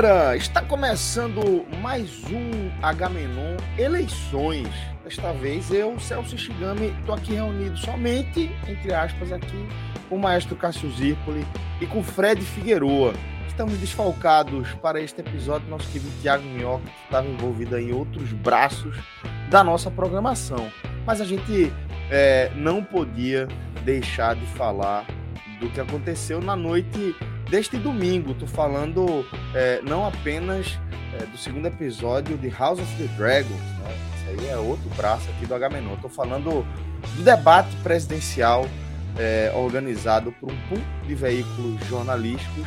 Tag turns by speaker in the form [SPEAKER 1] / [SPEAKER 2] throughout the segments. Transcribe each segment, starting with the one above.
[SPEAKER 1] Galera, está começando mais um Agamenon Eleições. Desta vez eu, Celso Shigami, estou aqui reunido somente, entre aspas, aqui com o maestro Cássio Zirpoli e com Fred Figueroa. Estamos desfalcados para este episódio, nosso querido Tiago Minhoca, que estava envolvido em outros braços da nossa programação. Mas a gente é, não podia deixar de falar do que aconteceu na noite deste domingo. Tô falando é, não apenas é, do segundo episódio de House of the Dragons, né? Isso aí é outro braço aqui do Agamenon. Tô falando do debate presidencial é, organizado por um pool de veículos jornalísticos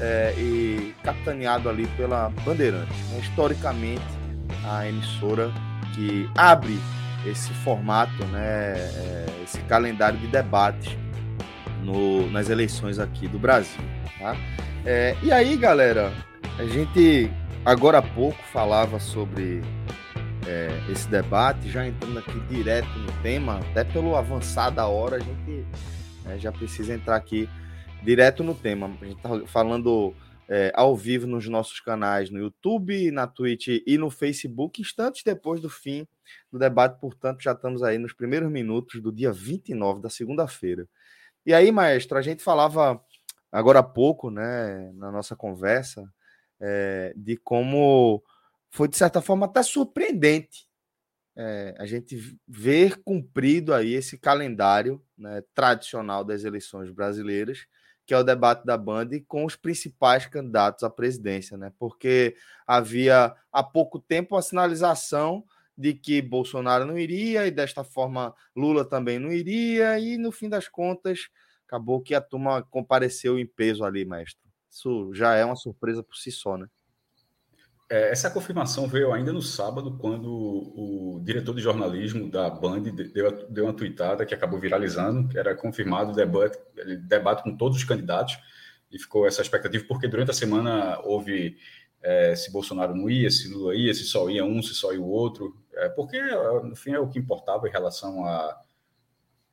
[SPEAKER 1] é, e capitaneado ali pela Bandeirantes. Né? Historicamente, a emissora que abre esse formato, né, é, esse calendário de debates no, nas eleições aqui do Brasil. Tá? É, e aí, galera, a gente agora há pouco falava sobre é, esse debate, já entrando aqui direto no tema, até pelo avançar da hora, a gente né, já precisa entrar aqui direto no tema. A gente está falando é, ao vivo nos nossos canais no YouTube, na Twitch e no Facebook, instantes depois do fim do debate, portanto, já estamos aí nos primeiros minutos do dia 29 da segunda-feira. E aí, maestro, a gente falava agora há pouco, né, na nossa conversa, é, de como foi, de certa forma, até surpreendente é, a gente ver cumprido aí esse calendário né, tradicional das eleições brasileiras, que é o debate da Band com os principais candidatos à presidência, né? Porque havia há pouco tempo a sinalização de que Bolsonaro não iria e desta forma Lula também não iria e no fim das contas acabou que a turma compareceu em peso ali, mestre. Isso já é uma surpresa por si só, né?
[SPEAKER 2] É, essa confirmação veio ainda no sábado, quando o diretor de jornalismo da Band deu, deu uma tweetada que acabou viralizando, que era confirmado o debate, debate com todos os candidatos, e ficou essa expectativa, porque durante a semana houve é, se Bolsonaro não ia, se Lula ia, se só ia um, se só ia o outro, é, porque no fim é o que importava em relação a,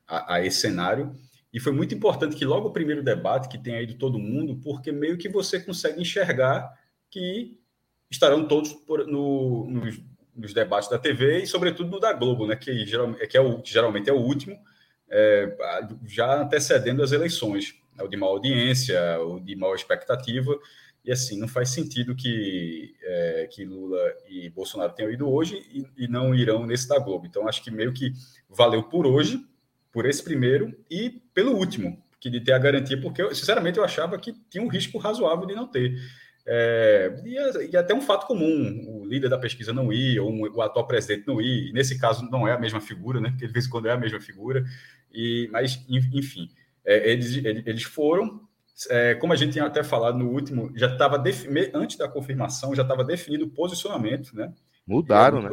[SPEAKER 2] a, a esse cenário. E foi muito importante que logo o primeiro debate, que tenha ido todo mundo, porque meio que você consegue enxergar que estarão todos por, no, nos, nos, debates da TV e, sobretudo, no da Globo, né, que, geralmente, que, é o, que geralmente é o último, é, já antecedendo as eleições. Né, o de maior audiência, o de maior expectativa. E assim, não faz sentido que, é, que Lula e Bolsonaro tenham ido hoje e, e não irão nesse da Globo. Então, acho que meio que valeu por hoje por esse primeiro e pelo último, que de ter a garantia, porque eu, sinceramente eu achava que tinha um risco razoável de não ter. É, e, e, até um fato comum, o líder da pesquisa não ir, ou um, o atual presidente não ir, nesse caso não é a mesma figura, né? Porque de vez em quando é a mesma figura, e, mas enfim, é, eles, eles foram, é, como a gente tinha até falado no último, já estava antes da confirmação, já estava definido o posicionamento, né?
[SPEAKER 1] Mudaram, né?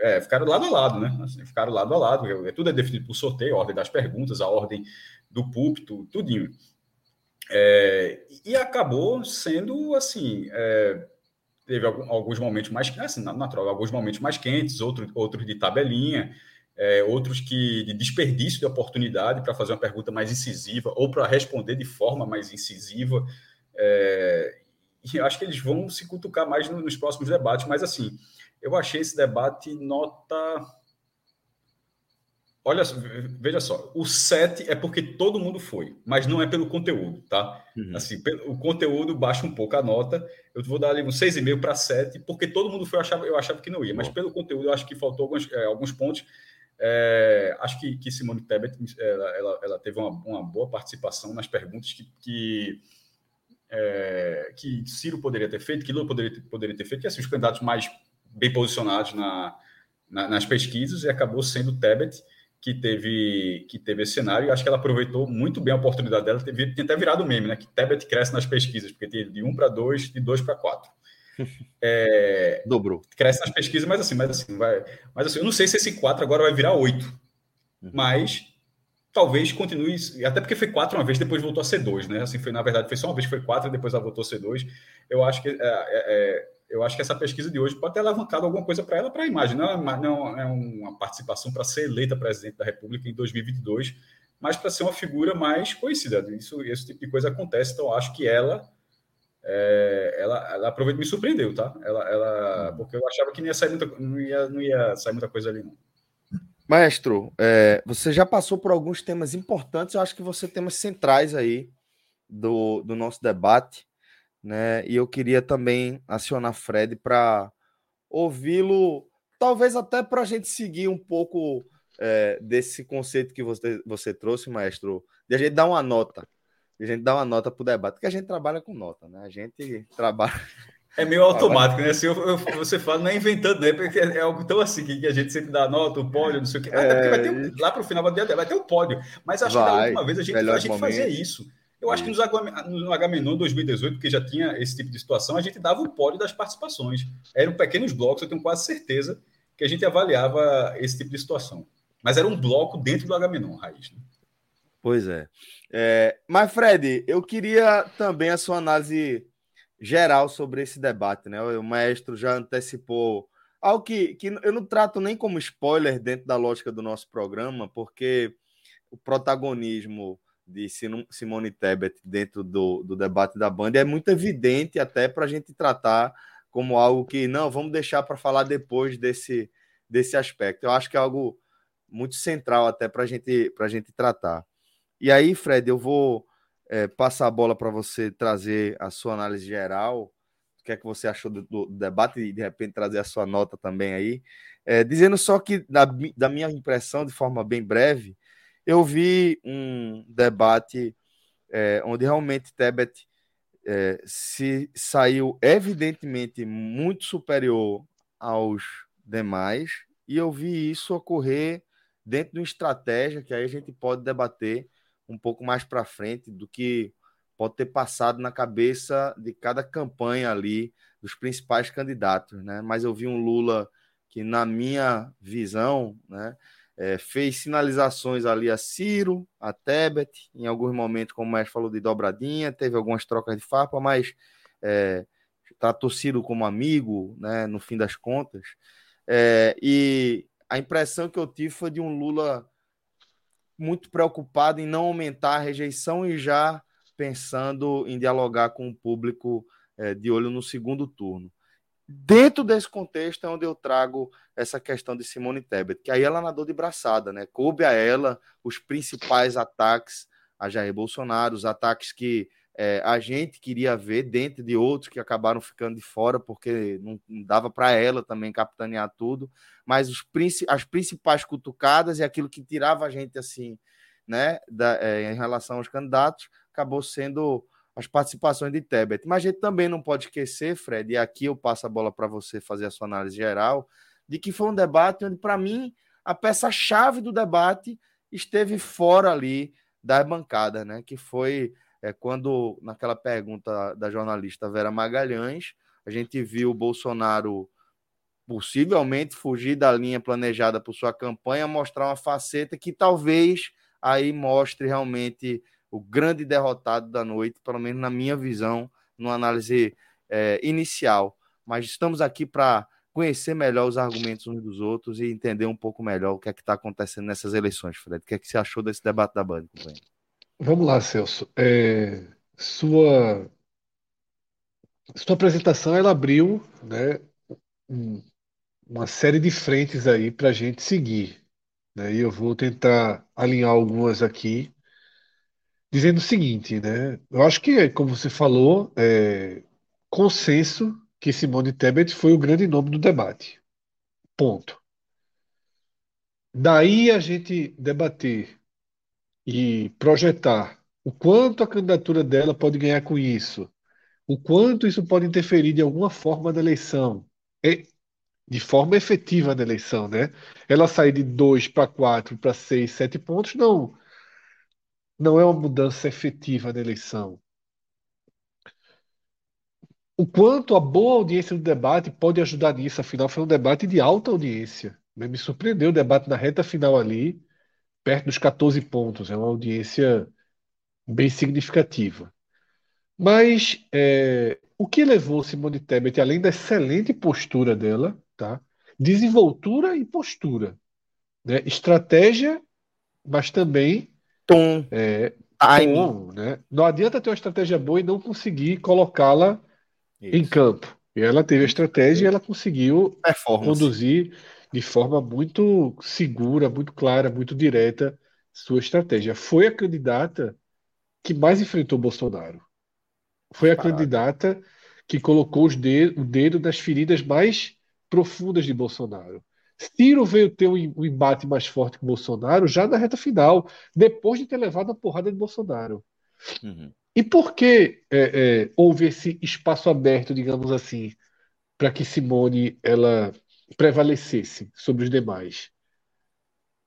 [SPEAKER 2] É, ficaram lado a lado, né? Assim, ficaram lado a lado. Tudo é definido por sorteio, a ordem das perguntas, a ordem do púlpito, tudinho. É, e acabou sendo assim. É, teve alguns momentos mais assim, natural, alguns momentos mais quentes, outros, outros de tabelinha, é, outros que de desperdício de oportunidade para fazer uma pergunta mais incisiva ou para responder de forma mais incisiva. É, e acho que eles vão se cutucar mais nos próximos debates, mas assim eu achei esse debate nota. Olha, veja só, o 7 é porque todo mundo foi, mas não é pelo conteúdo, tá? Uhum. Assim, o conteúdo baixa um pouco a nota. Eu vou dar ali um 6,5 para 7, porque todo mundo foi, eu achava, eu achava que não ia, mas pelo conteúdo eu acho que faltou alguns, é, alguns pontos. É, acho que, que, Simone Tebet ela, ela, ela teve uma, uma, boa participação nas perguntas que, que, é, que, Ciro poderia ter feito, que Lula poderia ter, poderia ter feito, que assim, os candidatos mais bem posicionados na, na, nas pesquisas, e acabou sendo Tebet que teve, que teve esse cenário. E acho que ela aproveitou muito bem a oportunidade dela. Teve, tem até virado meme, né? Que Tebet cresce nas pesquisas, porque tem de 1 para 2, de 2 para 4.
[SPEAKER 1] É, Dobrou.
[SPEAKER 2] Cresce nas pesquisas, mas assim, mas assim, vai. Mas assim, eu não sei se esse 4 agora vai virar 8. Uhum. Mas talvez continue. Até porque foi 4 uma vez, depois voltou a ser 2, né? Assim, foi, na verdade, foi só uma vez que foi 4, depois ela voltou a ser 2. Eu acho que. É, é, é, eu acho que essa pesquisa de hoje pode ter alavancado alguma coisa para ela, para a imagem. Não é, não é uma participação para ser eleita presidente da República em 2022, mas para ser uma figura mais conhecida. Isso, esse tipo de coisa acontece, então acho que ela é, ela, ela aproveita me surpreendeu, tá? Ela, ela, porque eu achava que não ia sair muita, não ia, não ia sair muita coisa ali, não.
[SPEAKER 1] Maestro, é, você já passou por alguns temas importantes, eu acho que você temas centrais aí do, do nosso debate, né? E eu queria também acionar Fred para ouvi-lo, talvez até para a gente seguir um pouco é, desse conceito que você, você trouxe, maestro, de a gente dar uma nota a gente dá uma nota para o debate, porque a gente trabalha com nota, né? A gente trabalha.
[SPEAKER 2] É meio automático, né? Se eu, eu, você fala, não é inventando, né? Porque é algo tão assim que a gente sempre dá nota, o pódio, não sei o quê. Até porque vai ter, um, lá para o final vai ter o pódio. Mas acho vai, que da última vez a gente, a gente fazia isso. Eu acho que nos, no Agamenon 2018, porque já tinha esse tipo de situação, a gente dava o pódio das participações. Eram pequenos blocos, eu tenho quase certeza que a gente avaliava esse tipo de situação. Mas era um bloco dentro do Agamenon, Raiz. Né?
[SPEAKER 1] Pois é. é. Mas, Fred, eu queria também a sua análise geral sobre esse debate, né? O maestro já antecipou algo que, que eu não trato nem como spoiler dentro da lógica do nosso programa, porque o protagonismo de Simone Tebet dentro do, do debate da Band é muito evidente até para a gente tratar como algo que não vamos deixar para falar depois desse, desse aspecto. Eu acho que é algo muito central até para gente, a gente tratar. E aí, Fred, eu vou é, passar a bola para você trazer a sua análise geral, o que é que você achou do, do, debate e de repente trazer a sua nota também aí. É, dizendo só que, da, da minha impressão, de forma bem breve, eu vi um debate é, onde realmente Tebet é, se saiu evidentemente muito superior aos demais, e eu vi isso ocorrer dentro de uma estratégia que aí a gente pode debater um pouco mais para frente do que pode ter passado na cabeça de cada campanha ali dos principais candidatos, né? Mas eu vi um Lula que, na minha visão, né, é, fez sinalizações ali a Ciro, a Tebet, em alguns momentos, como o Mestre falou, de dobradinha, teve algumas trocas de farpa, mas é, tratou Ciro como amigo, né, no fim das contas. É, e a impressão que eu tive foi de um Lula muito preocupado em não aumentar a rejeição e já pensando em dialogar com o público é, de olho no segundo turno. Dentro desse contexto é onde eu trago essa questão de Simone Tebet, que aí ela nadou de braçada, né? Coube a ela os principais ataques a Jair Bolsonaro, os ataques que é, a gente queria ver dentro de outros que acabaram ficando de fora porque não, não dava para ela também capitanear tudo, mas os, as principais cutucadas e aquilo que tirava a gente assim, né, da, é, em relação aos candidatos, acabou sendo as participações de Tebet. Mas a gente também não pode esquecer, Fred, e aqui eu passo a bola para você fazer a sua análise geral, de que foi um debate onde, para mim, a peça-chave do debate esteve fora ali da bancada, né? Que foi é quando, naquela pergunta da jornalista Vera Magalhães, a gente viu o Bolsonaro possivelmente fugir da linha planejada por sua campanha, mostrar uma faceta que talvez aí mostre realmente o grande derrotado da noite, pelo menos na minha visão, numa análise é, inicial. Mas estamos aqui para conhecer melhor os argumentos uns dos outros e entender um pouco melhor o que é que está acontecendo nessas eleições, Fred. O que é que você achou desse debate da Band, companheiro?
[SPEAKER 3] Vamos lá, Celso. É, sua, sua apresentação ela abriu, né, um- uma série de frentes aí para a gente seguir, né? E eu vou tentar alinhar algumas aqui, dizendo o seguinte, né? Eu acho que, como você falou, é consenso que Simone Tebet foi o grande nome do debate. Ponto. daí a gente debater e projetar o quanto a candidatura dela pode ganhar com isso, o quanto isso pode interferir de alguma forma na eleição, é, de forma efetiva na eleição, né? Ela sair de 2 para 4 para 6, 7 pontos, não, não é uma mudança efetiva na eleição. O quanto a boa audiência do debate pode ajudar nisso, afinal, foi um debate de alta audiência. Me surpreendeu o debate na reta final ali, perto dos 14 pontos. É uma audiência bem significativa. Mas é, o que levou Simone Tebet, além da excelente postura dela, tá? desenvoltura e postura, né? estratégia, mas também
[SPEAKER 1] tom,
[SPEAKER 3] é, tom né? Não adianta ter uma estratégia boa e não conseguir colocá-la em campo. E ela teve a estratégia e ela conseguiu conduzir de forma muito segura, muito clara, muito direta sua estratégia. Foi a candidata que mais enfrentou Bolsonaro. Foi a Caraca. candidata que colocou os dedo, o dedo nas feridas mais profundas de Bolsonaro. Ciro veio ter um, embate mais forte com Bolsonaro já na reta final, depois de ter levado a porrada de Bolsonaro. Uhum. E por que é, é, houve esse espaço aberto, digamos assim, para que Simone ela prevalecesse sobre os demais?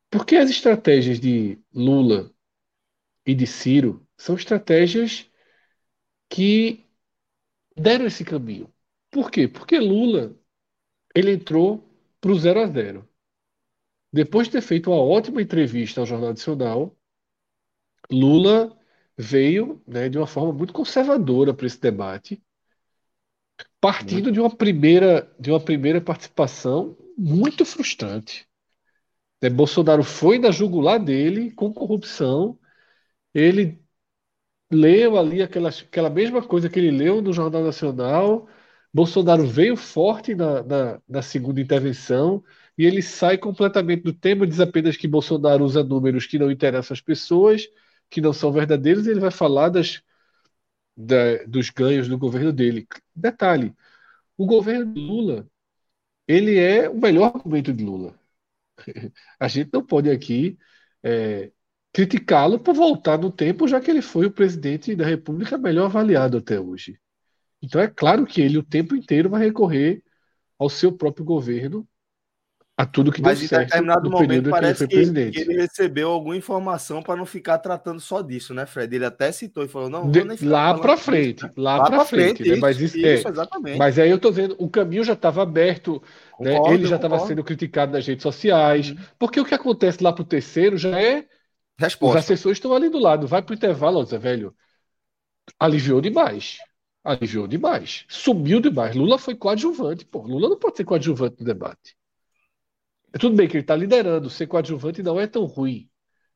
[SPEAKER 3] Porque as estratégias de Lula e de Ciro são estratégias que deram esse caminho. Por quê? Porque Lula ele entrou para o 0 a 0. Depois de ter feito uma ótima entrevista ao Jornal Nacional, Lula veio né, de uma forma muito conservadora para esse debate, partindo de uma primeira, de uma primeira participação muito frustrante. Né, Bolsonaro foi na jugular dele com corrupção, ele leu ali aquela, aquela mesma coisa que ele leu no Jornal Nacional. Bolsonaro veio forte na, na, na segunda intervenção e ele sai completamente do tema, diz apenas que Bolsonaro usa números que não interessam às pessoas, que não são verdadeiros, e ele vai falar das, da, dos ganhos do governo dele. Detalhe: o governo de Lula ele é o melhor argumento de Lula. A gente não pode aqui é, criticá-lo por voltar no tempo, já que ele foi o presidente da República melhor avaliado até hoje. Então é claro que ele o tempo inteiro vai recorrer ao seu próprio governo, a tudo que
[SPEAKER 1] Mas
[SPEAKER 3] deu certo
[SPEAKER 1] determinado no momento parece que ele, que, ele recebeu alguma informação para não ficar tratando só disso, né, Fred? Ele até citou e falou, não,
[SPEAKER 3] de, lá para frente, né? lá, lá para frente, frente né? isso, mas isso, isso é, exatamente. Mas aí eu tô vendo, o caminho já estava aberto, né? concordo, ele já estava sendo criticado nas redes sociais, uhum. porque o que acontece lá para o terceiro já é Resposta. Os assessores estão ali do lado. Vai pro intervalo, Zé Velho. Aliviou demais. Aliviou demais. Sumiu demais. Lula foi coadjuvante. Pô, Lula não pode ser coadjuvante no debate. É tudo bem que ele está liderando. Ser coadjuvante não é tão ruim.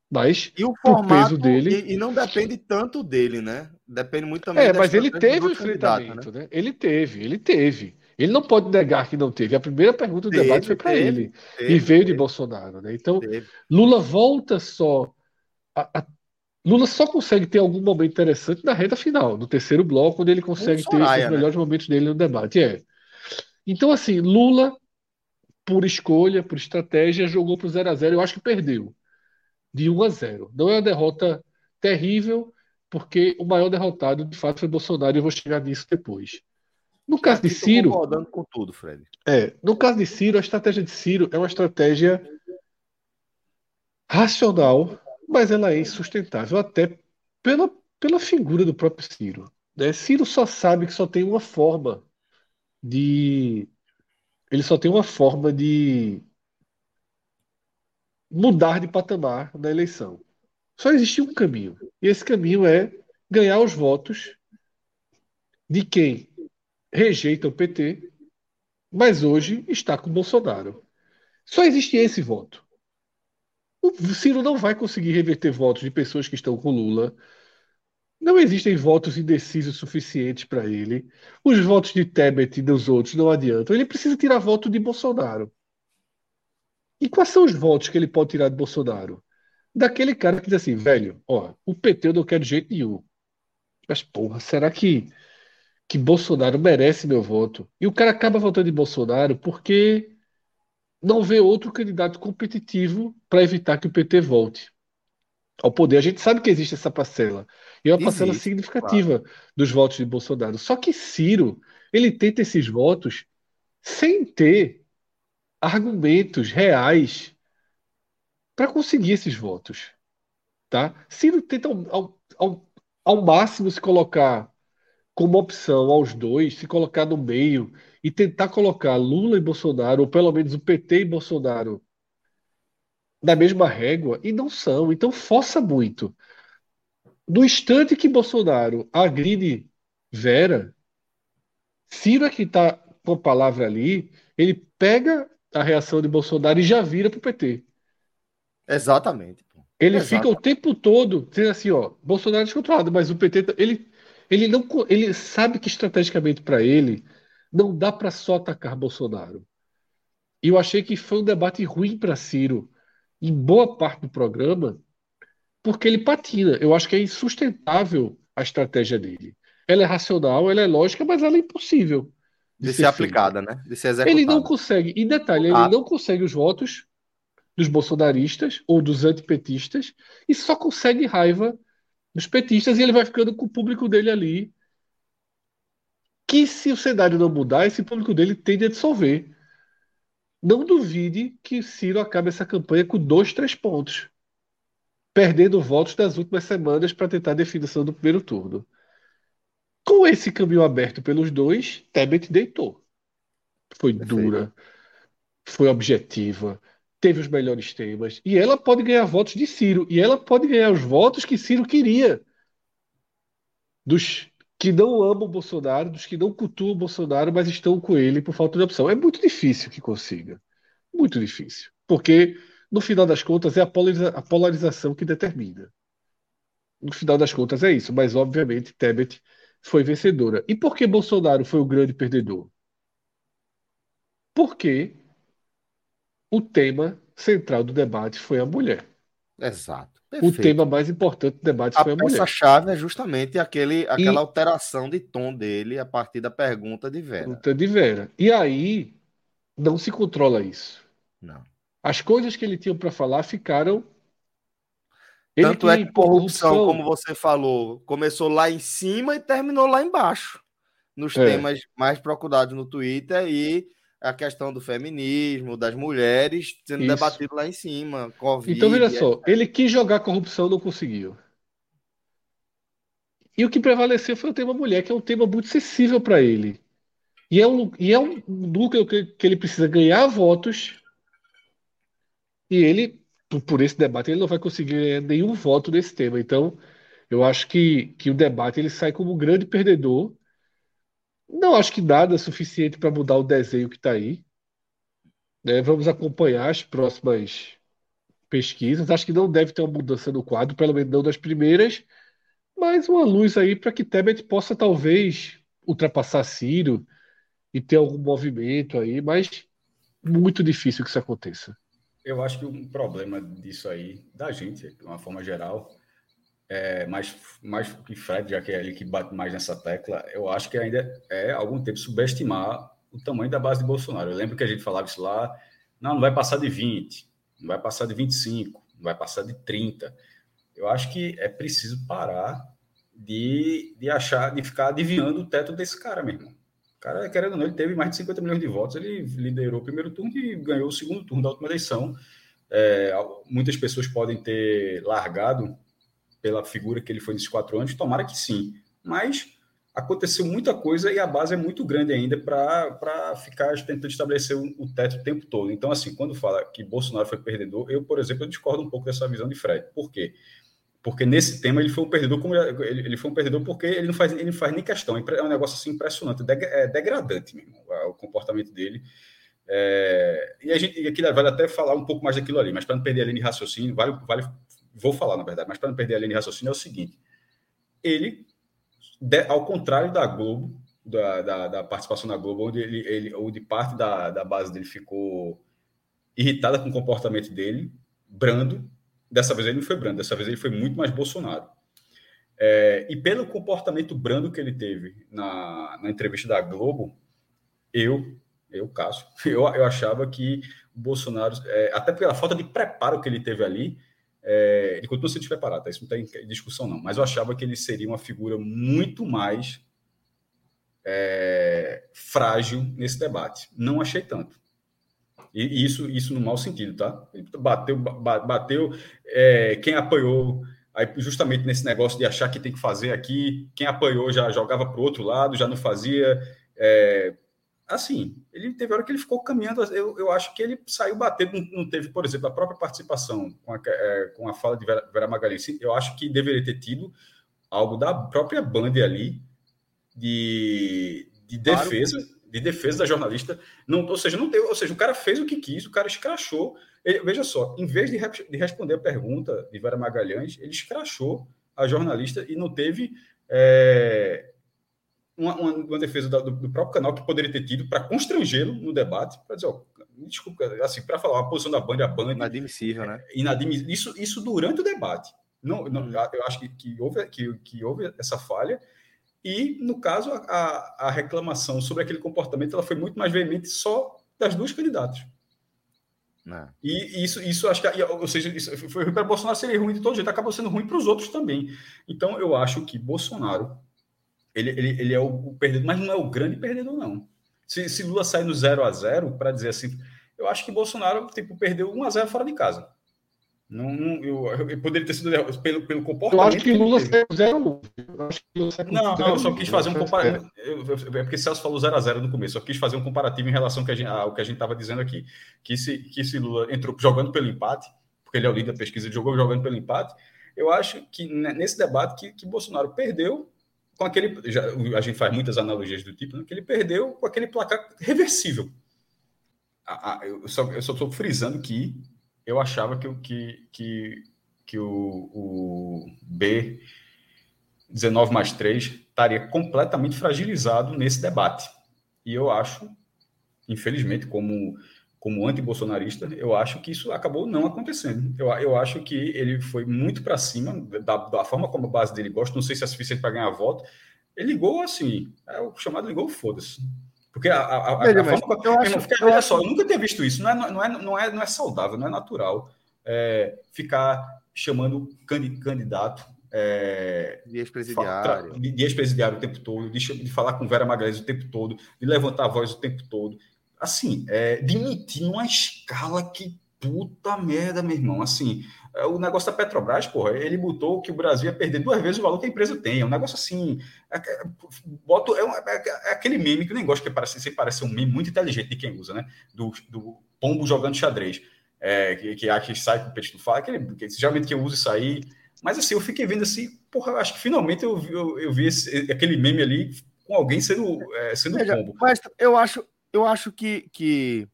[SPEAKER 3] Mas
[SPEAKER 1] e o formato, peso dele. E, e, não depende tanto dele, né? Depende muito também.
[SPEAKER 3] É, mas ele teve o enfrentamento, né? né? Ele teve, ele teve. Ele não pode negar que não teve. A primeira pergunta do teve, debate foi para ele. Teve, e veio teve, de Bolsonaro, né? Então, Lula volta só a, a, Lula só consegue ter algum momento interessante na reta final, no terceiro bloco, onde ele consegue Soraya, ter os né? melhores momentos dele no debate. É. Então, assim, Lula, por escolha, por estratégia, jogou para o 0 a 0 Eu acho que perdeu de 1 a 0. Não é uma derrota terrível, porque o maior derrotado, de fato, foi Bolsonaro, e eu vou chegar nisso depois. No caso de Ciro.
[SPEAKER 1] concordando com tudo, Fred.
[SPEAKER 3] É, no caso de Ciro, a estratégia de Ciro é uma estratégia racional mas ela é insustentável até pela, pela figura do próprio Ciro. Né? Ciro só sabe que só tem uma forma de. Ele só tem uma forma de mudar de patamar na eleição. Só existe um caminho. E esse caminho é ganhar os votos de quem rejeita o PT, mas hoje está com Bolsonaro. Só existe esse voto. O Ciro não vai conseguir reverter votos de pessoas que estão com Lula. Não existem votos indecisos suficientes para ele. Os votos de Tebet e dos outros não adiantam. Ele precisa tirar voto de Bolsonaro. E quais são os votos que ele pode tirar de Bolsonaro? Daquele cara que diz assim, velho, ó, o PT eu não quero de jeito nenhum. Mas, porra, será que, que Bolsonaro merece meu voto? E o cara acaba votando em Bolsonaro porque não vê outro candidato competitivo para evitar que o PT volte ao poder. A gente sabe que existe essa parcela. E é uma existe, parcela significativa claro. dos votos de Bolsonaro. Só que Ciro, ele tenta esses votos sem ter argumentos reais para conseguir esses votos. Tá? Ciro tenta ao, ao, ao máximo se colocar como opção aos dois, se colocar no meio e tentar colocar Lula e Bolsonaro, ou pelo menos o PT e Bolsonaro, na mesma régua, e não são. Então força muito. No instante que Bolsonaro agride Vera, Ciro é que está com a palavra ali, ele pega a reação de Bolsonaro e já vira para o PT.
[SPEAKER 1] Exatamente.
[SPEAKER 3] Ele Exatamente. fica o tempo todo dizendo assim, ó, Bolsonaro é descontrolado, mas o PT, tá, ele, ele não, ele sabe que estrategicamente para ele não dá para só atacar Bolsonaro. E eu achei que foi um debate ruim para Ciro em boa parte do programa, porque ele patina. Eu acho que é insustentável a estratégia dele. Ela é racional, ela é lógica, mas ela é impossível
[SPEAKER 1] de, de ser, ser aplicada, né? De ser
[SPEAKER 3] executada. Ele não consegue, em detalhe, ele ah. não consegue os votos dos bolsonaristas ou dos antipetistas e só consegue raiva dos petistas e ele vai ficando com o público dele ali que se o cenário não mudar, esse público dele tende a dissolver. Não duvide que Ciro acabe essa campanha com dois, três pontos, perdendo votos das últimas semanas para tentar a definição do primeiro turno. Com esse caminho aberto pelos dois, Tebet deitou. Foi Perfeito. dura, foi objetiva, teve os melhores temas, e ela pode ganhar votos de Ciro, e ela pode ganhar os votos que Ciro queria. Dos que não amam Bolsonaro, dos que não cultuam Bolsonaro, mas estão com ele por falta de opção. É muito difícil que consiga. Muito difícil. Porque, no final das contas, é a, polariza a polarização que determina. No final das contas, é isso. Mas, obviamente, Tebet foi vencedora. E por que Bolsonaro foi o grande perdedor? Porque o tema central do debate foi a mulher.
[SPEAKER 1] Exato.
[SPEAKER 3] Perfeito. O tema mais importante do debate a foi a mulher. A
[SPEAKER 1] chave é justamente aquele, aquela e... alteração de tom dele a partir da pergunta de Vera. Pergunta
[SPEAKER 3] de Vera. E aí não se controla isso.
[SPEAKER 1] Não.
[SPEAKER 3] As coisas que ele tinha para falar ficaram.
[SPEAKER 1] Ele Tanto é que corrupção, corrupção, como você falou, começou lá em cima e terminou lá embaixo. Nos é. temas mais procurados no Twitter e a questão do feminismo, das mulheres sendo Isso. debatido lá em cima. COVID,
[SPEAKER 3] então, veja só, ele quis jogar corrupção, não conseguiu. E o que prevaleceu foi o tema mulher, que é um tema muito sensível para ele. E é um, e é um núcleo que, que ele precisa ganhar votos. E ele, por, por esse debate, ele não vai conseguir nenhum voto nesse tema. Então, eu acho que, que o debate ele sai como um grande perdedor não acho que nada é suficiente para mudar o desenho que está aí. Né? Vamos acompanhar as próximas pesquisas. Acho que não deve ter uma mudança no quadro, pelo menos não das primeiras, mas uma luz aí para que Tebet possa talvez ultrapassar Ciro e ter algum movimento aí, mas muito difícil que isso aconteça.
[SPEAKER 2] Eu acho que um problema disso aí, da gente, de uma forma geral, é, mais, mais que Fred, já que é ele que bate mais nessa tecla, eu acho que ainda é algum tempo subestimar o tamanho da base de Bolsonaro. Eu lembro que a gente falava isso lá, não, não vai passar de 20, não vai passar de 25, não vai passar de 30. Eu acho que é preciso parar de, de achar, de ficar adivinhando o teto desse cara, meu irmão. O cara, querendo ou não, ele teve mais de 50 milhões de votos, ele liderou o primeiro turno e ganhou o segundo turno da última eleição. É, muitas pessoas podem ter largado pela figura que ele foi nesses quatro anos? Tomara que sim. Mas aconteceu muita coisa e a base é muito grande ainda para ficar tentando estabelecer o, teto o tempo todo. Então, assim, quando fala que Bolsonaro foi perdedor, eu, por exemplo, eu discordo um pouco dessa visão de Fred. Por quê? Porque nesse tema ele foi um perdedor, como ele, foi um perdedor porque ele não faz, ele não faz nem questão. É um negócio assim impressionante, é degradante mesmo, o comportamento dele. É, e a gente aqui vale até falar um pouco mais daquilo ali, mas para não perder a linha de raciocínio, vale, vale vou falar na verdade, mas para não perder a linha de raciocínio, é o seguinte: ele, ao contrário da Globo, da, da, da, participação na Globo, onde, ele, ele, onde parte da, da base dele ficou irritada com o comportamento dele, brando, dessa vez ele não foi brando, dessa vez ele foi muito mais Bolsonaro. É, e pelo comportamento brando que ele teve na, na entrevista da Globo, eu, eu, Cássio, eu, eu achava que o Bolsonaro, é, até pela falta de preparo que ele teve ali, é, ele continua sendo despreparado, tá? isso não tem discussão não, mas eu achava que ele seria uma figura muito mais é, frágil nesse debate. Não achei tanto. E isso, isso no mau sentido, tá? Bateu, bateu é, quem apoiou, aí justamente nesse negócio de achar que tem que fazer aqui, quem apoiou já jogava para o outro lado, já não fazia. É, assim, ele teve hora que ele ficou caminhando. Eu, eu acho que ele saiu batendo, não, teve, por exemplo, a própria participação com a, é, com a fala de Vera, Vera Magalhães. Eu acho que deveria ter tido algo da própria Band ali de, de claro. defesa de defesa da jornalista, não, ou seja, não deu, ou seja, o cara fez o que quis, o cara escrachou. Ele, veja só, em vez de, de, responder a pergunta de Vera Magalhães, ele escrachou a jornalista e não teve é, uma, uma, uma, defesa do, do, próprio canal que poderia ter tido para constrangê-lo no debate, para dizer, ó, desculpa, assim, para falar a posição da Band, a Band.
[SPEAKER 1] Inadmissível, né?
[SPEAKER 2] É, inadmissível. Isso, isso durante o debate. Não, não, hum. Eu acho que, que, houve, que, que houve essa falha e, no caso, a, a reclamação sobre aquele comportamento ela foi muito mais veemente só das duas candidatas. Não. É. E isso, isso acho que, ou seja, isso foi para Bolsonaro, seria ruim de todo jeito, acabou sendo ruim para os outros também. Então, eu acho que Bolsonaro, ele, ele, ele é o, o, perdedor, mas não é o grande perdedor, não. Se, se Lula sair no 0 a 0 para dizer assim, eu acho que Bolsonaro tipo, perdeu 1 a 0 fora de casa. Não, não eu, eu, poderia ter sido pelo, pelo comportamento.
[SPEAKER 3] Eu acho que Lula saiu 0
[SPEAKER 2] Não, não, eu só quis fazer um comparativo. É porque Celso falou 0 a 0 no começo. Só quis fazer um comparativo em relação ao que a gente estava dizendo aqui. Que se, que se Lula entrou jogando pelo empate, porque ele é o líder da pesquisa, jogou jogando pelo empate. Eu acho que nesse debate que, que Bolsonaro perdeu com aquele. Já, a gente faz muitas analogias do tipo, né, que ele perdeu com aquele placar reversível. Eu só estou frisando que eu achava que, que, que, que o, o B 19 mais 3 estaria completamente fragilizado nesse debate. E eu acho, infelizmente, como, como anti-bolsonarista, eu acho que isso acabou não acontecendo. Eu, eu acho que ele foi muito para cima, da, da, forma como a base dele gosta, não sei se é suficiente para ganhar voto. Ele ligou assim, é o chamado ligou foda-se. Porque a, a, a, forma. Eu acho, fica, eu acho... só, eu nunca tinha visto isso. Não é, não é, não é, não é saudável, não é natural é, ficar chamando candidato. É,
[SPEAKER 1] de ex-presidiário.
[SPEAKER 2] De, ex-presidiário o tempo todo, de, de, falar com Vera Magalhães o tempo todo, de levantar a voz o tempo todo. Assim, é, de mentir numa escala que puta merda, meu irmão. Assim, é, o negócio da Petrobras, porra, ele botou que o Brasil ia perder duas vezes o valor que a empresa tem. É um negócio assim. É, é, boto, é, um, é, é, aquele meme que eu nem gosto, que parece, sempre parece um meme muito inteligente de quem usa, né? Do, do pombo jogando xadrez. É, que, que, que sai com o peixe do fala, aquele, que, geralmente que eu uso isso aí. Mas assim, eu fiquei vendo assim, porra, eu acho que finalmente eu, eu, eu vi esse, aquele meme ali com alguém sendo, é, sendo Veja, pombo.
[SPEAKER 1] Mas eu acho, eu acho que, que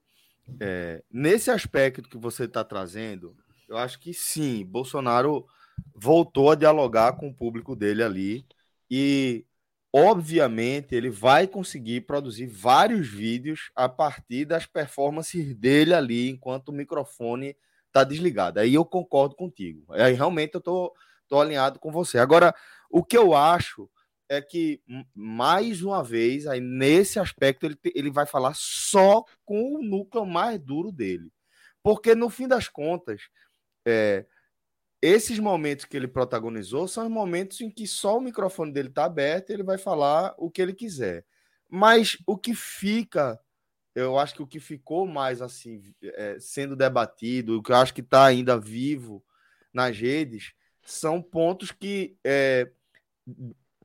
[SPEAKER 1] nesse aspecto que você está trazendo, eu acho que sim, Bolsonaro voltou a dialogar com o público dele ali e obviamente ele vai conseguir produzir vários vídeos a partir das performances dele ali enquanto o microfone está desligado. Aí eu concordo contigo. Aí realmente eu tô, tô alinhado com você. Agora, o que eu acho é que mais uma vez aí nesse aspecto ele, ele vai falar só com o núcleo mais duro dele. Porque no fim das contas, é, esses momentos que ele protagonizou são os momentos em que só o microfone dele está aberto e ele vai falar o que ele quiser. Mas o que fica, eu acho que o que ficou mais assim, é, sendo debatido, o que eu acho que está ainda vivo nas redes, são pontos que é,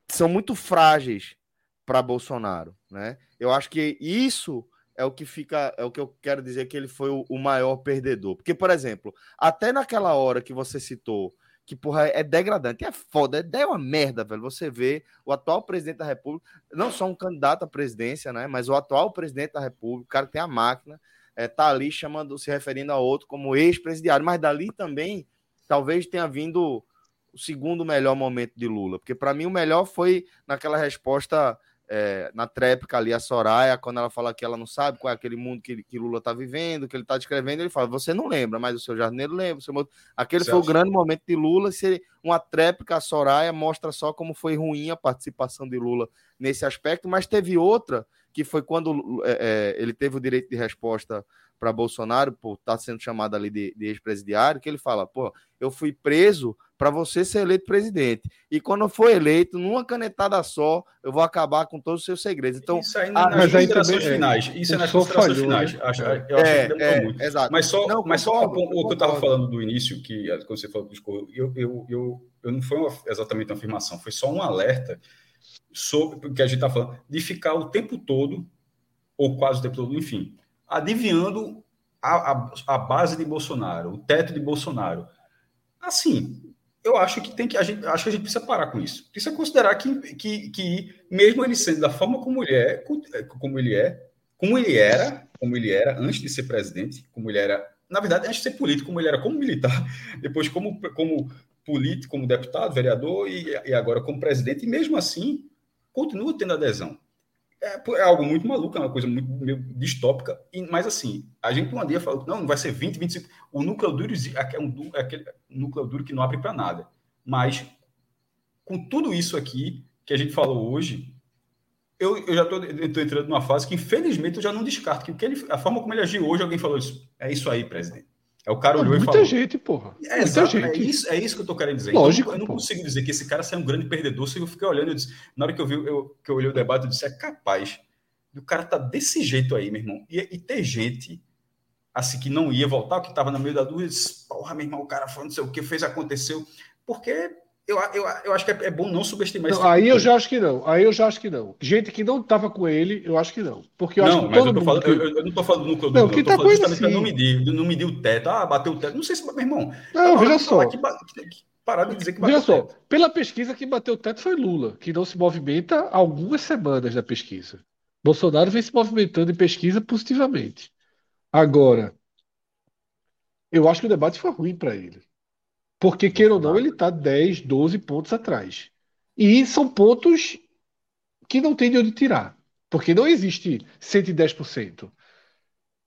[SPEAKER 1] são muito frágeis para Bolsonaro. Né? Eu acho que isso é o que fica, é o que eu quero dizer que ele foi o, o, maior perdedor. Porque, por exemplo, até naquela hora que você citou, que porra é degradante, é foda, é, é uma merda, velho. Você vê o atual presidente da República, não só um candidato à presidência, né, mas o atual presidente da República, o cara tem a máquina, é, tá ali chamando, se referindo a outro como ex-presidiário, mas dali também talvez tenha vindo o segundo melhor momento de Lula, porque para mim o melhor foi naquela resposta é, na tréplica ali, a Soraya, quando ela fala que ela não sabe qual é aquele mundo que, que Lula está vivendo, que ele está descrevendo, ele fala: Você não lembra, mas o seu jardineiro lembra. Seu... Aquele foi o grande momento de Lula. Se uma tréplica, a Soraya, mostra só como foi ruim a participação de Lula nesse aspecto, mas teve outra, que foi quando é, é, ele teve o direito de resposta para Bolsonaro, por estar tá sendo chamado ali de, de ex-presidiário, que ele fala, pô, eu fui preso para você ser eleito presidente. E quando for eleito, numa canetada só, eu vou acabar com todos os seus segredos. Então,
[SPEAKER 2] isso aí nas mas considerações finais. Isso é nas considerações finais. Né? Acho, eu acho
[SPEAKER 1] é, que é, muito. Exato.
[SPEAKER 2] Mas só, não, mas só o que eu estava falando do início, que quando você falou do eu, eu, eu, eu não foi uma, exatamente uma afirmação, foi só um alerta sobre o que a gente está falando, de ficar o tempo todo, ou quase o tempo todo, enfim, adivinhando a, a, a base de Bolsonaro, o teto de Bolsonaro. Assim, eu acho que tem que a gente acho que a gente precisa parar com isso. Precisa considerar que, que, que mesmo ele sendo da forma como ele é, como ele é, como ele era, como ele era antes de ser presidente, como ele era, na verdade, antes de ser político, como ele era como militar, depois como como político, como deputado, vereador e, e agora como presidente, e mesmo assim continua tendo adesão. É, é, algo muito maluco, é uma coisa muito meio distópica, e, mas assim, a gente um dia falou, não, não vai ser 20, 25, o núcleo duro é, um, é aquele núcleo duro que não abre para nada, mas com tudo isso aqui que a gente falou hoje, eu, eu já estou entrando numa fase que, infelizmente, eu já não descarto que, o que ele, a forma como ele agiu hoje, alguém falou isso, é isso aí, presidente. É o cara olhou
[SPEAKER 3] muita
[SPEAKER 2] e falou.
[SPEAKER 3] Gente, porra.
[SPEAKER 2] É, muita é gente. É isso, é isso que eu tô querendo dizer.
[SPEAKER 3] Então, Lógico.
[SPEAKER 2] Então, eu não consigo dizer que esse cara seja um grande perdedor se eu ficar olhando. Eu disse, na hora que eu vi eu, que eu olhei o debate, eu disse: é capaz do cara tá desse jeito aí, meu irmão. E, e ter gente assim que não ia voltar, que estava no meio da dúvida, disse, porra, meu irmão, o cara falando não sei o que fez, aconteceu. Porque eu, eu, eu acho que é, é bom não subestimar
[SPEAKER 3] não, Aí eu já acho que não. Aí eu já acho que não. Gente que não estava com ele, eu acho que não. Porque eu não, acho que todo
[SPEAKER 2] eu,
[SPEAKER 3] mundo...
[SPEAKER 2] falando, que... eu, eu, não estou falando do núcleo
[SPEAKER 3] não, que tá com ele sim.
[SPEAKER 2] não medir, não medir o teto. Ah, bateu o teto. Não sei se, meu irmão.
[SPEAKER 3] Não, veja só.
[SPEAKER 2] Que, que, parar de dizer que bateu
[SPEAKER 3] veja só, pela pesquisa, que bateu o teto foi Lula, que não se movimenta há algumas semanas da pesquisa. Bolsonaro vem se movimentando em pesquisa positivamente. Agora, eu acho que o debate foi ruim para ele. Porque, queira ou não, ele está 10, 12 pontos atrás. E são pontos que não tem de onde tirar. Porque não existe 110%.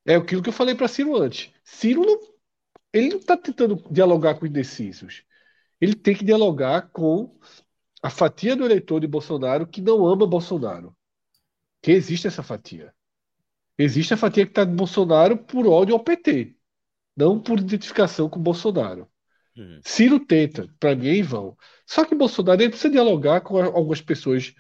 [SPEAKER 3] É aquilo que eu falei para Ciro antes. Ciro não, ele não está tentando dialogar com indecisos. Ele tem que dialogar com a fatia do eleitor de Bolsonaro que não ama Bolsonaro. Que existe essa fatia. Existe a fatia que está de Bolsonaro por ódio ao PT, não por identificação com Bolsonaro. Uhum. Ciro tenta, para mim é em vão. Só que Bolsonaro ele precisa dialogar com algumas pessoas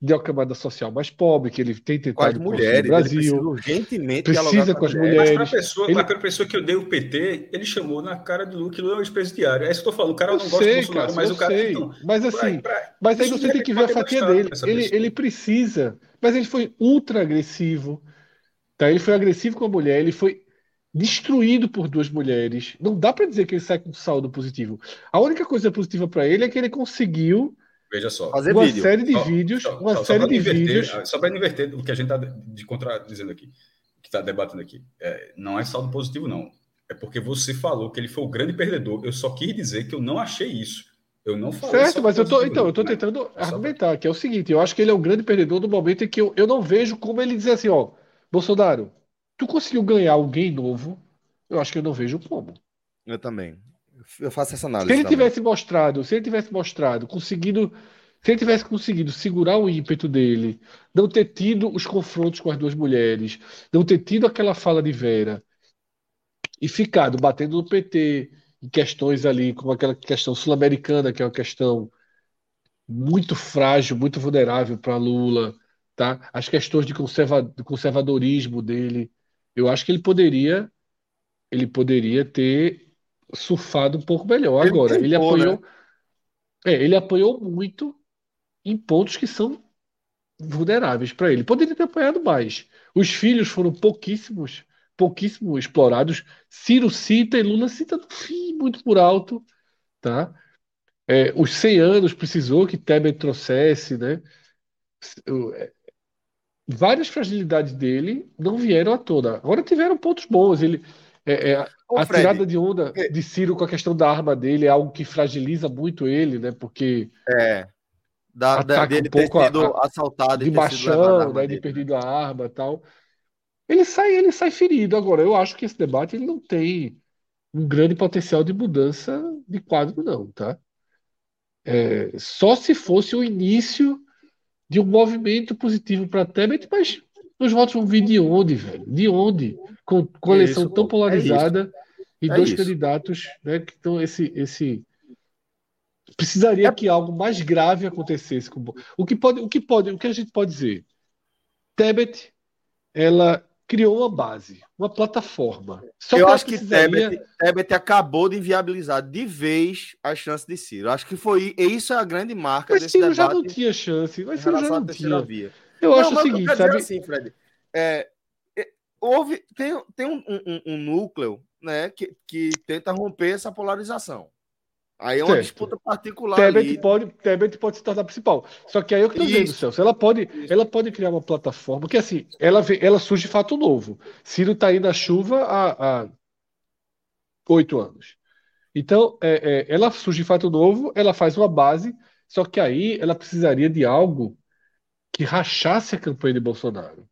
[SPEAKER 3] de uma camada social mais pobre, que ele tem tentado
[SPEAKER 1] com as mulheres,
[SPEAKER 3] no Brasil.
[SPEAKER 1] Precisa urgentemente
[SPEAKER 3] precisa com as mulheres.
[SPEAKER 2] Mas para a pessoa, ele... pessoa que odeia o PT, ele chamou na cara do Lula que Lula é um ex-presidiário. É isso que eu tô falando. O cara eu não gosta
[SPEAKER 3] sei, do Bolsonaro, cara, mas o cara. Sei. Então, mas assim, pra, pra... mas aí você tem que ver a fatia dele. Ele, ele precisa. Mas ele foi ultra agressivo. Tá? Ele foi agressivo com a mulher, ele foi destruído por duas mulheres. Não dá para dizer que ele sai com saldo positivo. A única coisa positiva para ele é que ele conseguiu
[SPEAKER 2] Veja só.
[SPEAKER 3] Fazer uma vídeo. série de só, vídeos, só, uma só, série de inverter, vídeos.
[SPEAKER 2] Só para inverter o que a gente está de contra dizendo aqui, que está debatendo aqui. É, não é saldo positivo, não. É porque você falou que ele foi o grande perdedor. Eu só quis dizer que eu não achei isso. Eu não falei.
[SPEAKER 3] Certo, mas eu tô, então, eu estou né? tentando argumentar, que é o seguinte: eu acho que ele é o grande perdedor no momento em que eu, eu não vejo como ele dizer assim, ó, Bolsonaro, tu conseguiu ganhar alguém novo eu acho que eu não vejo como.
[SPEAKER 1] Eu também. Eu faço essa análise.
[SPEAKER 3] Se ele
[SPEAKER 1] também.
[SPEAKER 3] tivesse mostrado, se ele tivesse mostrado, conseguido, se ele tivesse conseguido segurar o ímpeto dele, não ter tido os confrontos com as duas mulheres, não ter tido aquela fala de Vera e ficado batendo no PT em questões ali, como aquela questão sul-americana, que é uma questão muito frágil, muito vulnerável para Lula, tá? As questões de conserva, de conservadorismo dele, eu acho que ele poderia ele poderia ter surfado um pouco melhor. Ele Agora, tentou, ele apanhou. Né? É, ele apanhou muito em pontos que são vulneráveis para ele. Poderia ter apanhado mais. Os filhos foram pouquíssimos, pouquíssimo explorados. Ciro cita e Lula cita no fim, muito por alto, tá? É, os 100 anos precisou que Tebet trouxesse, né? Várias fragilidades dele não vieram à tona. Agora tiveram pontos bons. Ele, é, é, Ô, a Fred, tirada de onda é de Ciro com a questão da arma dele é algo que fragiliza muito ele, né? Porque
[SPEAKER 1] é da, da dele um pouco ter sido a, assaltado
[SPEAKER 3] de baixão, né, de perdido a arma, tal. Ele sai, ele sai ferido. Agora, eu acho que esse debate ele não tem um grande potencial de mudança de quadro, não, tá? É, só se fosse o início de um movimento positivo para Tebet, mas Os votos vão vir de onde, velho? De onde? Com, eleição isso, tão é polarizada é e dois candidatos, né? Que estão esse, esse precisaria é... que algo mais grave acontecesse com o que pode, o que pode, o que a gente pode dizer? Tebet, ela criou uma base, uma plataforma.
[SPEAKER 1] Só eu acho precisaria... que Tebet, Tebet acabou de inviabilizar de vez a chance de Ciro. Acho que foi isso é a grande marca
[SPEAKER 3] mas desse Ciro já não tinha chance. Mas Ciro já não tinha. Via. Eu não, acho o seguinte, sabe?
[SPEAKER 1] assim, Fred. É, é, houve tem, tem um, um, um, núcleo, né, que, que tenta romper essa polarização. Aí é uma certo. disputa particular.
[SPEAKER 3] Tebet ali. pode, Tebet pode se tornar principal. Só que aí eu que estou dizendo, Celso, ela pode, ela pode criar uma plataforma que assim, ela, ela surge de fato novo. Ciro está aí na chuva há oito anos. Então, é, é, ela surge de fato novo, ela faz uma base, só que aí ela precisaria de algo que rachasse a campanha de Bolsonaro.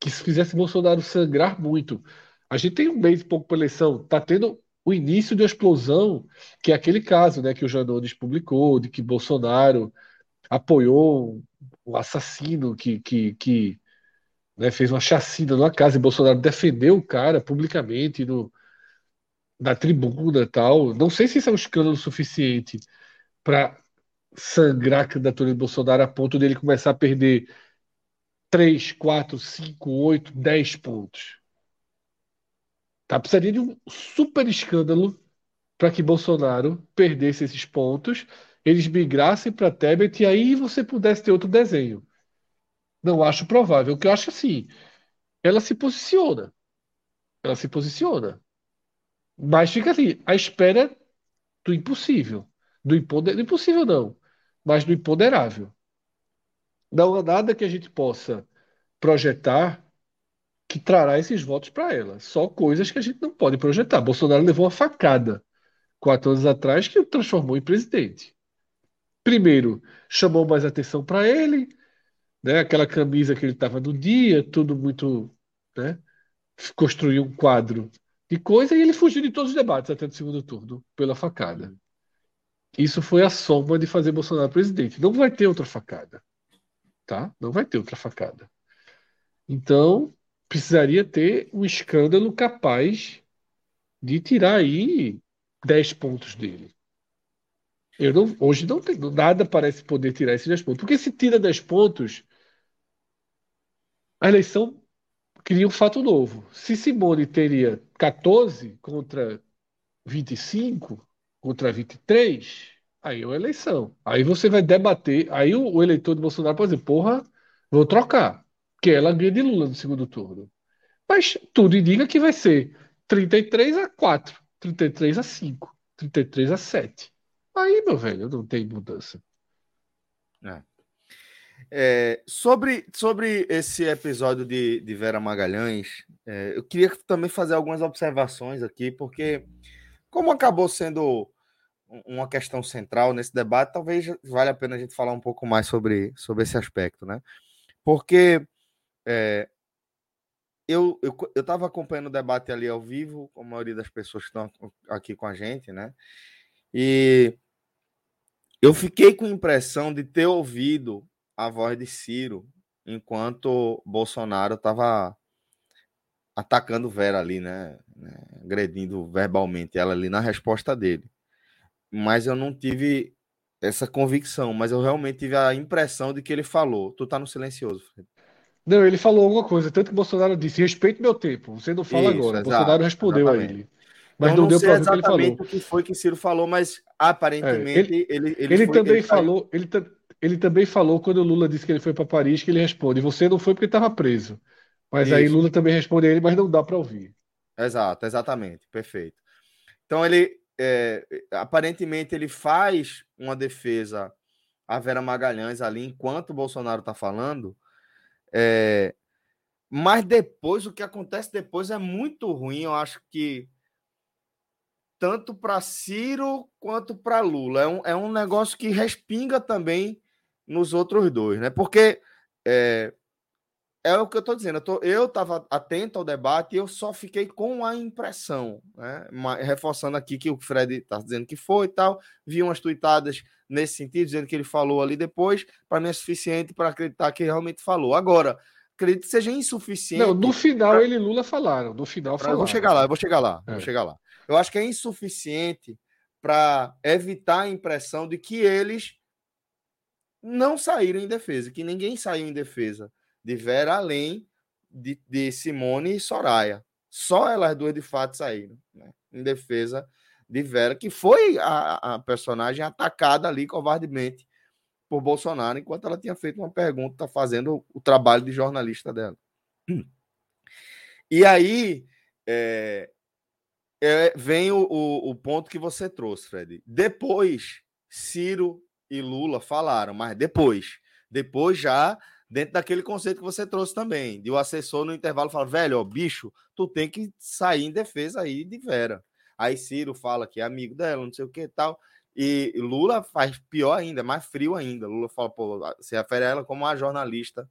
[SPEAKER 3] Que fizesse Bolsonaro sangrar muito. A gente tem um mês e pouco para eleição, está tendo o início uma explosão, que é aquele caso né, que o Janones publicou, de que Bolsonaro apoiou o assassino que, que, que né, fez uma chacina numa casa e Bolsonaro defendeu o cara publicamente no, na tribuna tal. Não sei se isso é um escândalo suficiente para sangrar a candidatura de Bolsonaro a ponto dele começar a perder 3, 4, 5, 8, 10 pontos. Tá? Precisaria de um super escândalo para que Bolsonaro perdesse esses pontos, eles migrassem para Tebet e aí você pudesse ter outro desenho. Não acho provável. O que eu acho assim, ela se posiciona. Ela se posiciona. Mas fica ali, à espera do impossível. Do impoder... impossível não, mas do imponderável. Não há nada que a gente possa projetar que trará esses votos para ela. Só coisas que a gente não pode projetar. Bolsonaro levou uma facada quatro anos atrás que o transformou em presidente. Primeiro, chamou mais atenção para ele, né? aquela camisa que ele estava no dia, tudo muito. Né? Construiu um quadro de coisa e ele fugiu de todos os debates até o segundo turno pela facada. Isso foi a soma de fazer Bolsonaro presidente. Não vai ter outra facada. Tá? Não vai ter outra facada. Então, precisaria ter um escândalo capaz de tirar aí 10 pontos dele. Eu não, hoje não tem, nada parece poder tirar esses 10 pontos. Porque se tira 10 pontos, a eleição cria um fato novo. Se Simone teria 14 contra 25, contra 23, aí é uma eleição. Aí você vai debater, aí o, o eleitor de Bolsonaro pode dizer, porra, vou trocar que ela ganha de Lula no segundo turno. Mas tudo indica que vai ser 33 a 4, 33 a 5, 33 a 7. Aí, meu velho, não tem mudança.
[SPEAKER 1] É. É, sobre, sobre esse episódio de, de Vera Magalhães, é, eu queria também fazer algumas observações aqui, porque, como acabou sendo uma questão central nesse debate, talvez valha a pena a gente falar um pouco mais sobre, sobre esse aspecto, né? Porque é, eu estava acompanhando o debate ali ao vivo, com a maioria das pessoas que estão aqui com a gente, né? E eu fiquei com a impressão de ter ouvido a voz de Ciro enquanto Bolsonaro estava atacando Vera ali, né? né? Agredindo verbalmente ela ali na resposta dele. Mas eu não tive essa convicção, mas eu realmente tive a impressão de que ele falou. Tu tá no silencioso, Fred.
[SPEAKER 3] Não, ele falou alguma coisa, tanto que Bolsonaro disse: respeite meu tempo, você não fala Isso, agora. Exato, Bolsonaro respondeu exatamente. a ele.
[SPEAKER 1] Mas não, não deu para ver o que ele falou. o que foi que Ciro falou, mas aparentemente é, ele, ele,
[SPEAKER 3] ele, ele foi, também ele falou, ele, ele também falou quando o Lula disse que ele foi para Paris, que ele responde: você não foi porque estava preso. Mas Isso. aí Lula também responde a ele, mas não dá para ouvir.
[SPEAKER 1] Exato, exatamente, perfeito. Então ele é, aparentemente ele faz uma defesa a Vera Magalhães ali enquanto o Bolsonaro está falando é, mas depois, o que acontece depois é muito ruim. Eu acho que tanto para Ciro quanto para Lula. É um, é um negócio que respinga também nos outros dois, né? Porque é, é o que eu estou dizendo. Eu estava atento ao debate e eu só fiquei com a impressão, né? reforçando aqui que o Fred está dizendo que foi e tal. Vi umas tuitadas nesse sentido, dizendo que ele falou ali depois, para mim é suficiente para acreditar que realmente falou. Agora, acredito que seja insuficiente.
[SPEAKER 3] Não, no final pra... ele e Lula falaram. No final falaram.
[SPEAKER 1] Eu vou chegar lá, eu vou chegar lá, é. vou chegar lá. Eu acho que é insuficiente para evitar a impressão de que eles não saíram em defesa, que ninguém saiu em defesa de Vera além de, de Simone e Soraya. Só elas duas de fato saíram né, em defesa de Vera, que foi a, a personagem atacada ali covardemente por Bolsonaro, enquanto ela tinha feito uma pergunta, fazendo o trabalho de jornalista dela. E aí é, é, vem o, o, o, ponto que você trouxe, Fred. Depois, Ciro e Lula falaram, mas depois, depois já dentro daquele conceito que você trouxe também, de o assessor no intervalo falar, velho, ó, bicho, tu tem que sair em defesa aí de Vera. Aí Ciro fala que é amigo dela, não sei o que e tal. E Lula faz pior ainda, mais frio ainda. Lula fala, pô, se refere a ela como uma jornalista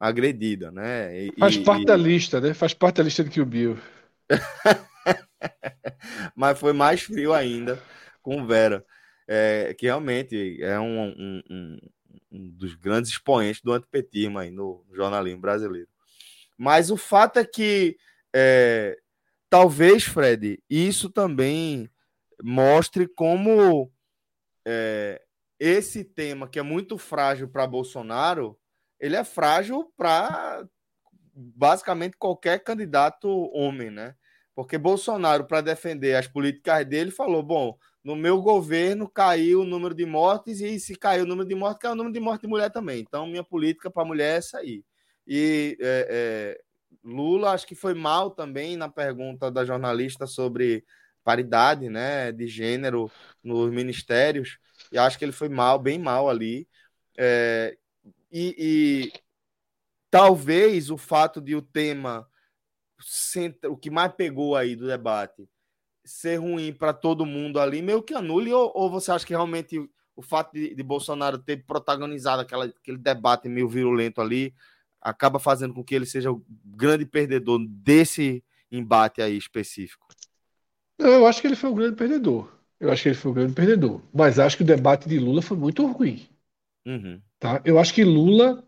[SPEAKER 1] agredida, né?
[SPEAKER 3] E, faz parte e... da lista, né? Faz parte da lista do que o Bill.
[SPEAKER 1] Mas foi mais frio ainda com Vera, é, que realmente é um, um, um, um, dos grandes expoentes do antipetismo aí no jornalismo brasileiro. Mas o fato é que é, talvez, Fred, isso também mostre como é, esse tema que é muito frágil para Bolsonaro, ele é frágil para basicamente qualquer candidato homem, né? Porque Bolsonaro, para defender as políticas dele, falou: bom, no meu governo caiu o número de mortes, e se caiu o número de mortes, caiu o número de mortes de mulher também. Então, minha política para mulher é essa aí. E é, é, Lula, acho que foi mal também na pergunta da jornalista sobre paridade né, de gênero nos ministérios, e acho que ele foi mal, bem mal ali. É, e, e, talvez o fato de o tema, o que mais pegou aí do debate, ser ruim para todo mundo ali, meio que anule, ou, ou você acha que realmente o fato de, de Bolsonaro ter protagonizado aquela, aquele debate meio virulento ali acaba fazendo com que ele seja o grande perdedor desse embate aí específico?
[SPEAKER 3] Eu acho que ele foi o grande perdedor. Eu acho que ele foi o grande perdedor. Mas acho que o debate de Lula foi muito ruim.
[SPEAKER 1] Uhum.
[SPEAKER 3] Tá? Eu acho que Lula.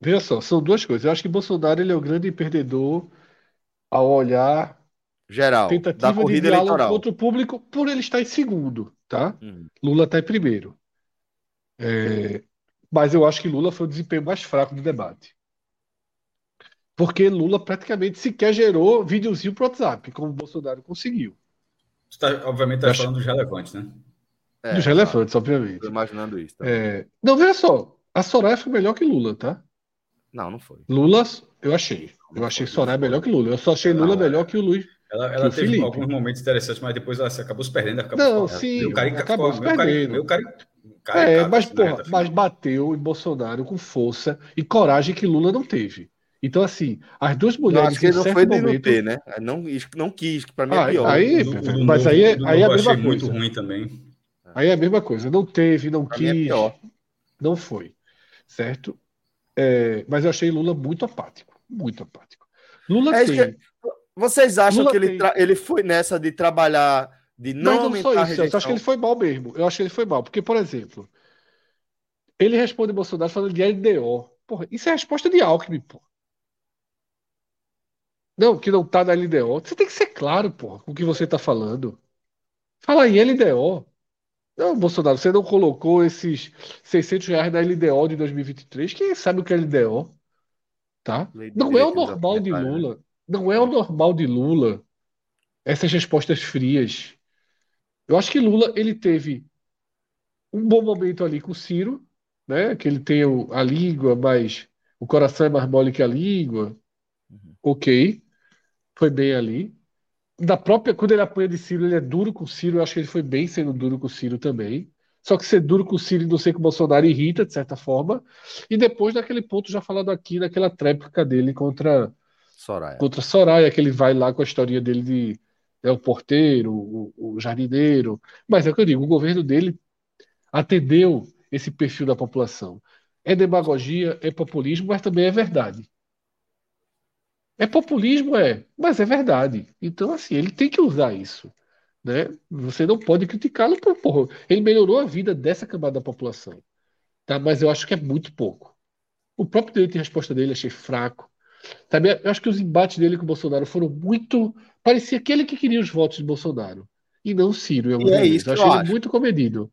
[SPEAKER 3] Veja só, são duas coisas. Eu acho que Bolsonaro ele é o grande perdedor ao olhar
[SPEAKER 1] geral
[SPEAKER 3] tentativa da corrida de diálogo eleitoral contra o público por ele estar em segundo, tá? Uhum. Lula está em primeiro. É... Mas eu acho que Lula foi o desempenho mais fraco do debate. Porque Lula praticamente sequer gerou videozinho pro WhatsApp, como o Bolsonaro conseguiu.
[SPEAKER 2] Você tá, obviamente, está falando dos relevantes, né?
[SPEAKER 3] É, dos relevantes, tá. obviamente. Tô
[SPEAKER 1] imaginando isso.
[SPEAKER 3] Tá? É... Não, veja só. A Soraya foi melhor que Lula, tá?
[SPEAKER 1] Não, não foi.
[SPEAKER 3] Lula, eu achei. Eu achei Soraya melhor que Lula. Eu só achei Lula melhor que o Luiz.
[SPEAKER 2] Ela, ela teve Felipe. alguns momentos interessantes, mas depois ela se acabou se perdendo. Acabou
[SPEAKER 3] não, sim, meu cara, acabou se perdendo. Meu cara, cara, é, mas, porra, mas bateu em Bolsonaro com força e coragem que Lula não teve. Então, assim, as duas mulheres. Não,
[SPEAKER 1] acho que não foi momento... não ter, né? Não, não quis, que para mim é ah, pior.
[SPEAKER 3] Aí, do, mas aí, é, aí é a mesma coisa.
[SPEAKER 2] muito ruim também.
[SPEAKER 3] Aí é a mesma coisa. Não teve, não pra é quis. É não foi. Certo? É, mas eu achei Lula muito apático. Muito apático. Lula é, tem.
[SPEAKER 1] Vocês acham Lula que ele, ele foi nessa de trabalhar, de não,
[SPEAKER 3] não só isso. Eu acho que ele foi mal mesmo. Eu acho que ele foi mal. Porque, por exemplo, ele responde Bolsonaro falando de LDO. Porra, isso é resposta de Alckmin, porra. Não, que não tá na LDO. Você tem que ser claro, pô, com o que você tá falando. Fala aí, LDO. Não, Bolsonaro, você não colocou esses 600 reais na LDO de 2023. Quem sabe o que é LDO? Tá? Não é o normal de Lula. Não é o normal de Lula essas respostas frias. Eu acho que Lula ele teve um bom momento ali com o Ciro, né? Que ele tem a língua, mas o coração é mais mole que a língua. Uhum. Ok foi bem ali. Da própria, quando ele apanha de Ciro, ele é duro com o Ciro. Eu acho que ele foi bem sendo duro com o Ciro também. Só que ser duro com o Ciro e não ser com o Bolsonaro irrita, de certa forma. E depois, naquele ponto, já falado aqui, naquela tréplica dele contra
[SPEAKER 1] Soraya.
[SPEAKER 3] Contra Soraya, que ele vai lá com a história dele de é o porteiro, o, o jardineiro. Mas é o que eu digo, o governo dele atendeu esse perfil da população. É demagogia, é populismo, mas também é verdade. É populismo, é, mas é verdade. Então, assim, ele tem que usar isso. Né? Você não pode criticá-lo por porra. Ele melhorou a vida dessa camada da população. Tá? Mas eu acho que é muito pouco. O próprio direito de resposta dele achei fraco. Sabe, eu acho que os embates dele com o Bolsonaro foram muito. Parecia aquele que queria os votos de Bolsonaro. E não Ciro,
[SPEAKER 1] E é isso
[SPEAKER 3] eu
[SPEAKER 1] eu
[SPEAKER 3] achei ele
[SPEAKER 1] acho.
[SPEAKER 3] muito comedido.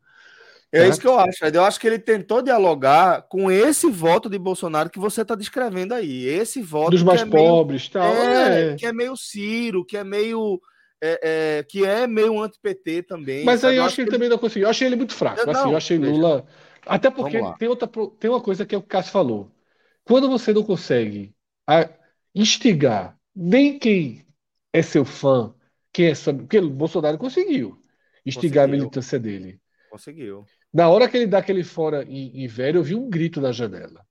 [SPEAKER 1] É
[SPEAKER 3] Tá.
[SPEAKER 1] isso que eu acho. Eu acho que ele tentou dialogar com esse voto de Bolsonaro que você está descrevendo aí. Esse voto
[SPEAKER 3] Dos mais
[SPEAKER 1] é meio-
[SPEAKER 3] pobres e tal.
[SPEAKER 1] é,
[SPEAKER 3] é.
[SPEAKER 1] que é meio Ciro, que é meio. é, é, que é meio anti-PT também.
[SPEAKER 3] Mas aí eu acho que ele também não conseguiu. Eu achei ele muito fraco.
[SPEAKER 1] Eu
[SPEAKER 3] assim,
[SPEAKER 1] não,
[SPEAKER 3] eu achei
[SPEAKER 1] veja.
[SPEAKER 3] Lula. Até porque tem, outra, tem uma coisa é que o Cássio falou. Quando você não consegue a- instigar nem quem é seu fã, quem é seu. Porque o Bolsonaro conseguiu instigar a
[SPEAKER 1] Conseguiu.
[SPEAKER 3] militância dele.
[SPEAKER 1] Conseguiu.
[SPEAKER 3] Na hora que ele dá aquele fora em, em velho, eu vi um grito na janela,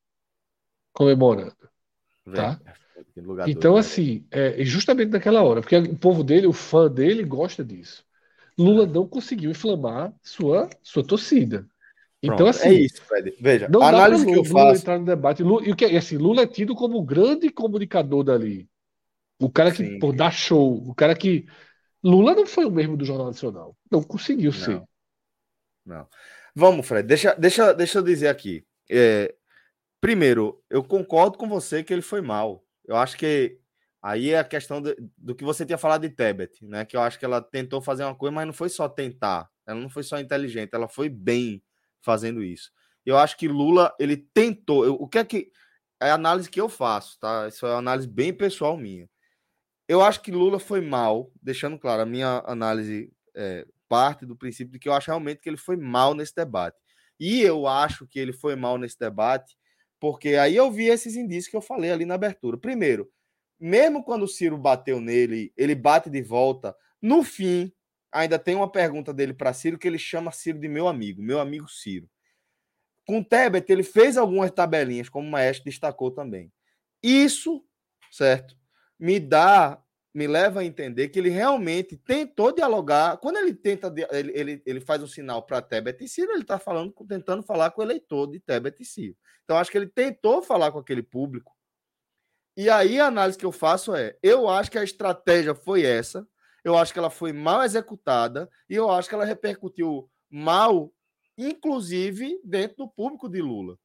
[SPEAKER 3] comemorando. Tá.
[SPEAKER 1] Velho, lugar
[SPEAKER 3] Então, assim, é justamente naquela hora, porque o povo dele, o fã dele, gosta disso. Lula não conseguiu inflamar sua, sua torcida. Então,
[SPEAKER 1] Pronto,
[SPEAKER 3] assim,
[SPEAKER 1] é isso, Fred. Veja,
[SPEAKER 3] não
[SPEAKER 1] a análise que eu
[SPEAKER 3] Lula
[SPEAKER 1] faço.
[SPEAKER 3] entrar no debate. Lula, e o que é, assim, Lula é tido como o grande comunicador dali. O cara que
[SPEAKER 1] Sim.
[SPEAKER 3] pô, dá show. O cara que. Lula não foi o mesmo do Jornal Nacional. Não conseguiu ser.
[SPEAKER 1] Não. Não. Vamos, Fred, deixa, deixa, deixa eu dizer aqui. É, primeiro, eu concordo com você que ele foi mal. Eu acho que aí é a questão do, do que você tinha falado de Tebet, né? Que eu acho que ela tentou fazer uma coisa, mas não foi só tentar. Ela não foi só inteligente, ela foi bem fazendo isso. Eu acho que Lula, ele tentou. eu- o que é que. É a análise que eu faço, tá? Isso é uma análise bem pessoal minha. Eu acho que Lula foi mal, deixando claro, a minha análise é, parte do princípio de que eu acho realmente que ele foi mal nesse debate. E eu acho que ele foi mal nesse debate, porque aí eu vi esses indícios que eu falei ali na abertura. Primeiro, mesmo quando o Ciro bateu nele, ele bate de volta. No fim, ainda tem uma pergunta dele para Ciro que ele chama Ciro de meu amigo, meu amigo Ciro. Com o Tebet, ele fez algumas tabelinhas, como o Maestro destacou também. Isso, certo, me dá, me leva a entender que ele realmente tentou dialogar. Quando ele tenta, ele, ele, ele faz um sinal para Tebet e Ciro, ele está falando, tentando falar com o eleitor de Tebet e Ciro. Então, acho que ele tentou falar com aquele público. E aí a análise que eu faço é: eu acho que a estratégia foi essa, eu acho que ela foi mal executada e eu acho que ela repercutiu mal, inclusive dentro do público de Lula.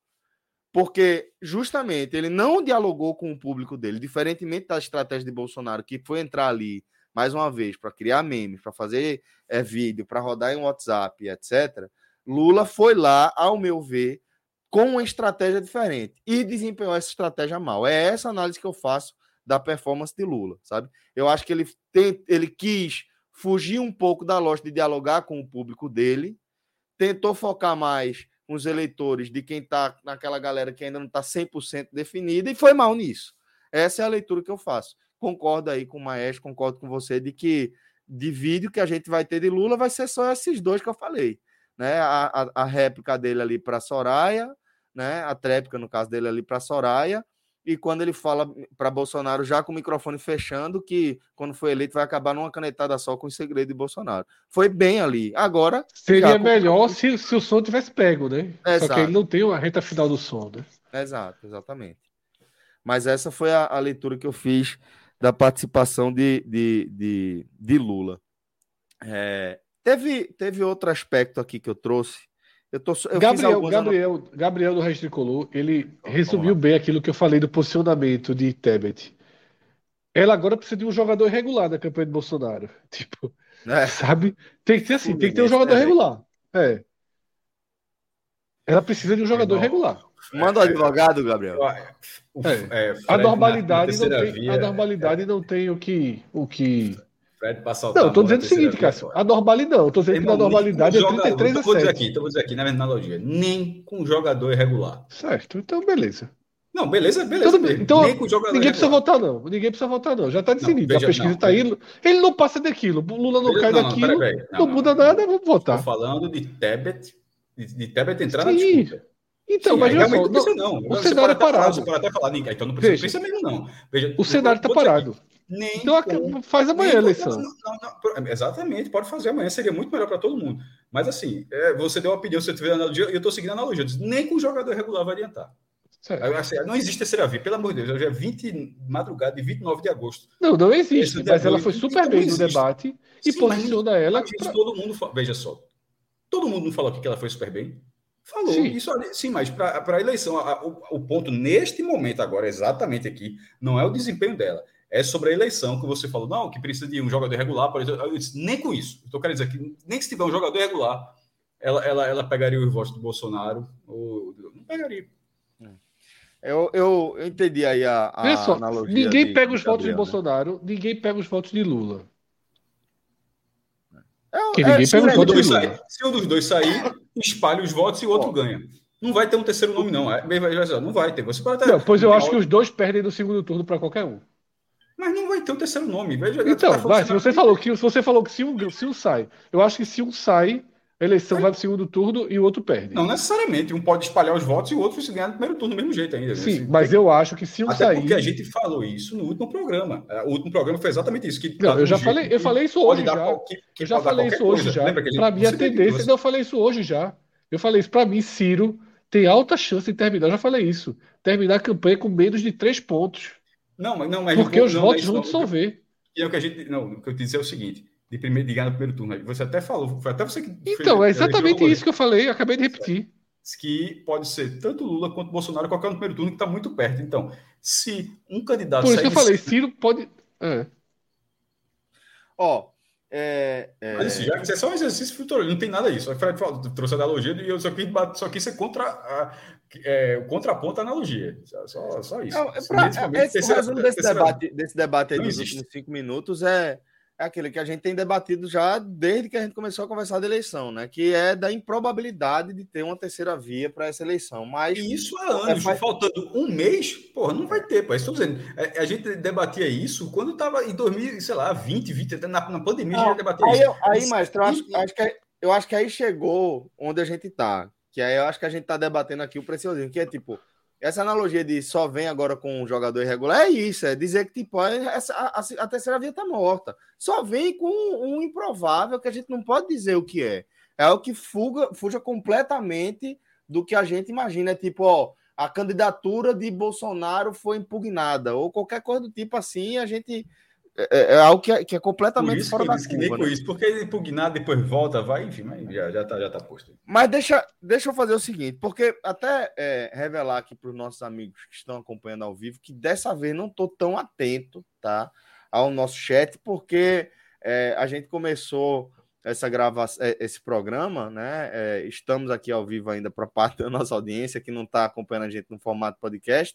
[SPEAKER 1] Porque justamente ele não dialogou com o público dele, diferentemente da estratégia de Bolsonaro, que foi entrar ali mais uma vez para criar memes, para fazer é, vídeo, para rodar em WhatsApp, etc. Lula foi lá, ao meu ver, com uma estratégia diferente e desempenhou essa estratégia mal. É essa análise que eu faço da performance de Lula, sabe? Eu acho que ele, tem, ele quis fugir um pouco da lógica de dialogar com o público dele, tentou focar mais nos eleitores de quem está naquela galera que ainda não está 100% definida e foi mal nisso. Essa é a leitura que eu faço. Concordo aí com o Maestro, concordo com você de que de vídeo que a gente vai ter de Lula vai ser só esses dois que eu falei. Né? A, a, a réplica dele ali para Soraya, né? a tréplica, no caso dele ali para Soraya, e quando ele fala para Bolsonaro, já com o microfone fechando, que quando for eleito vai acabar numa canetada só com o segredo de Bolsonaro. Foi bem ali. Agora.
[SPEAKER 3] Seria
[SPEAKER 1] com-
[SPEAKER 3] melhor se, se o som tivesse pego, né? Só que
[SPEAKER 1] Exato.
[SPEAKER 3] ele não tem a reta final do som, né?
[SPEAKER 1] Exato, exatamente. Mas essa foi a, a leitura que eu fiz da participação de, de, de, de Lula. É, teve, teve outro aspecto aqui que eu trouxe. Eu, tô, eu fiz
[SPEAKER 3] Gabriel, Gabriel, Gabriel do Resto Tricolor, ele
[SPEAKER 1] Vamos
[SPEAKER 3] resumiu bem aquilo que eu falei do posicionamento de Tebet. Ela agora precisa de um jogador regular na campanha de Bolsonaro. Tipo,
[SPEAKER 1] É,
[SPEAKER 3] sabe? Tem que ser assim, tem que ter um jogador
[SPEAKER 1] né,
[SPEAKER 3] regular. É. Ela precisa de um jogador
[SPEAKER 2] Irmão,
[SPEAKER 3] regular.
[SPEAKER 1] manda o advogado, Gabriel.
[SPEAKER 3] É.
[SPEAKER 2] é,
[SPEAKER 3] A
[SPEAKER 2] Fred na- na
[SPEAKER 3] normalidade não tem,
[SPEAKER 2] via,
[SPEAKER 3] a normalidade não tem o que, o que.
[SPEAKER 2] Fred pra saltar
[SPEAKER 3] Não, eu tô
[SPEAKER 2] a bola
[SPEAKER 3] dizendo o
[SPEAKER 2] na
[SPEAKER 3] seguinte, Cássio. A normalidade não. Eu tô dizendo que na normalidade é
[SPEAKER 2] com jogador-
[SPEAKER 3] 33 a
[SPEAKER 2] então vou dizer
[SPEAKER 3] 7.
[SPEAKER 2] aqui, então vou dizer aqui na analogia. Nem com jogador irregular.
[SPEAKER 3] Certo, então beleza.
[SPEAKER 2] Não, beleza, beleza
[SPEAKER 3] Tudo. Então,
[SPEAKER 2] Nem com jogador
[SPEAKER 3] Ninguém precisa votar, não. Ninguém precisa votar, não. Já está decidido.
[SPEAKER 2] veja,
[SPEAKER 3] a pesquisa
[SPEAKER 2] não,
[SPEAKER 3] está aí. Ele não passa daquilo. O Lula não
[SPEAKER 2] Veja-
[SPEAKER 3] cai
[SPEAKER 2] não, não,
[SPEAKER 3] daquilo.
[SPEAKER 2] peraí, peraí.
[SPEAKER 3] Não, muda nada, vamos
[SPEAKER 2] Estou
[SPEAKER 3] votar.
[SPEAKER 2] falando de Tebet, de, de Tebet entrar na
[SPEAKER 3] Sim.
[SPEAKER 2] disputa.
[SPEAKER 3] Então,
[SPEAKER 2] Sim,
[SPEAKER 3] mas
[SPEAKER 2] aí
[SPEAKER 3] só.
[SPEAKER 2] não
[SPEAKER 3] não-
[SPEAKER 2] não.
[SPEAKER 3] o cenário é
[SPEAKER 2] até falar,
[SPEAKER 3] parado.
[SPEAKER 2] Você pode até falar, "Nica, então não precisa,
[SPEAKER 3] Veja.
[SPEAKER 2] precisa mesmo, não. Veja,
[SPEAKER 3] O cenário está
[SPEAKER 2] dizer aqui,
[SPEAKER 3] parado.
[SPEAKER 2] Nem
[SPEAKER 3] Então
[SPEAKER 2] com-
[SPEAKER 3] faz amanhã a eleição.
[SPEAKER 2] não, não, não, exatamente, pode fazer amanhã, seria muito melhor para todo mundo. Mas assim, é, você deu a opinião, você teve analogia, e eu estou seguindo a analogia. Disse, nem com jogador regular vai adiantar. Assim, não existe terceira via, pelo amor de Deus. Hoje é 20, madrugada de 29 de agosto.
[SPEAKER 3] Não, não existe. Mas ela foi super
[SPEAKER 2] então
[SPEAKER 3] bem no debate e
[SPEAKER 2] Sim,
[SPEAKER 3] posiciona ela. Pra-
[SPEAKER 2] todo mundo. fa- Veja só. Todo mundo não falou aqui que ela foi super bem. Falou sim. isso ali, sim, mas para a eleição, a, o, o, ponto neste momento agora, exatamente aqui, não é o desempenho dela, é sobre a eleição que você falou, não, que precisa de um jogador regular, por exemplo, disse, nem com isso. Estou querendo dizer que nem se tiver um jogador regular, ela, ela, ela pegaria os votos do Bolsonaro, ou não pegaria.
[SPEAKER 1] Eu, eu, eu entendi aí a, a
[SPEAKER 3] só, analogia. Ninguém de, pega os votos de Bolsonaro, ninguém pega os votos de Lula.
[SPEAKER 2] É, é, pega os votos de Lula. Sair, se um dos dois sair, espalha os votos e o outro ganha. Não vai ter um terceiro nome, não. É, não vai ter. Você pode
[SPEAKER 3] até... Não, pois eu acho que os dois perdem no segundo turno para qualquer um.
[SPEAKER 2] Mas não vai ter um terceiro nome. Veja,
[SPEAKER 3] então, tá vai, se você falou que se você falou que se um, se um sai, eu acho que se um sai, a eleição é. vai para o segundo turno e o outro perde.
[SPEAKER 2] Não necessariamente. Um pode espalhar os votos e o outro se ganhar no primeiro turno do mesmo jeito ainda.
[SPEAKER 3] Sim, assim, mas eu acho que se um
[SPEAKER 2] Até
[SPEAKER 3] sair.
[SPEAKER 2] Porque a gente falou isso no último programa. É, o último programa foi exatamente isso. Que
[SPEAKER 3] não, eu já falei, eu falei isso hoje já. Que, que eu já falei isso hoje coisa. já. Para mim, a tendência. Não, eu falei isso hoje já. Eu falei isso. Para mim, Ciro tem alta chance de terminar. Eu já falei isso. Terminar a campanha com menos de três pontos.
[SPEAKER 2] Não, mas não, mas
[SPEAKER 3] porque os não, votos vão dissolver.
[SPEAKER 2] E é o que a gente. Não, o que eu te dizer é o seguinte: de, primeiro, de ganhar no primeiro turno. Você até falou, foi até você que.
[SPEAKER 3] Então, fez, é exatamente isso que eu falei, eu acabei de repetir.
[SPEAKER 2] Que pode ser tanto Lula quanto Bolsonaro, qualquer um no primeiro turno que está muito perto. Então, se um candidato.
[SPEAKER 3] Por isso que eu falei, Ciro pode. É.
[SPEAKER 1] Ó, é,
[SPEAKER 2] é... Mas isso já é só um exercício futurológico, não tem nada disso. O Fred falou, trouxe a analogia e eu só quis, só quis ser contra a, é, contraponto à analogia. Só, só isso. Não, é
[SPEAKER 1] pra, esse, terceira, o resumo desse debate, desse debate aí dos últimos cinco minutos é é aquele que a gente tem debatido já desde que a gente começou a conversar da eleição, né? Que é da improbabilidade de ter uma terceira via para essa eleição. Mas
[SPEAKER 2] e isso há anos, é, faltando um mês, porra, não vai ter, pô. Estou dizendo, a, é, a, gente debatia isso quando estava em 2000, sei lá, 20, 20, na, na pandemia ah, a gente debatia
[SPEAKER 1] aí,
[SPEAKER 2] isso.
[SPEAKER 1] Aí, mas eu acho, acho que eu acho que aí chegou onde a gente está, que aí eu acho que a gente está debatendo aqui o preciosismo, que é tipo essa analogia de só vem agora com um jogador irregular é isso, é dizer que tipo, essa, a, a, terceira via está morta. Só vem com um improvável que a gente não pode dizer o que é. É o que fuga, fuja completamente do que a gente imagina. É tipo, ó, a candidatura de Bolsonaro foi impugnada, ou qualquer coisa do tipo assim, a gente é, é, é, algo que é, que é completamente
[SPEAKER 2] fora da curva. Que nem né? com isso, porque ele impugnar, depois volta, vai, enfim, mas já, já, tá, já tá posto.
[SPEAKER 1] Mas deixa, deixa eu fazer o seguinte, porque até é, revelar aqui para os nossos amigos que estão acompanhando ao vivo, que dessa vez não estou tão atento, tá? Ao nosso chat, porque é, a gente começou essa gravação, é, esse programa, né? É, estamos aqui ao vivo ainda para parte da nossa audiência que não está acompanhando a gente no formato podcast,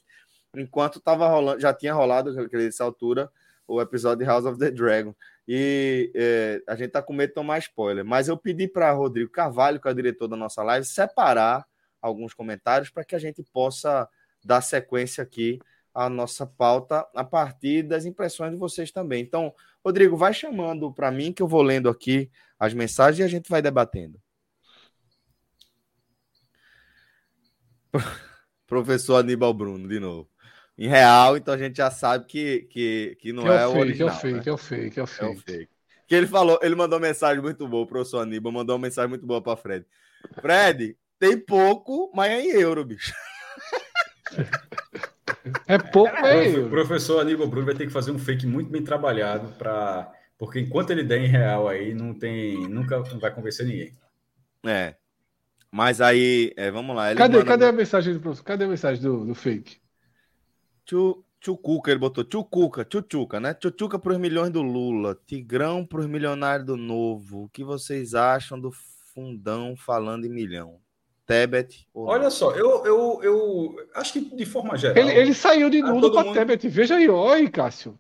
[SPEAKER 1] enquanto estava rolando, já tinha rolado nessa altura o episódio de House of the Dragon. E é, a gente tá com medo de tomar spoiler. Mas eu pedi para Rodrigo Carvalho, que é o diretor da nossa live, separar alguns comentários para que a gente possa dar sequência aqui à nossa pauta a partir das impressões de vocês também. Então, Rodrigo, vai chamando para mim que eu vou lendo aqui as mensagens e a gente vai debatendo. Professor Aníbal Bruno, de novo em real, então a gente já sabe que, que, que não que é, é, o, fake, original.
[SPEAKER 3] É o fake, né? é o fake, é o fake. É o fake.
[SPEAKER 1] Que ele falou, ele mandou uma mensagem muito boa, o professor Aníbal mandou uma mensagem muito boa para Fred. Fred, tem pouco, mas é em euro, bicho.
[SPEAKER 3] É pouco, é
[SPEAKER 2] euro. O professor Aníbal Bruno vai ter que fazer um fake muito bem trabalhado para porque enquanto ele der em real aí, não tem, nunca não vai convencer ninguém.
[SPEAKER 1] É. Mas aí, é, vamos lá.
[SPEAKER 3] cadê, manda... cadê a mensagem do professor? Cadê a mensagem do, do fake?
[SPEAKER 1] Tchucuca, ele botou Tchucuca, Tchutchuca, né? Tchutchuca para os milhões do Lula, Tigrão para os milionários do Novo. O que vocês acham do fundão falando em milhão? Tebet?
[SPEAKER 2] Olha não? só, eu, eu, eu acho que de forma geral.
[SPEAKER 3] Ele, ele saiu de nulo para mundo... Tebet. Veja aí, olha, Cássio.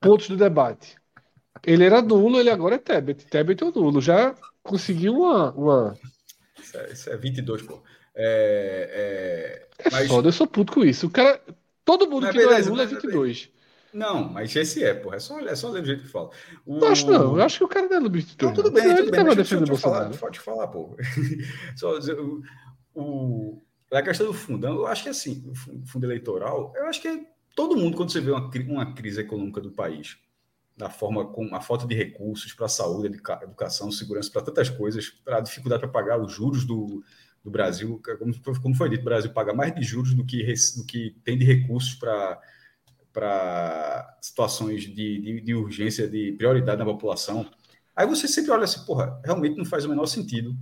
[SPEAKER 3] Pontos do debate. Ele era nulo, ele agora é Tebet. Tebet é o nulo. Já conseguiu uma. uma...
[SPEAKER 2] Isso, é, isso é 22, pô. É,
[SPEAKER 3] é, mas... foda, eu sou puto com isso. O cara. Todo mundo mas que beleza, não é Lula é 22.
[SPEAKER 2] Não, mas esse é, porra. É só, é só ler do jeito que fala.
[SPEAKER 3] O... Não acho não. Eu acho que o cara não é Lula 22.
[SPEAKER 2] Não, tudo bem, tudo ele bem. Tava defendendo o Bolsonaro. Pode falar, pô. só dizer, o, o, a questão do fundão, eu acho que assim, o fundo eleitoral, eu acho que todo mundo, quando você vê uma, uma crise econômica do país, da forma com a falta de recursos para a saúde, educação, segurança, para tantas coisas, para a dificuldade para pagar os juros do, do Brasil, como, como foi dito, o Brasil paga mais de juros do que, do que tem de recursos para situações de, de, de, urgência, de prioridade na população. Aí você sempre olha assim, porra, realmente não faz o menor sentido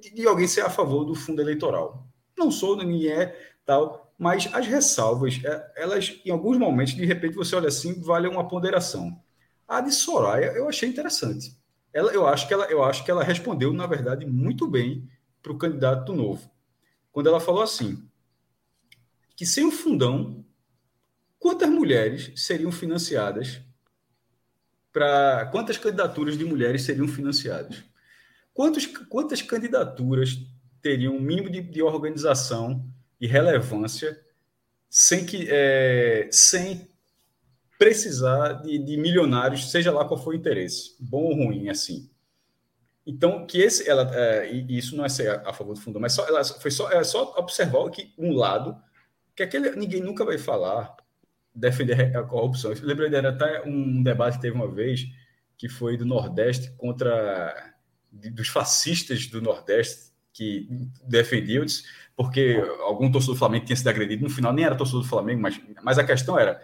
[SPEAKER 2] de, de alguém ser a favor do fundo eleitoral. Não sou, nem é tal, mas as ressalvas, é, elas, em alguns momentos, de repente, você olha assim, vale uma ponderação. A de Soraya eu achei interessante. Ela, eu, acho que ela, eu acho que ela respondeu, na verdade, muito bem para o candidato novo. Quando ela falou assim, que sem o fundão, quantas mulheres seriam financiadas para quantas candidaturas de mulheres seriam financiadas? Quantos, quantas candidaturas teriam um mínimo de, de organização e relevância sem que é, sem precisar de, de, milionários, seja lá qual for o interesse, bom ou ruim, assim. Então, que esse, ela, é, e isso não é ser a, favor do fundo, mas só, ela foi só, é só observar que um lado, que aquele ninguém nunca vai falar, defender a corrupção. Eu lembrei dela até um debate que teve uma vez, que foi do Nordeste contra dos fascistas do Nordeste que defendiam, porque algum torcedor do Flamengo tinha sido agredido, no final nem era torcedor do Flamengo, mas, mas a questão era,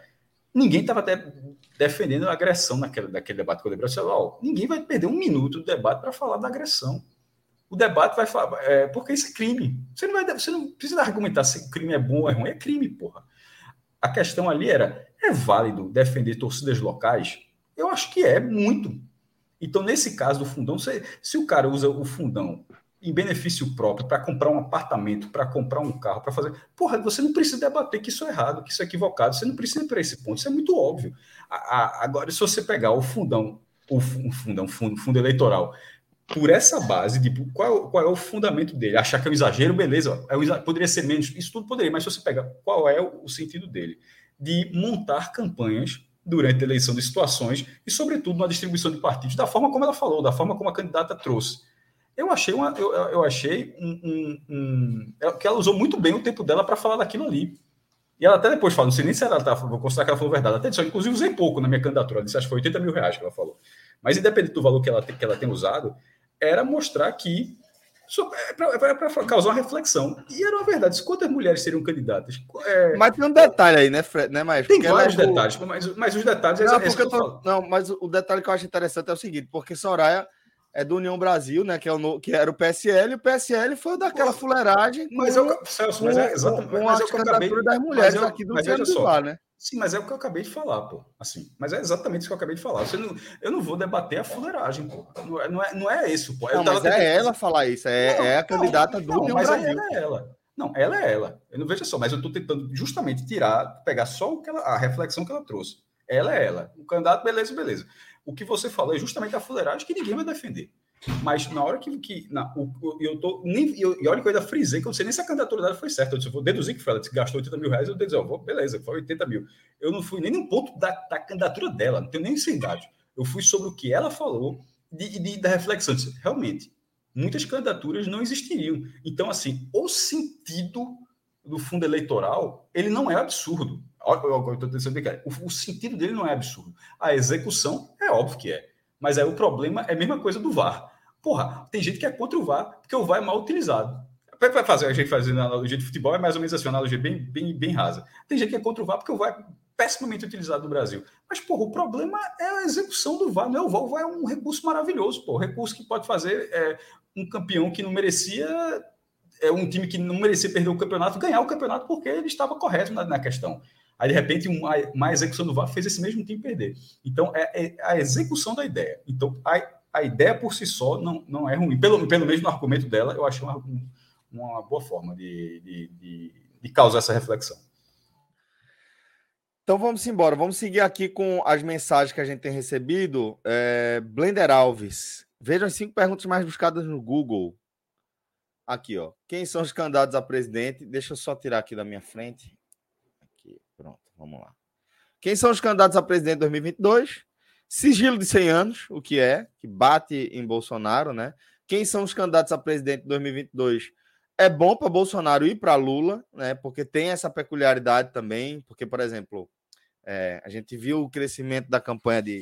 [SPEAKER 2] ninguém estava até defendendo a agressão naquele, naquele debate que eu lembrei, oh, ninguém vai perder um minuto do debate para falar da agressão. O debate vai falar, é, porque isso é crime. Você não, vai, você não precisa argumentar se o crime é bom ou é ruim, é crime, porra. A questão ali era: é válido defender torcidas locais? Eu acho que é muito. Então, nesse caso do fundão, se, se o cara usa o fundão em benefício próprio para comprar um apartamento, para comprar um carro, para fazer. Porra, você não precisa debater que isso é errado, que isso é equivocado. Você não precisa ir para esse ponto. Isso é muito óbvio. A, a, agora, se você pegar o fundão, o fundão, fundo, fundo eleitoral, por essa base, de qual, qual é o fundamento dele? Achar que é um exagero, beleza, é um exagero, poderia ser menos, isso tudo poderia, mas se você pega qual é o, o sentido dele? De montar campanhas durante a eleição de situações e, sobretudo, na distribuição de partidos, da forma como ela falou, da forma como a candidata trouxe. Eu achei, uma, eu, eu achei um, um, um, é, que ela usou muito bem o tempo dela para falar daquilo ali. E ela até depois fala, não sei nem se ela tá, vou considerar que ela falou verdade. Até disse, inclusive usei pouco na minha candidatura, ela disse, acho que foi 80 mil reais que ela falou. Mas independente do valor que ela, que ela tem usado, era mostrar que é para é causar uma reflexão. E era uma verdade. Quantas mulheres seriam candidatas?
[SPEAKER 1] É... Mas tem um detalhe aí, né, Fred? Né, mas
[SPEAKER 2] tem vários detalhes, mas, mas os detalhes.
[SPEAKER 1] Não, é tô... não, mas o detalhe que eu acho interessante é o seguinte: porque Soraya é do União Brasil, né? Que, é o, que era o PSL, e o PSL foi daquela fuleiragem.
[SPEAKER 2] Mas, com, eu, Celso, mas é exatamente. Com, com mas a candidatura
[SPEAKER 1] das mulheres eu, aqui do
[SPEAKER 2] né? Sim, mas é o que eu acabei de falar, pô. Assim, mas é exatamente isso que eu acabei de falar. Você não, eu não vou debater a fuleiragem, pô. Não é, não é, não é isso, pô.
[SPEAKER 1] Não, mas é ela falar isso, é, não, é a candidata do
[SPEAKER 2] não, mas Brasil. ela é ela. Não, ela é ela. Eu não vejo só, mas eu estou tentando justamente tirar, pegar só o que ela, a reflexão que ela trouxe. Ela é ela. O candidato, beleza, beleza. O que você falou é justamente a fuleiragem que ninguém vai defender. Mas na hora que. que na, o, eu tô. Nem, eu, e olha que eu ainda frisei, que eu não sei nem se a candidatura dela foi certa. Eu, disse, eu vou deduzir que ela, gastou 80 mil reais, eu deduzi, oh, beleza, foi 80 mil. Eu não fui nem no ponto da, da candidatura dela, não tenho nem idade. Eu fui sobre o que ela falou de, da reflexão. Disse, realmente, muitas candidaturas não existiriam. Então, assim, o sentido do fundo eleitoral, ele não é absurdo. Que o, o sentido dele não é absurdo. A execução é óbvio que é. Mas aí o problema é a mesma coisa do VAR. Porra, tem gente que é contra o VAR porque o VAR é mal utilizado. Para fazer a gente fazer analogia de futebol é mais ou menos assim, uma analogia bem, bem, bem rasa. Tem gente que é contra o VAR porque o VAR é pessimamente utilizado no Brasil. Mas, porra, o problema é a execução do VAR. Não é o VAR, o VAR é um recurso maravilhoso, pô. Recurso que pode fazer é, um campeão que não merecia, é um time que não merecia perder o campeonato, ganhar o campeonato porque ele estava correto na, na questão. Aí, de repente, uma, uma execução do VAR fez esse mesmo time perder. Então, é, é a execução da ideia. Então, a, a ideia por si só não, não é ruim. Pelo, pelo menos no argumento dela, eu achei uma, uma boa forma de, de, de, de causar essa reflexão.
[SPEAKER 1] Então vamos embora. Vamos seguir aqui com as mensagens que a gente tem recebido. É, Blender Alves. Vejam as cinco perguntas mais buscadas no Google. Aqui, ó. Quem são os candidatos a presidente? Deixa eu só tirar aqui da minha frente. Vamos lá. Quem são os candidatos a presidente de 2022? Sigilo de 100 anos, o que é, que bate em Bolsonaro, né? Quem são os candidatos a presidente de 2022? É bom para Bolsonaro ir para Lula, né? Porque tem essa peculiaridade também, porque, por exemplo, é, a gente viu o crescimento da campanha de,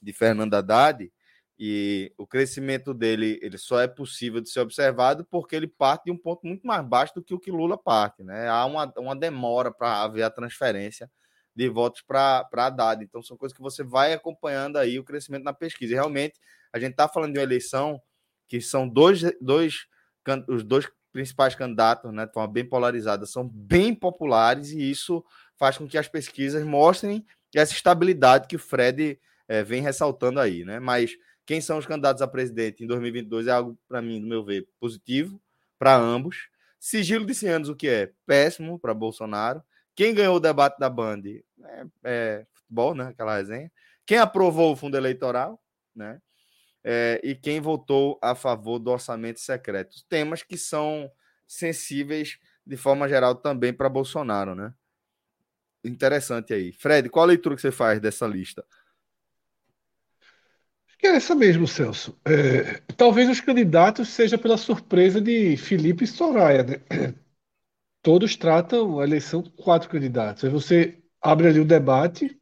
[SPEAKER 1] de Fernando Haddad, e o crescimento dele ele só é possível de ser observado porque ele parte de um ponto muito mais baixo do que o que Lula parte. Né? Há uma, uma demora para haver a transferência de votos para Haddad. Então, são coisas que você vai acompanhando aí o crescimento na pesquisa. E realmente, a gente está falando de uma eleição que são dois, dois os dois principais candidatos, né, forma bem polarizada, são bem populares e isso faz com que as pesquisas mostrem essa estabilidade que o Fred é, vem ressaltando aí, né? Mas quem são os candidatos a presidente em 2022 é algo, para mim, do meu ver, positivo para ambos. Sigilo de 100 anos, o que é? Péssimo para Bolsonaro. Quem ganhou o debate da Band é, é, futebol, né? Aquela resenha. Quem aprovou o fundo eleitoral, né? É, e quem votou a favor do orçamento secreto. Temas que são sensíveis de forma geral também para Bolsonaro, né? Interessante aí. Fred, qual a leitura que você faz dessa lista?
[SPEAKER 3] Que é essa mesmo, Celso. É, talvez os candidatos seja pela surpresa de Felipe e Soraya, né? Todos tratam a eleição com quatro candidatos. Aí você abre ali o debate,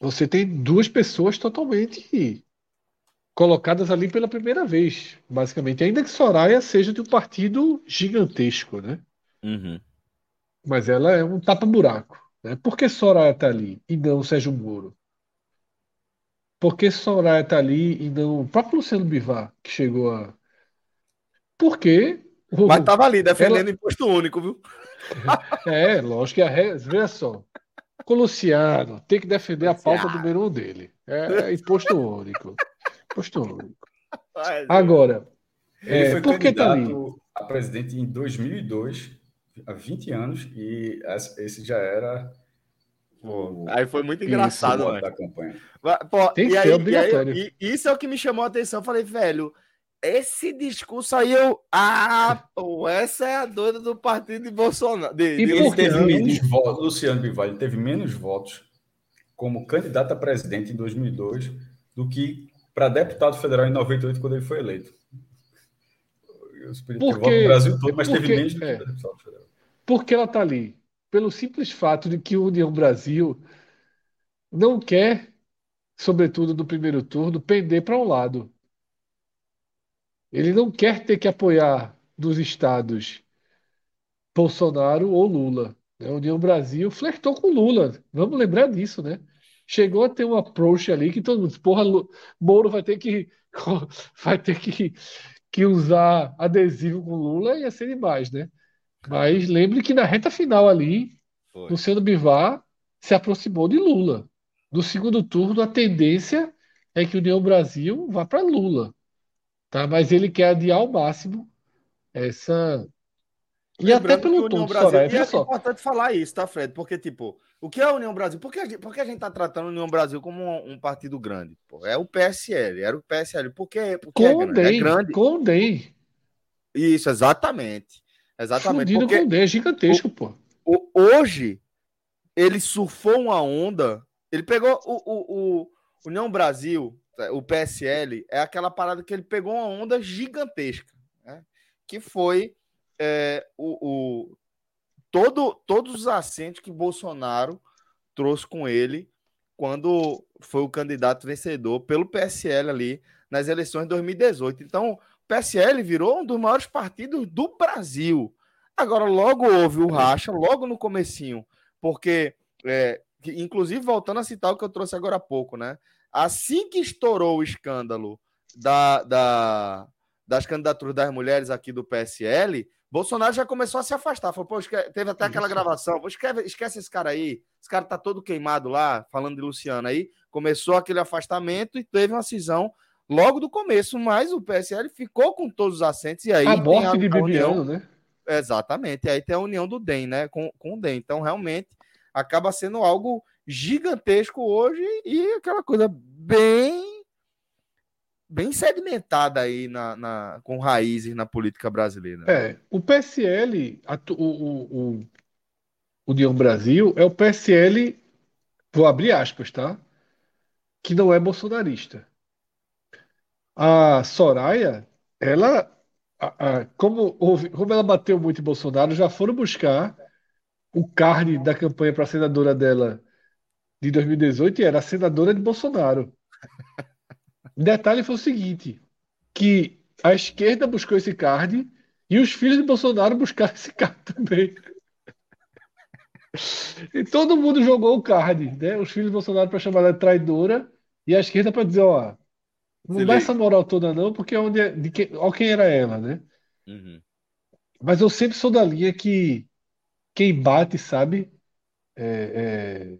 [SPEAKER 3] você tem duas pessoas totalmente colocadas ali pela primeira vez, basicamente. Ainda que Soraya seja de um partido gigantesco, né?
[SPEAKER 1] Uhum.
[SPEAKER 3] Mas ela é um tapa-buraco. Né? Por que Soraya está ali e não Sérgio Moro? Por que Soraya está ali e não o próprio Luciano Bivar, que chegou a. Porque.
[SPEAKER 1] Mas estava ali defendendo ela... imposto único, viu?
[SPEAKER 3] É, lógico que a re... Veja só. Com o Luciano, tem que defender a pauta número um dele. É imposto único. Imposto único. Agora,
[SPEAKER 2] ele é, foi por que tá ali? a presidente em 2002, há 20 anos, e esse já era
[SPEAKER 1] Pô, aí foi muito engraçado, isso,
[SPEAKER 2] Da campanha.
[SPEAKER 1] Pô, Tem e, aí, e aí, e isso é o que me chamou a atenção. Eu falei, velho, esse discurso aí eu. Ah, pô, essa é a doida do partido de Bolsonaro. De,
[SPEAKER 2] e de por teve menos votos, Luciano Bivalho teve menos votos como candidato a presidente em 2002 do que para deputado federal em 98, quando ele foi eleito.
[SPEAKER 3] Porque,
[SPEAKER 2] o Brasil todo, mas
[SPEAKER 3] porque,
[SPEAKER 2] teve menos do
[SPEAKER 3] que é, deputado federal. Porque ela está ali pelo simples fato de que o União Brasil não quer, sobretudo no primeiro turno, pender para um lado. Ele não quer ter que apoiar dos estados Bolsonaro ou Lula. A União Brasil flertou com Lula. Vamos lembrar disso, né? Chegou a ter um approach ali que todo mundo porra, Moro vai ter que vai ter que, que usar adesivo com Lula e ia ser demais, né? Mas lembre que na reta final ali, Foi. Luciano Bivar se aproximou de Lula. No segundo turno, a tendência é que o União Brasil vá para Lula. Tá? Mas ele quer adiar ao máximo essa.
[SPEAKER 1] E Lembrando até pelo tom Brasil, Soraya, e é só. importante falar isso, tá, Fred? Porque, tipo, o que é a União Brasil? Por que a gente, por que a gente tá tratando a União Brasil como um, um partido grande? Pô? É o PSL, era o PSL. Por? Porque
[SPEAKER 3] com é grande. É.
[SPEAKER 1] Isso, exatamente. Exatamente.
[SPEAKER 3] Fundido porque com D, é gigantesco,
[SPEAKER 1] o,
[SPEAKER 3] pô.
[SPEAKER 1] O, hoje, ele surfou uma onda. Ele pegou o, o, o União Brasil, o PSL, é aquela parada que ele pegou uma onda gigantesca, né? que foi é, o, o, todo, todos os assentos que Bolsonaro trouxe com ele quando foi o candidato vencedor pelo PSL ali nas eleições de 2018. Então, PSL virou um dos maiores partidos do Brasil. Agora, logo houve o racha, logo no comecinho, porque, é, inclusive, voltando a citar o que eu trouxe agora há pouco, né? Assim que estourou o escândalo da, da, das candidaturas das mulheres aqui do PSL, Bolsonaro já começou a se afastar. Falou, pô, teve até aquela gravação. Pô, esquece, esquece esse cara aí. Esse cara tá todo queimado lá, falando de Luciano aí. Começou aquele afastamento e teve uma cisão logo do começo, mas o PSL ficou com todos os assentos e aí
[SPEAKER 3] a morte de Bibiano, né?
[SPEAKER 1] Exatamente. E aí tem a união do DEM, né, com, com o DEM. Então, realmente, acaba sendo algo gigantesco hoje e aquela coisa bem bem segmentada aí na, na, com raízes na política brasileira.
[SPEAKER 3] É, o PSL, a, o, o, o União Brasil, é o PSL, vou abrir aspas, tá? Que não é bolsonarista. A Soraya, ela, a, a, como, houve, como ela bateu muito em Bolsonaro, já foram buscar o card da campanha para senadora dela de 2018 e era a senadora de Bolsonaro. O detalhe foi o seguinte, que a esquerda buscou esse card e os filhos de Bolsonaro buscaram esse card também. E todo mundo jogou o card, né? Os filhos de Bolsonaro para chamar ela de traidora e a esquerda para dizer, ó, não dá essa moral toda, não, porque é onde é, de que, ó, quem era ela, né? Uhum. Mas eu sempre sou da linha que quem bate, sabe? É, é...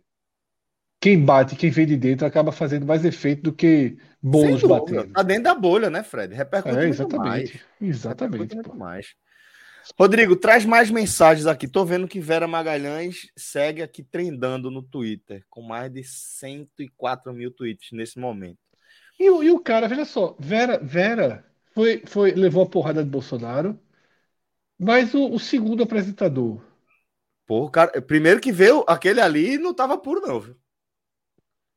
[SPEAKER 3] Quem bate, quem vem de dentro, acaba fazendo mais efeito do que bolos batendo.
[SPEAKER 1] Tá dentro da bolha, né, Fred? Repercute
[SPEAKER 3] é, exatamente. muito mais. Exatamente.
[SPEAKER 1] Repercute muito mais. Rodrigo, traz mais mensagens aqui. Tô vendo que Vera Magalhães segue aqui trendando no Twitter, com mais de 104 mil tweets nesse momento.
[SPEAKER 3] E, e o cara, veja só, Vera, Vera foi, foi, levou a porrada de Bolsonaro, mas o, o segundo apresentador.
[SPEAKER 1] Pô, cara, primeiro que veio aquele ali não tava puro, não, viu?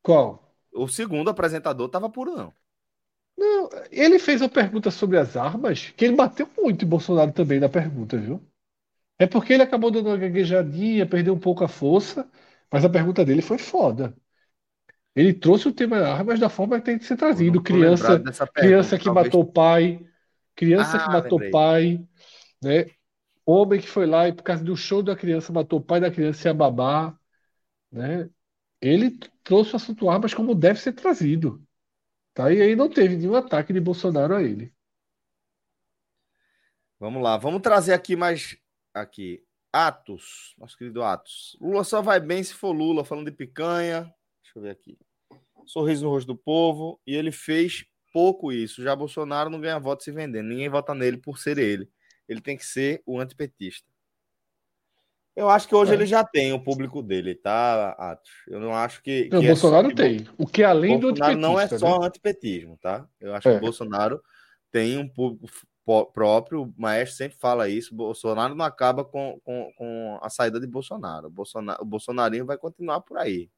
[SPEAKER 3] Qual?
[SPEAKER 1] O segundo apresentador tava puro, não.
[SPEAKER 3] Não, ele fez uma pergunta sobre as armas, que ele bateu muito em Bolsonaro também na pergunta, viu? É porque ele acabou dando uma gaguejadinha, perdeu um pouco a força, mas a pergunta dele foi foda. Ele trouxe o tema armas da forma que tem que ser trazido. Criança, criança que talvez... matou o pai, criança ah, que matou o pai, né? Homem que foi lá e por causa do show da criança matou o pai da criança e a babá, né? Ele trouxe o assunto armas como deve ser trazido. Tá? E aí não teve nenhum ataque de Bolsonaro a ele.
[SPEAKER 1] Vamos lá, vamos trazer aqui mais aqui. Atos, nosso querido Atos. Lula só vai bem se for Lula, falando de picanha. Deixa eu ver aqui. Sorriso no rosto do povo. E ele fez pouco isso. Já Bolsonaro não ganha voto se vendendo. Ninguém vota nele por ser ele. Ele tem que ser o antipetista. Eu acho que hoje é. ele já tem o público dele, tá, Atos? Eu não acho que.
[SPEAKER 3] Não,
[SPEAKER 1] que
[SPEAKER 3] é Bolsonaro é tem. O que é além
[SPEAKER 1] Bolsonaro
[SPEAKER 3] do antipetista.
[SPEAKER 1] não é só né? antipetismo, tá? Eu acho é. que o Bolsonaro tem um público próprio, o Maestro sempre fala isso. Bolsonaro não acaba com, com, com a saída de Bolsonaro. O, Bolsonaro. o Bolsonarinho vai continuar por aí,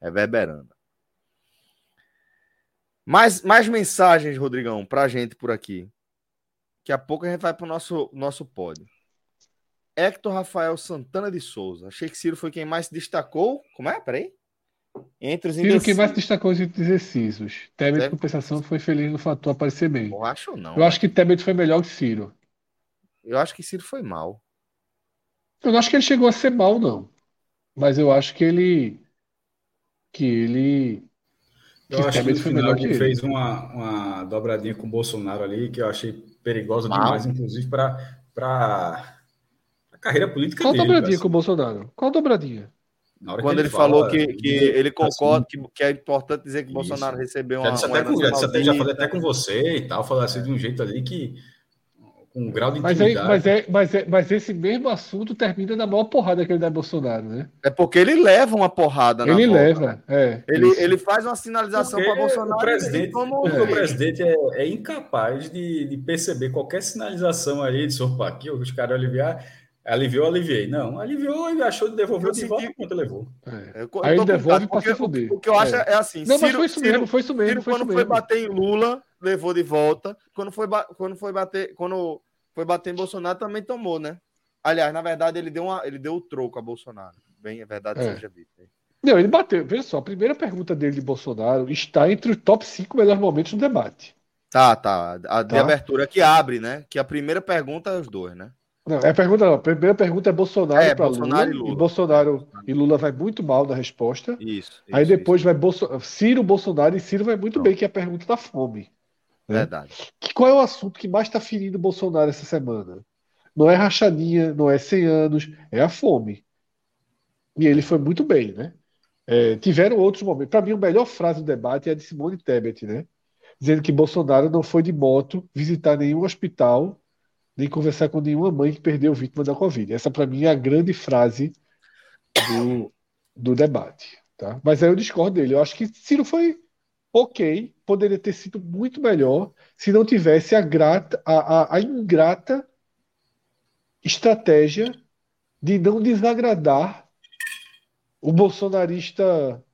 [SPEAKER 1] reverberando. Mais, mais mensagens, Rodrigão, pra gente por aqui. Daqui a pouco a gente vai pro nosso, nosso pódio. Hector Rafael Santana de Souza. Achei que Ciro foi quem mais se destacou. Como é? Peraí.
[SPEAKER 3] Entre os Ciro quem mais se destacou os exercícios. Tebet, em compensação, foi feliz no fator aparecer bem.
[SPEAKER 1] Eu acho não.
[SPEAKER 3] Eu acho que Tebet foi melhor que Ciro.
[SPEAKER 1] Eu acho que Ciro foi mal.
[SPEAKER 3] Eu não acho que ele chegou a ser mal, não. Mas eu acho que ele. Que ele.
[SPEAKER 2] Eu que acho que no final ele fez uma, uma dobradinha com o Bolsonaro ali, que eu achei perigosa demais, inclusive, para a carreira política
[SPEAKER 3] Qual dele. Qual dobradinha com o Bolsonaro? Qual dobradinha?
[SPEAKER 1] Quando ele, ele fala, falou que, que ele concorda assim, que, que, é importante dizer que o Bolsonaro recebeu uma.
[SPEAKER 2] Já, até com, já, já falei até com você e tal, falou assim de um jeito ali que. Um grau de
[SPEAKER 3] mas, aí, mas, é, mas, é, mas esse mesmo assunto termina na maior porrada que ele dá Bolsonaro, né?
[SPEAKER 1] É porque ele leva uma porrada
[SPEAKER 3] na Ele boca, leva, é.
[SPEAKER 1] Ele, ele faz uma sinalização para Bolsonaro.
[SPEAKER 2] O presidente, como... é. o presidente é, é, incapaz de, de perceber qualquer sinalização aí de opa, aqui os caras aliviar Aliviou, aliviei. Não, aliviou e achou de devolver de volta quanto levou.
[SPEAKER 3] É. Eu, Aí ele devolve para se fuder.
[SPEAKER 1] O que eu acho é, é assim.
[SPEAKER 3] Não, Ciro, mas foi isso mesmo, foi isso mesmo.
[SPEAKER 1] Ciro,
[SPEAKER 3] foi
[SPEAKER 1] quando
[SPEAKER 3] isso
[SPEAKER 1] foi mesmo. bater em Lula, levou de volta. Quando foi, quando foi bater, quando foi bater em Bolsonaro, também tomou, né? Aliás, na verdade, ele deu, uma, ele deu o troco a Bolsonaro. Bem, é verdade, é. seja dito.
[SPEAKER 3] Não, ele bateu. Veja só, a primeira pergunta dele de Bolsonaro está entre os top 5 melhores momentos do debate.
[SPEAKER 1] Tá, tá. A de tá? abertura que abre, né? Que a primeira pergunta é os dois, né?
[SPEAKER 3] Não, é a pergunta não. A primeira pergunta é Bolsonaro é, para Lula, e Lula. E Bolsonaro e Lula vai muito mal na resposta.
[SPEAKER 1] Isso.
[SPEAKER 3] Aí depois isso. vai Bolso... Ciro, Bolsonaro e Ciro vai muito bem, que é a pergunta da fome.
[SPEAKER 1] Né? Verdade.
[SPEAKER 3] Que, qual é o assunto que mais está ferindo Bolsonaro essa semana? Não é rachadinha, não é 100 anos, é a fome. E ele foi muito bem, né? É, tiveram outros momentos. Para mim, a melhor frase do debate é a de Simone Tebet, né? Dizendo que Bolsonaro não foi de moto visitar nenhum hospital nem conversar com nenhuma mãe que perdeu vítima da Covid. Essa, para mim, é a grande frase do, do debate. Tá? Mas aí eu discordo dele. Eu acho que Ciro foi ok, poderia ter sido muito melhor se não tivesse a, grata, a, a, a ingrata estratégia de não desagradar o bolsonarista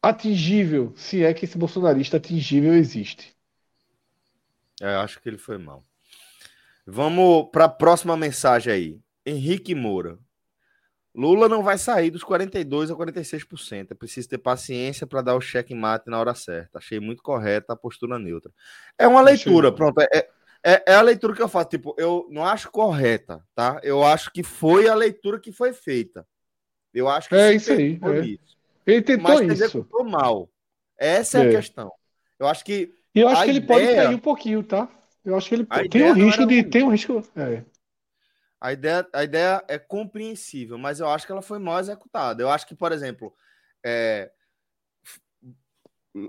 [SPEAKER 3] atingível, se é que esse bolsonarista atingível existe.
[SPEAKER 1] É, eu acho que ele foi mal. Vamos para a próxima mensagem aí. Henrique Moura. Lula não vai sair dos 42% a 46%. É preciso ter paciência para dar o cheque mate na hora certa. Achei muito correta a postura neutra. É uma leitura, pronto. É, é, é, a leitura que eu faço. Tipo, eu não acho correta, tá? Eu acho que foi a leitura que foi feita. Eu acho que
[SPEAKER 3] é isso aí. É. Isso. Ele tentou Mas isso. executou
[SPEAKER 1] mal. Essa é, é, a questão. Eu acho que.
[SPEAKER 3] E eu acho que ele ideia... pode cair um pouquinho, tá? Eu acho que ele tem um risco de. Tem um risco. É.
[SPEAKER 1] A ideia, a ideia é compreensível, mas eu acho que ela foi mal executada. Eu acho que, por exemplo, é,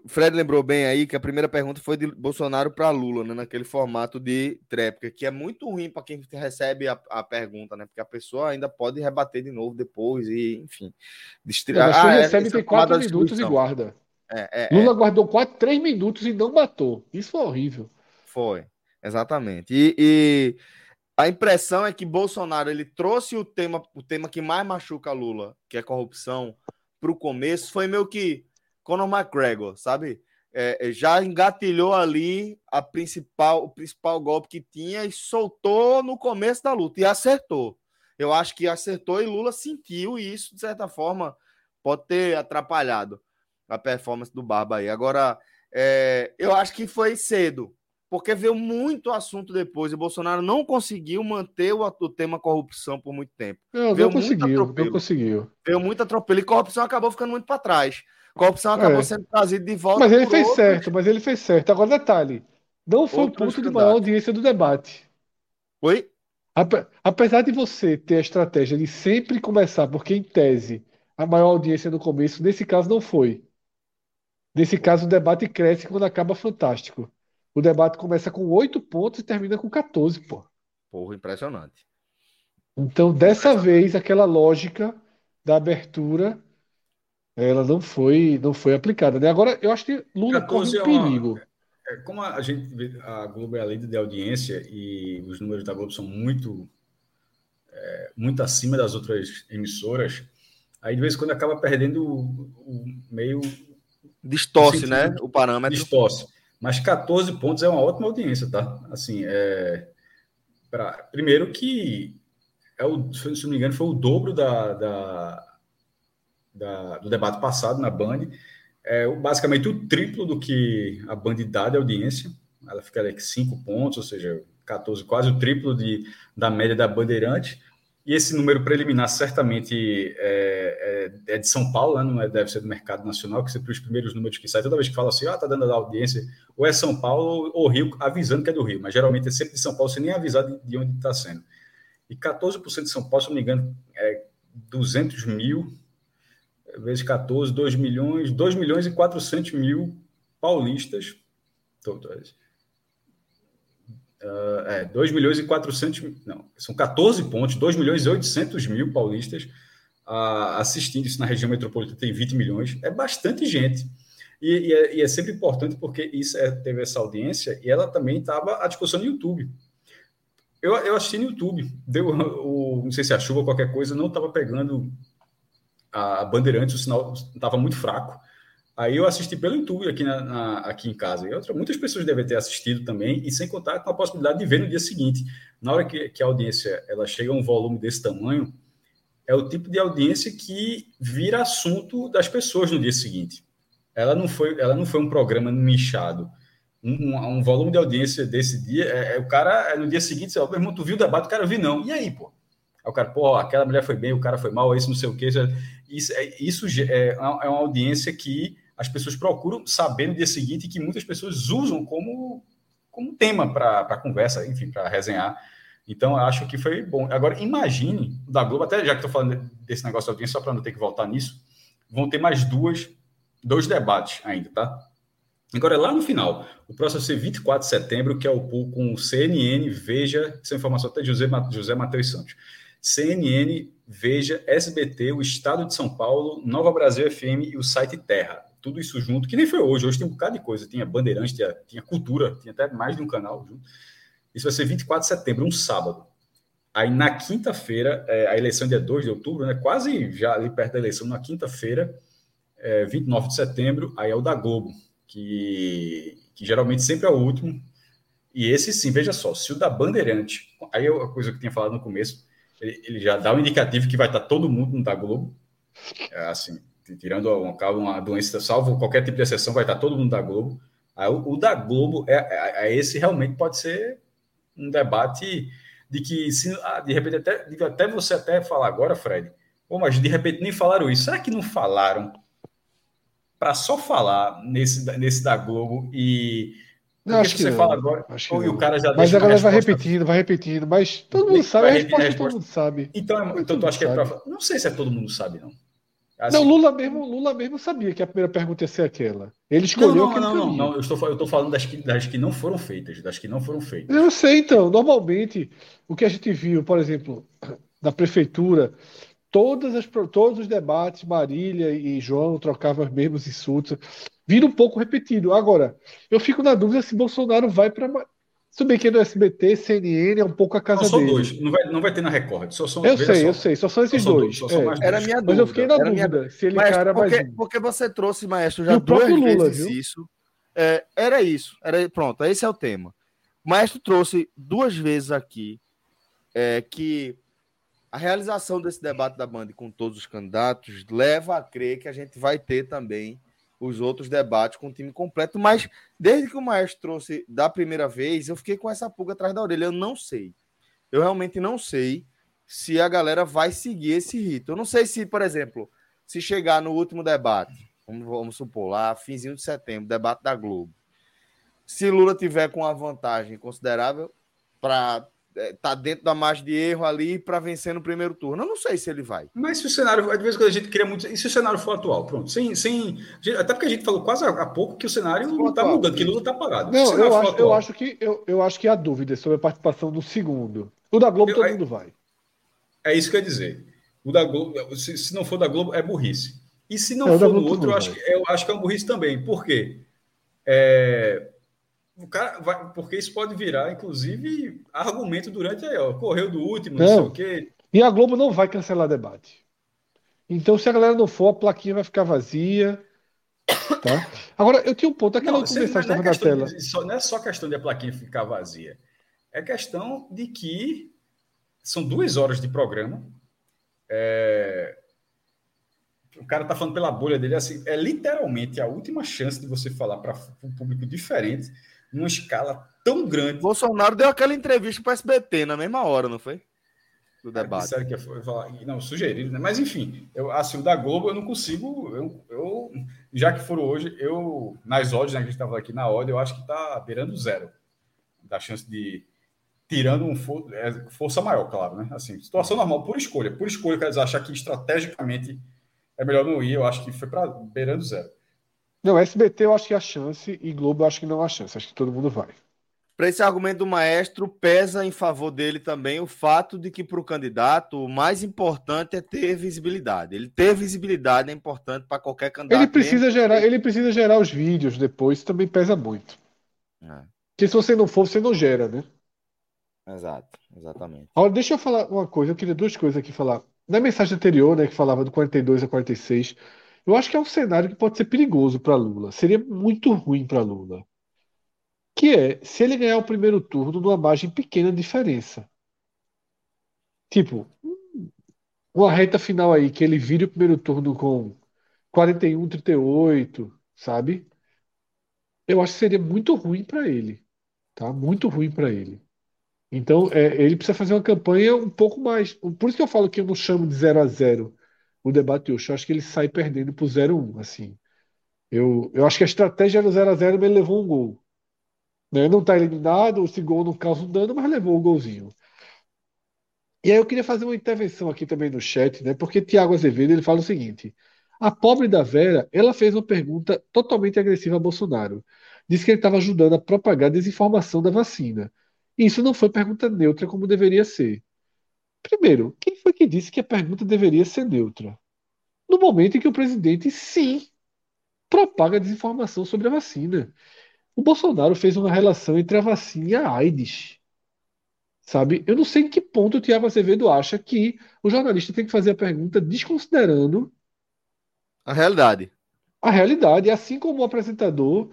[SPEAKER 1] Fred lembrou bem aí que a primeira pergunta foi de Bolsonaro para Lula, né, naquele formato de tréplica, que é muito ruim para quem recebe a, a, pergunta, né, porque a pessoa ainda pode rebater de novo depois e, enfim.
[SPEAKER 3] Distri... Ah, ah, recebe tem quatro minutos e guarda. É, é, Lula é. guardou quatro, três minutos e não matou. Isso foi horrível.
[SPEAKER 1] Foi, exatamente. E, e, a impressão é que Bolsonaro ele trouxe o tema, o tema que mais machuca Lula, que é corrupção, para o começo. Foi meio que Conor McGregor, sabe? É, é, já engatilhou ali a principal, o principal golpe que tinha e soltou no começo da luta e acertou. Eu acho que acertou e Lula sentiu e isso, de certa forma, pode ter atrapalhado a performance do Barba aí. Agora, é, eu acho que foi cedo, porque veio muito assunto depois e Bolsonaro não conseguiu manter o, o tema corrupção por muito tempo.
[SPEAKER 3] Não, veio não conseguiu, não conseguiu.
[SPEAKER 1] Veio muito atropelo e corrupção acabou ficando muito para trás. Corrupção acabou é. sendo trazido de volta.
[SPEAKER 3] Mas ele fez outros. certo, mas ele fez certo. Agora, detalhe: não foi o ponto de maior audiência do debate.
[SPEAKER 1] Oi?
[SPEAKER 3] Apesar de você ter a estratégia de sempre começar, porque em tese a maior audiência no começo, nesse caso não foi. Nesse caso, o debate cresce quando acaba fantástico. O debate começa com oito pontos e termina com 14, pô.
[SPEAKER 1] Porra, impressionante.
[SPEAKER 3] Então, dessa vez, aquela lógica da abertura ela não foi, não foi aplicada. Né? Agora, eu acho que Lula corre um é perigo.
[SPEAKER 2] É, como a gente a Globo é a líder de audiência e os números da Globo são muito, é, muito acima das outras emissoras, aí de vez em quando acaba perdendo o, o meio.
[SPEAKER 1] Distorce, né? O parâmetro.
[SPEAKER 2] Distorce. Mas 14 pontos é uma ótima audiência, tá? Assim, é. Pra, primeiro que é o, se não me engano, foi o dobro da, da da, do debate passado na Band, é basicamente o triplo do que a Band dá de audiência. Ela fica ali com 5 pontos, ou seja, 14, quase o triplo de, da média da Bandeirante. E esse número preliminar certamente é, é, é de São Paulo, né? não é, deve ser do mercado nacional, que sempre os primeiros números que saem, toda vez que fala assim, ah, tá dando a audiência, ou é São Paulo ou Rio, avisando que é do Rio, mas geralmente é sempre de São Paulo, sem nem avisar de, de onde está sendo. E 14% de São Paulo, se não me engano, é 200 mil vezes 14, 2 milhões, 2 milhões e 400 mil paulistas. Todas. Uh, é, 2 milhões e 400 não, são 14 pontos, 2 milhões e 800 mil paulistas uh, assistindo isso na região metropolitana, tem 20 milhões, é bastante gente. E, e, é, e é, sempre importante porque isso é, teve essa audiência e ela também estava à disposição no YouTube. Eu, eu assisti no YouTube, deu o, não sei se a chuva ou qualquer coisa, não estava pegando a Bandeirantes, o sinal estava muito fraco. Aí eu assisti pelo YouTube aqui, na, na, aqui em casa. E outra, muitas pessoas devem ter assistido também, e sem contar com a possibilidade de ver no dia seguinte. Na hora que, que a audiência ela chega a um volume desse tamanho, é o tipo de audiência que vira assunto das pessoas no dia seguinte. Ela não foi, ela não foi um programa nichado. Um, um, volume de audiência desse dia, é, é o cara, é no dia seguinte, você, meu irmão, tu viu o debate? O cara viu, não. E aí, pô? Aí o cara, pô, aquela mulher foi bem, o cara foi mal, isso não sei o quê. Isso, é, isso é, é uma audiência que as pessoas procuram saber no dia seguinte que muitas pessoas usam como, como tema para conversa, enfim, para resenhar. Então, acho que foi bom. Agora, imagine, da Globo, até já que estou falando desse negócio da audiência, só para não ter que voltar nisso, vão ter mais duas, dois debates ainda, tá? Agora, lá no final, o próximo ser 24 de setembro, que é o pool com o CNN, Veja, essa informação até de José, José Matheus Santos. CNN, Veja, SBT, o Estado de São Paulo, Nova Brasil FM e o site Terra. Tudo isso junto, que nem foi hoje. Hoje tem um bocado de coisa. Tinha Bandeirantes, tinha, tinha Cultura, tinha até mais de um canal junto. Isso vai ser 24 de setembro, um sábado. Aí na quinta-feira, é, a eleição é dia 2 de outubro, né? quase já ali perto da eleição, na quinta-feira, é, 29 de setembro, aí é o da Globo, que, que geralmente sempre é o último. E esse sim, veja só, se o da Bandeirante, aí é a coisa que eu tinha falado no começo, ele, ele já dá um indicativo que vai estar todo mundo no da Globo. É assim, tirando uma, uma doença, salvo qualquer tipo de exceção, vai estar todo mundo da Globo. Aí, o, o da Globo é, é, é, esse realmente pode ser um debate de que se, ah, de repente até, até você até falar agora, Fred, Pô, mas de repente nem falaram isso. Será que não falaram para só falar nesse, nesse da Globo e
[SPEAKER 3] Não, acho que
[SPEAKER 2] você
[SPEAKER 3] não.
[SPEAKER 2] fala agora,
[SPEAKER 3] Acho
[SPEAKER 2] ou o cara já
[SPEAKER 3] Mas
[SPEAKER 2] deixa
[SPEAKER 3] a galera vai
[SPEAKER 2] resposta-
[SPEAKER 3] repetindo, vai repetindo, mas todo mundo sabe, a
[SPEAKER 2] repetir a
[SPEAKER 3] resposta todo
[SPEAKER 2] resposta.
[SPEAKER 3] mundo sabe.
[SPEAKER 2] Então, então tu acha que é pra... Não sei se é todo mundo sabe, não. Assim,
[SPEAKER 3] Não, Lula mesmo, Lula mesmo sabia que a primeira pergunta ia ser aquela. Ele escolheu
[SPEAKER 2] não, não,
[SPEAKER 3] aquele
[SPEAKER 2] não, não, não, Eu, estou, eu estou falando das que, das que não foram feitas, das que não foram feitas.
[SPEAKER 3] Eu sei, então. Normalmente, o que a gente viu, por exemplo, na prefeitura, todas as, todos os debates, Marília e João trocavam os mesmos insultos. Vira um pouco repetido. Agora, eu fico na dúvida se Bolsonaro vai para. Se bem que é no SBT, CNN é um pouco a casa
[SPEAKER 2] São só
[SPEAKER 3] dele.
[SPEAKER 2] dois, não vai, não vai ter na Record. Só são,
[SPEAKER 3] Eu sei,
[SPEAKER 2] só.
[SPEAKER 3] eu sei. Só são esses
[SPEAKER 2] Só são
[SPEAKER 3] dois.
[SPEAKER 2] dois, só são
[SPEAKER 3] é.
[SPEAKER 2] mais
[SPEAKER 1] Era
[SPEAKER 2] dois.
[SPEAKER 1] minha
[SPEAKER 3] Mas
[SPEAKER 1] dúvida.
[SPEAKER 3] eu fiquei na
[SPEAKER 1] era minha
[SPEAKER 3] dúvida se ele
[SPEAKER 1] Mas
[SPEAKER 3] cara mais
[SPEAKER 1] porque,
[SPEAKER 3] um.
[SPEAKER 1] porque você trouxe, maestro, já duas
[SPEAKER 3] Lula,
[SPEAKER 1] vezes
[SPEAKER 3] viu?
[SPEAKER 1] isso. É, era isso. Era, pronto, esse é o tema. O maestro trouxe duas vezes aqui é, que a realização desse debate da Band com todos os candidatos leva a crer que a gente vai ter também os outros debates com o time completo, mas desde que o maestro trouxe da primeira vez, eu fiquei com essa pulga atrás da orelha. Eu não sei. Eu realmente não sei se a galera vai seguir esse rito. Eu não sei se, por exemplo, se chegar no último debate, vamos, vamos supor, lá, finzinho de setembro, debate da Globo, se Lula tiver com uma vantagem considerável para estar dentro da margem de erro ali para vencer no primeiro turno, eu não sei se ele vai.
[SPEAKER 2] Mas se o cenário, de vez em quando a gente cria muito. E se o cenário for atual? Pronto. Sem, sem, até porque a gente falou quase há pouco que o cenário não está mudando, que. Lula está apagado. Se o
[SPEAKER 3] Não, eu acho, eu acho que eu, eu acho que há dúvida sobre a participação do segundo. O da Globo
[SPEAKER 2] Eu-
[SPEAKER 3] todo
[SPEAKER 2] aí-
[SPEAKER 3] mundo vai.
[SPEAKER 2] É isso que eu ia dizer. O da Globo, se, se não for da Globo, é burrice. E se não
[SPEAKER 3] É,
[SPEAKER 2] for no
[SPEAKER 3] Globo
[SPEAKER 2] outro, eu acho, que, eu acho que é um burrice também. Por quê? É, o cara vai, porque isso pode virar, inclusive, argumento durante aí, ó. Correu do último, não, sei
[SPEAKER 3] Não.
[SPEAKER 2] o quê.
[SPEAKER 3] E a Globo não vai cancelar debate. Então, se a galera não for, a plaquinha vai ficar vazia. Tá? Agora, eu tinha um ponto. Aquela
[SPEAKER 2] Não,
[SPEAKER 3] última
[SPEAKER 2] isso
[SPEAKER 3] mensagem
[SPEAKER 2] não, é
[SPEAKER 3] estava na tela.
[SPEAKER 2] de- só- não é só questão de a plaquinha ficar vazia. É questão de que são duas horas de programa. É, O cara tá falando pela bolha dele, assim, é literalmente a última chance de você falar para um público diferente, numa escala tão grande.
[SPEAKER 1] Bolsonaro deu aquela entrevista para SBT na mesma hora, não foi? Do debate.
[SPEAKER 2] Disseram que ia falar, não, sugeriram, né? Mas enfim, eu, assim, o da Globo eu não consigo, eu, eu já que foram hoje, eu, nas odds, né, que a gente estava aqui na odd, eu acho que está beirando zero da chance de, tirando um for, é, força maior, claro, né? Assim, situação normal, por escolha, por escolha, quer dizer, achar que estrategicamente é melhor não ir, eu acho que foi para beirando zero.
[SPEAKER 3] Não, SBT eu acho que há chance e Globo eu acho que não há chance. Acho que todo mundo vai.
[SPEAKER 1] Para esse argumento do maestro, pesa em favor dele também o fato de que para o candidato o mais importante é ter visibilidade. Ele ter visibilidade é importante para qualquer candidato.
[SPEAKER 3] Ele precisa
[SPEAKER 1] mesmo.
[SPEAKER 3] gerar, ele precisa gerar os vídeos depois, isso também pesa muito.
[SPEAKER 1] É,
[SPEAKER 3] Porque se você não for, você não gera, né?
[SPEAKER 1] exato, exatamente.
[SPEAKER 3] Agora, deixa eu falar uma coisa, eu queria duas coisas aqui falar. Na mensagem anterior, né, que falava do 42 a 46, eu acho que é um cenário que pode ser perigoso para Lula. Seria muito ruim para Lula. Que é, se ele ganhar o primeiro turno numa margem pequena de diferença. Tipo, uma reta final aí, que ele vire o primeiro turno com 41, 38, sabe? Eu acho que seria muito ruim para ele, tá? Muito ruim para ele. Então, é, ele precisa fazer uma campanha um pouco mais. Por isso que eu falo que eu não chamo de 0 a 0 o debate hoje. Eu acho que ele sai perdendo por 0-1, assim. Eu, eu acho que a estratégia era 0 a 0 mas ele levou um gol. Né? Não está eliminado, esse gol não causa um dano, mas levou o golzinho. E aí eu queria fazer uma intervenção aqui também no chat, né? Porque Tiago Azevedo ele fala o seguinte: a pobre da Vera, ela fez uma pergunta totalmente agressiva a Bolsonaro. Disse que ele estava ajudando a propagar desinformação da vacina. E isso não foi pergunta neutra como deveria ser. Primeiro, quem foi que disse que a pergunta deveria ser neutra? No momento em que o presidente, sim, propaga desinformação sobre a vacina. O Bolsonaro fez uma relação entre a vacina e a AIDS. Sabe? Eu não sei em que ponto o Tiago Azevedo acha que o jornalista tem que fazer a pergunta desconsiderando
[SPEAKER 1] A realidade.
[SPEAKER 3] a realidade, assim como o apresentador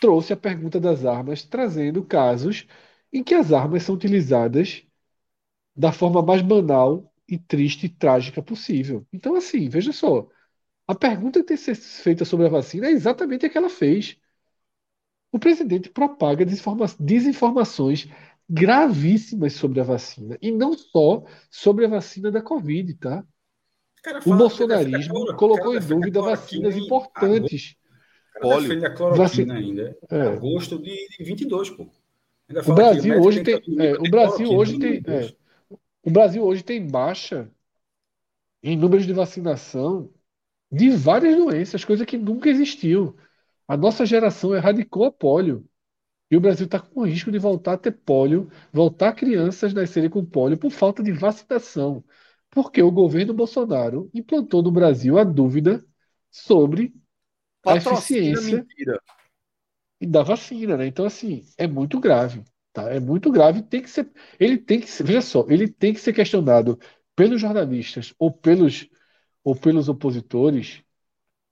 [SPEAKER 3] trouxe a pergunta das armas, trazendo casos em que as armas são utilizadas da forma mais banal e triste e trágica possível. Então, assim, veja só, a pergunta que tem que ser feita sobre a vacina é exatamente a que ela fez. O presidente propaga desinforma- desinformações gravíssimas sobre a vacina, e não só sobre a vacina da Covid, tá?
[SPEAKER 2] O,
[SPEAKER 3] bolsonarismo
[SPEAKER 2] agora,
[SPEAKER 3] colocou em dúvida vacinas importantes.
[SPEAKER 2] O
[SPEAKER 1] pólio.
[SPEAKER 2] Defende a cloroquina ainda. É. Agosto de 22, pô.
[SPEAKER 3] o Brasil hoje tem, é, o Brasil hoje tem, é, o Brasil hoje tem baixa em números de vacinação de várias doenças, coisa que nunca existiu. A nossa geração erradicou a pólio. E o Brasil está com risco de voltar a ter pólio, voltar crianças nascerem com pólio por falta de vacinação. Porque o governo Bolsonaro implantou no Brasil a dúvida sobre a eficiência mentira. da vacina, né? Então, assim, é muito grave, tá? É muito grave, tem que ser, ele tem que ser, veja só, ele tem que ser questionado pelos jornalistas ou pelos ou pelos opositores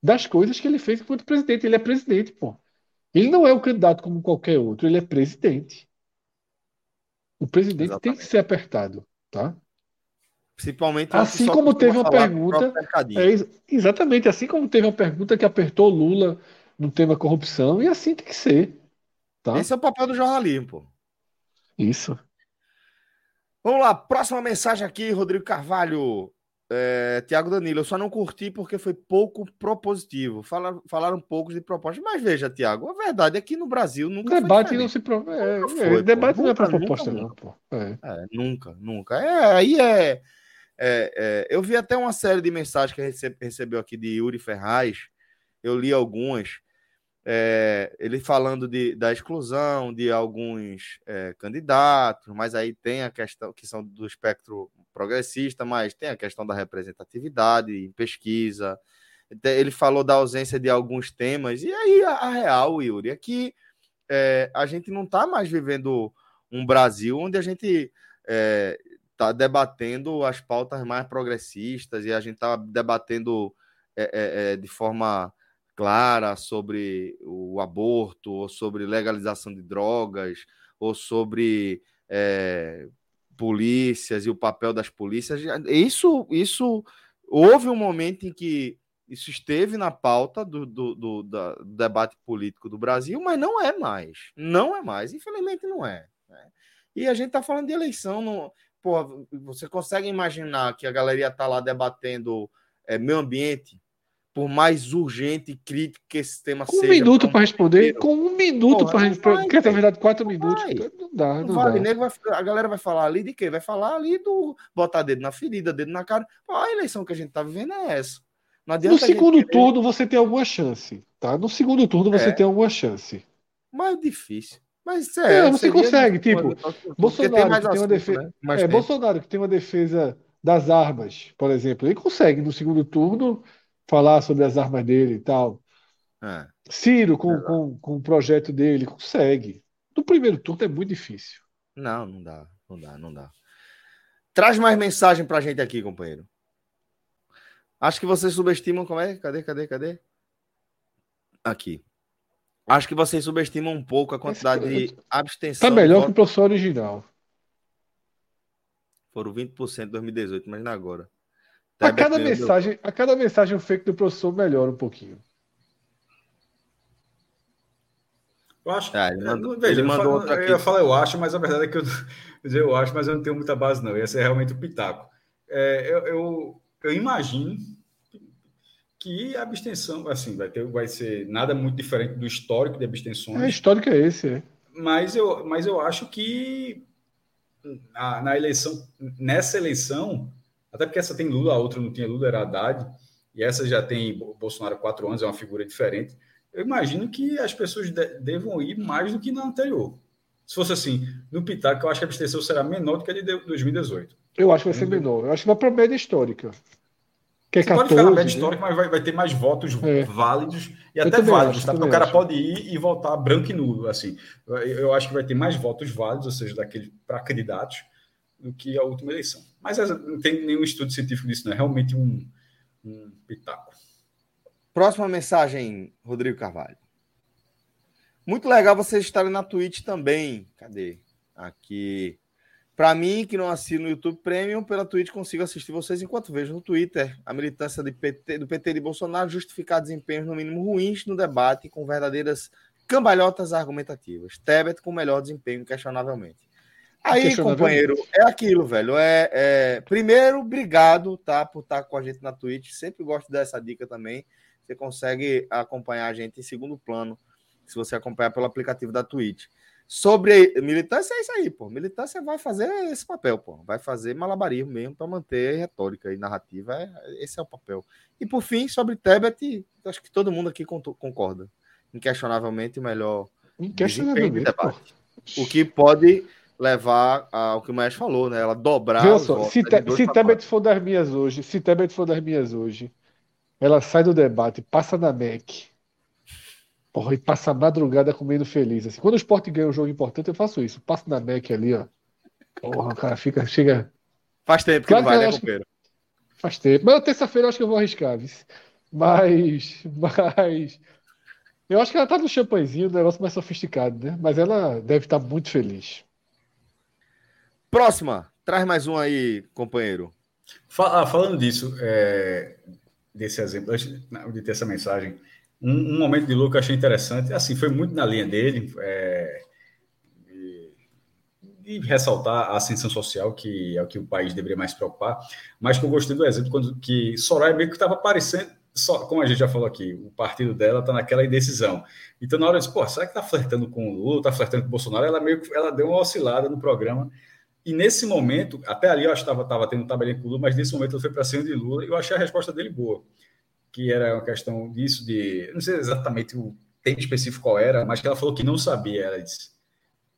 [SPEAKER 3] das coisas que ele fez enquanto presidente. Ele é presidente, pô. Ele não é um candidato como qualquer outro, ele é presidente. O presidente Exatamente. tem que ser apertado, tá?
[SPEAKER 1] Principalmente
[SPEAKER 3] assim como teve uma pergunta, é, exatamente assim como teve uma pergunta que apertou Lula no tema corrupção e assim tem que ser, tá?
[SPEAKER 1] Esse é o papel do jornalismo, pô.
[SPEAKER 3] Isso.
[SPEAKER 1] Vamos lá, próxima mensagem aqui, Rodrigo Carvalho. É, Tiago Danilo, eu só não curti porque foi pouco propositivo. Falaram, falaram poucos de proposta. Mas veja, Tiago, a verdade é que no Brasil nunca
[SPEAKER 3] debate não se pro... é, foi, é, debate não é para proposta, nunca, não. Pô.
[SPEAKER 1] É. é. nunca, nunca. É, aí é, é, Eu vi até uma série de mensagens que recebe, recebeu aqui de Yuri Ferraz. Eu li algumas é, ele falando de, da exclusão de alguns é, candidatos, mas aí tem a questão que são do espectro progressista, mas tem a questão da representatividade em pesquisa. Ele falou da ausência de alguns temas, e aí a, a real, Yuri, é que é, a gente não está mais vivendo um Brasil onde a gente está debatendo as pautas mais progressistas e a gente está debatendo de forma clara sobre o aborto, ou sobre legalização de drogas, ou sobre é, polícias e o papel das polícias. Isso, isso houve um momento em que isso esteve na pauta do, do, do, do debate político do Brasil, mas não é mais. Não é mais. Infelizmente, não é. Né? E a gente está falando de eleição. Você consegue imaginar que a galeria está lá debatendo é, meio ambiente, por mais urgente e crítico que esse tema
[SPEAKER 3] com seja. Um minuto para responder, com um minuto para responder, porque na verdade quatro minutos. Vai. Não dá, não, não vale, dá.
[SPEAKER 1] Vai, a galera vai falar ali de quê? Vai falar ali do botar dedo na ferida, dedo na cara. A eleição que a gente está vivendo é essa.
[SPEAKER 3] no segundo querer... turno você tem alguma chance, tá? No segundo turno você é. tem alguma chance.
[SPEAKER 1] Mas é difícil. Mas é,
[SPEAKER 3] não, você consegue, tipo, Bolsonaro tem, que tem uma defesa, né? é, Bolsonaro que tem uma defesa das armas, por exemplo, ele consegue no segundo turno falar sobre as armas dele e tal. É. Ciro, com, é com, com o projeto dele, consegue. No primeiro turno é muito difícil.
[SPEAKER 1] Não, não dá, não dá, não dá. Traz mais mensagem pra gente aqui, companheiro. Acho que vocês subestimam. Como é? Cadê, cadê, cadê? Aqui. Acho que vocês subestimam um pouco a quantidade de abstenção.
[SPEAKER 3] Tá melhor que o professor original.
[SPEAKER 1] Foram 20% em 2018, imagina agora.
[SPEAKER 3] A cada, mensagem, a cada mensagem o fake do professor melhora um pouquinho.
[SPEAKER 2] Eu acho. Ah, ele mandou, veja, ele mandou eu, falo, eu ia falar eu acho, mas a verdade é que eu, eu acho, mas eu não tenho muita base, não. Esse é realmente o pitaco. É, eu, eu, eu, imagino que a abstenção, assim, vai, ter, vai ser nada muito diferente do histórico de abstenções.
[SPEAKER 3] É, histórico é esse, é.
[SPEAKER 2] Mas eu, mas eu acho que na, na eleição, nessa eleição, até porque essa tem Lula, a outra não tinha Lula, era Haddad, e essa já tem Bolsonaro há quatro anos, é uma figura diferente. Eu imagino que as pessoas de devam ir mais do que na anterior. Se fosse assim, no Pitaco, eu acho que a abstenção será menor do que a de 2018.
[SPEAKER 3] Eu acho que vai ser menor. Eu acho que vai para a média histórica.
[SPEAKER 2] Que é Você 14, pode ficar na média né? histórica, mas vai, vai, ter mais votos é. válidos e eu até válidos, acho, tá? Porque o cara acho. pode ir e voltar branco e nulo. Assim. Eu, eu acho que vai ter mais votos válidos, ou seja, daquele para candidatos, do que a última eleição. Mas não tem nenhum estudo científico disso, não. É realmente um, um pitaco.
[SPEAKER 1] Próxima mensagem, Rodrigo Carvalho. Muito legal vocês estarem na Twitch também. Cadê? Aqui. Para mim, que não assino no YouTube Premium, pela Twitch consigo assistir vocês enquanto vejo no Twitter a militância PT, do PT de Bolsonaro justificar desempenhos no mínimo ruins no debate com verdadeiras cambalhotas argumentativas. Tebet com melhor desempenho, questionavelmente. Aí, companheiro, é aquilo, velho. É, é, Primeiro, obrigado, tá, por estar com a gente na Twitch. Sempre gosto dessa dica também. Você consegue acompanhar a gente em segundo plano, se você acompanhar pelo aplicativo da Twitch. Sobre militância, é isso aí, pô. Militância vai fazer esse papel, pô. Vai fazer malabarismo mesmo para manter retórica e narrativa. É, esse é o papel. E por fim, sobre Tebet, acho que todo mundo aqui concorda. Inquestionavelmente o melhor
[SPEAKER 3] Inquestionavelmente,
[SPEAKER 1] debate. O que pode levar ao que o Maestro falou, né? Ela dobrar.
[SPEAKER 3] Veja só, se, te, se Tebet for das minhas hoje, se Tebet for das minhas hoje, ela sai do debate, passa na MEC Porra, e passa a madrugada comendo feliz. Assim. Quando o esporte ganha um jogo importante, eu faço isso. Passo na Mac ali, ó. Porra, o cara fica, chega.
[SPEAKER 1] Faz tempo que claro não vai, né, companheiro?
[SPEAKER 3] Faz tempo. Mas terça-feira eu acho que eu vou arriscar, viu? Mas. Mas. Eu acho que ela tá no champanhezinho, um negócio mais sofisticado, né? Mas ela deve estar muito feliz.
[SPEAKER 1] Próxima. Traz mais um aí, companheiro.
[SPEAKER 2] Ah, falando disso, é... desse exemplo, antes de ter essa mensagem, um, um, momento de Luca eu achei interessante, assim, foi muito na linha dele, é, ressaltar a ascensão social, que é o que o país deveria mais preocupar, mas que eu gostei do exemplo, quando que Soraya meio que estava aparecendo, só, como a gente já falou aqui, o partido dela está naquela indecisão. Então, na hora eu disse, pô, será que está flertando com o Lula, está flertando com o Bolsonaro? Ela meio ela deu uma oscilada no programa. E nesse momento, até ali eu estava tendo um tabelinho com o Lula, mas nesse momento ele foi para cima de Lula e eu achei a resposta dele boa que era uma questão disso, de. Não sei exatamente o tempo específico qual era, mas que ela falou que não sabia. Ela disse.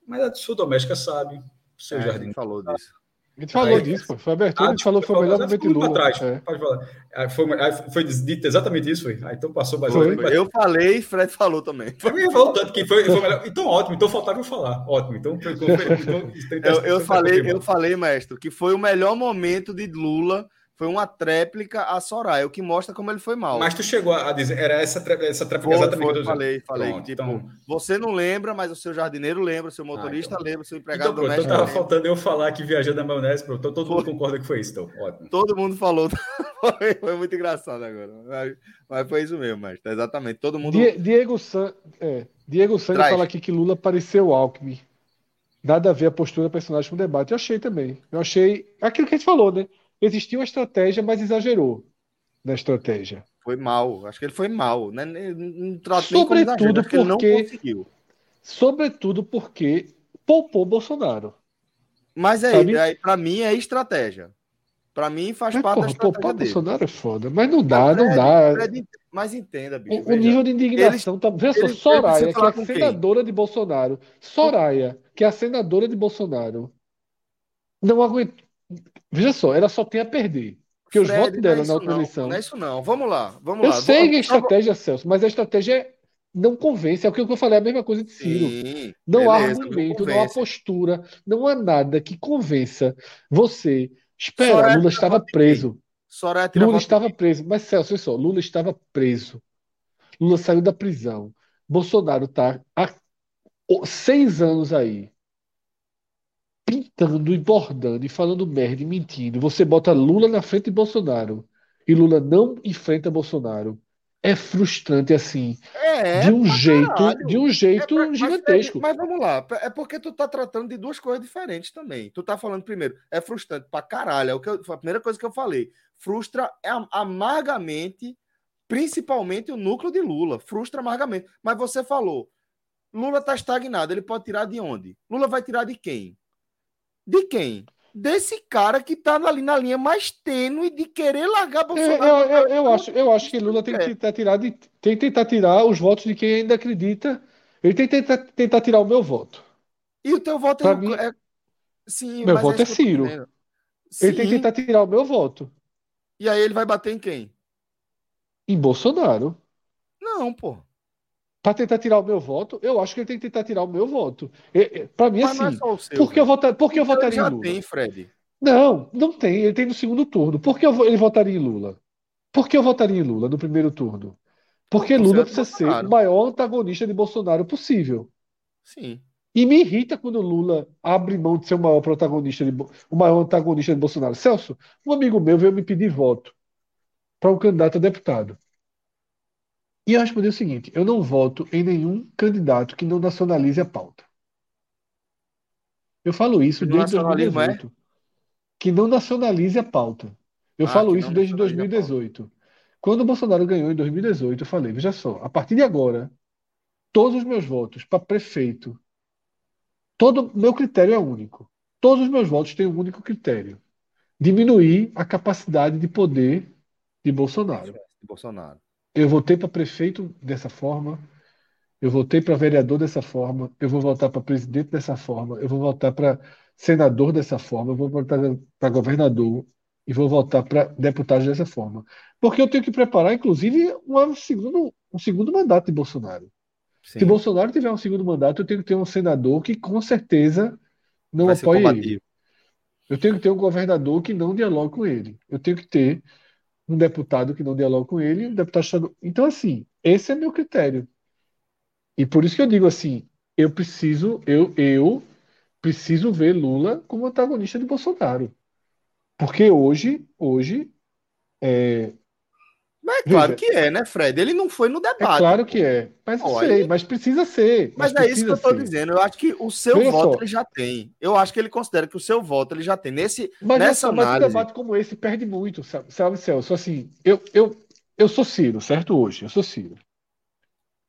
[SPEAKER 2] Mas a sua doméstica sabe, o seu
[SPEAKER 1] é,
[SPEAKER 2] jardim.
[SPEAKER 1] falou disso.
[SPEAKER 3] A gente falou Aí, disso, pô. foi abertura, ah, a gente falou que foi o melhor momento de Lula.
[SPEAKER 2] Atrás, é. Pode falar. Foi, foi dito exatamente isso, foi? Ah, então passou mais
[SPEAKER 1] foi. Eu falei e Fred falou também.
[SPEAKER 2] Foi, falou tanto que foi, foi melhor. Então, ótimo, então faltava eu falar. Ótimo. Então, então,
[SPEAKER 1] então eu, eu falei, eu falei, mestre, que foi o melhor momento de Lula foi uma tréplica a Soraya, o que mostra como ele foi mal.
[SPEAKER 2] Mas tu chegou a dizer, era essa, essa tréplica foi, exatamente
[SPEAKER 1] foi, falei, falei. Pronto, tipo, então... Você não lembra, mas o seu jardineiro lembra, o seu motorista ah, então... lembra, o seu empregado
[SPEAKER 2] então, doméstico. Então tava faltando eu falar que viajando na maionese, pronto, então todo foi. mundo concorda que foi isso, então. Ótimo.
[SPEAKER 1] Todo mundo falou. foi, foi, muito engraçado agora. Mas, mas, foi isso mesmo, mas exatamente. Todo mundo.
[SPEAKER 3] Diego, San, é, Diego Santos fala aqui que Lula pareceu Alckmin. Nada a ver a postura do personagem com o debate. Eu achei também. Eu achei. Aquilo que a gente falou, né? Existia uma estratégia, mas exagerou na estratégia.
[SPEAKER 1] Foi mal. Acho que ele foi mal. Né? Não
[SPEAKER 3] Sobretudo porque. não conseguiu. Sobretudo porque poupou Bolsonaro.
[SPEAKER 1] Mas aí, aí para mim é estratégia. Para mim faz mas, parte porra, da estratégia poupar dele.
[SPEAKER 3] Bolsonaro é foda, mas não dá, não dá. Fred,
[SPEAKER 1] mas entenda, bicho.
[SPEAKER 3] O, nível de indignação eles, tá. Veja só, Soraya, que é a senadora quem? de Bolsonaro. Soraya, que é a senadora de Bolsonaro. Não aguentou Veja só, ela só tem a perder. Porque Fred, os votos dela é na outra eleição.
[SPEAKER 1] Não é isso, não. Vamos lá. Vamos
[SPEAKER 3] eu
[SPEAKER 1] lá.
[SPEAKER 3] sei que a estratégia, Celso, mas a estratégia não convence. É o que eu falei, a mesma coisa de Ciro. Sim, não beleza, há argumento, não, não, há postura, não há nada que convença você. Espera, Soraya Lula estava preso. Lula estava preso. Mas, Celso, olha só, Lula estava preso. Lula saiu da prisão. Bolsonaro está há seis anos aí pintando e bordando e falando merda e mentindo, você bota Lula na frente de Bolsonaro e Lula não enfrenta Bolsonaro. É frustrante assim,
[SPEAKER 1] é,
[SPEAKER 3] de um jeito, caralho. de um jeito é pra, gigantesco.
[SPEAKER 1] Mas, mas, vamos lá, é porque tu tá tratando de duas coisas diferentes também. Tu tá falando primeiro, é frustrante pra caralho, é o que eu, a primeira coisa que eu falei. Frustra amargamente, principalmente o núcleo de Lula, frustra amargamente. Mas você falou, Lula tá estagnado, ele pode tirar de onde? Lula vai tirar de quem? De quem? Desse cara que tá ali na linha mais tênue de querer largar
[SPEAKER 3] Bolsonaro. Eu, eu, eu, eu acho, eu acho que Lula tem que tentar tirar, de, tem que tentar tirar os votos de quem ainda acredita. Ele tem que tentar, tentar tirar o meu voto.
[SPEAKER 1] E o teu voto
[SPEAKER 3] é, mim, é... Sim, meu voto é, é Ciro. Ele tem que tentar tirar o meu voto.
[SPEAKER 1] E aí ele vai bater em quem?
[SPEAKER 3] Em Bolsonaro.
[SPEAKER 1] Não, pô
[SPEAKER 3] para tentar tirar o meu voto, eu acho que ele tem que tentar tirar o meu voto. Para mim, Mas assim, é seu, porque, eu vota, porque eu então votaria já em Lula?
[SPEAKER 1] tem, Fred.
[SPEAKER 3] Não, não tem. Ele tem no segundo turno. Por que eu, ele votaria em Lula? Por que eu votaria em Lula no primeiro turno? Porque Lula precisa ser o maior antagonista de Bolsonaro possível.
[SPEAKER 1] Sim.
[SPEAKER 3] E me irrita quando Lula abre mão de ser o maior protagonista, de, o maior antagonista de Bolsonaro. Celso, um amigo meu veio me pedir voto para um candidato a deputado. E eu respondi o seguinte: eu não voto em nenhum candidato que não nacionalize a pauta. Eu falo isso desde 2018. É? Que não nacionalize a pauta. Eu ah, falo isso desde 2018. Quando o Bolsonaro ganhou em 2018, eu falei: veja só, a partir de agora, todos os meus votos para prefeito, todo meu critério é único. Todos os meus votos têm um único critério: diminuir a capacidade de poder de Bolsonaro.
[SPEAKER 1] Bolsonaro.
[SPEAKER 3] Eu votei para prefeito dessa forma, eu votei para vereador dessa forma, eu vou votar para presidente dessa forma, eu vou votar para senador dessa forma, eu vou votar para governador e vou votar para deputado dessa forma. Porque eu tenho que preparar, inclusive, um segundo, um segundo mandato de Bolsonaro. Sim. Se Bolsonaro tiver um segundo mandato, eu tenho que ter um senador que com certeza não apoie ele. Eu tenho que ter um governador que não dialogue com ele. Eu tenho que ter um deputado que não dialogue com ele, um deputado estadual. Então, assim, esse é meu critério. E por isso que eu digo assim, eu preciso, eu, eu preciso ver Lula como antagonista de Bolsonaro. Porque hoje, hoje, é,
[SPEAKER 1] mas é claro Veja, que é, né, Fred? Ele não foi no é debate.
[SPEAKER 3] É claro que é. Mas Olha, sei, mas precisa ser.
[SPEAKER 1] Mas, mas é isso que eu estou dizendo. Eu acho que o seu Veja voto só. ele já tem. Eu acho que ele considera que o seu voto ele já tem. Nesse,
[SPEAKER 3] mas
[SPEAKER 1] nessa
[SPEAKER 3] é, mas um debate como esse perde muito, sabe, sabe Celso? Assim, eu, eu, eu sou Ciro, certo? Hoje, eu sou Ciro.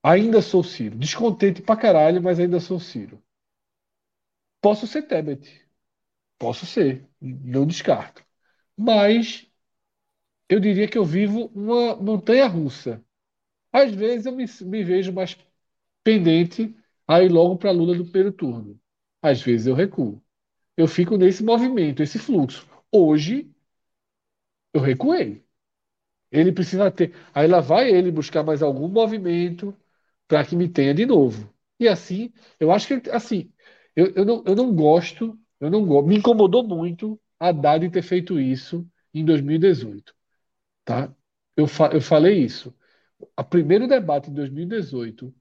[SPEAKER 3] Ainda sou Ciro. Descontente pra caralho, mas ainda sou Ciro. Posso ser Tebet. Posso ser. Não descarto. Mas eu diria que eu vivo uma montanha russa. Às vezes eu me, me vejo mais pendente a ir logo para Lula do primeiro turno. Às vezes eu recuo. Eu fico nesse movimento, esse fluxo. Hoje, eu recuei. Ele precisa ter. Aí lá vai ele buscar mais algum movimento para que me tenha de novo. E assim, eu acho que assim, eu, eu, não, eu não gosto, eu não gosto. Me incomodou muito a Haddad ter feito isso em 2018. Tá? Eu, fa eu falei isso. O primeiro debate em 2018,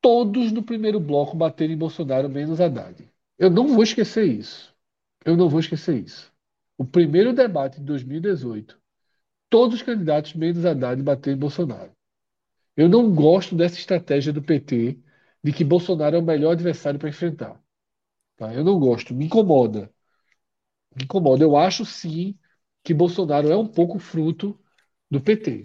[SPEAKER 3] todos no primeiro bloco bateram em Bolsonaro, menos Haddad. Eu não vou esquecer isso. Eu não vou esquecer isso. O primeiro debate de 2018, todos os candidatos, menos Haddad, bateram em Bolsonaro. Eu não gosto dessa estratégia do PT de que Bolsonaro é o melhor adversário para enfrentar. Tá? Eu não gosto, me incomoda. Me incomoda. Eu acho sim que Bolsonaro é um pouco fruto do PT.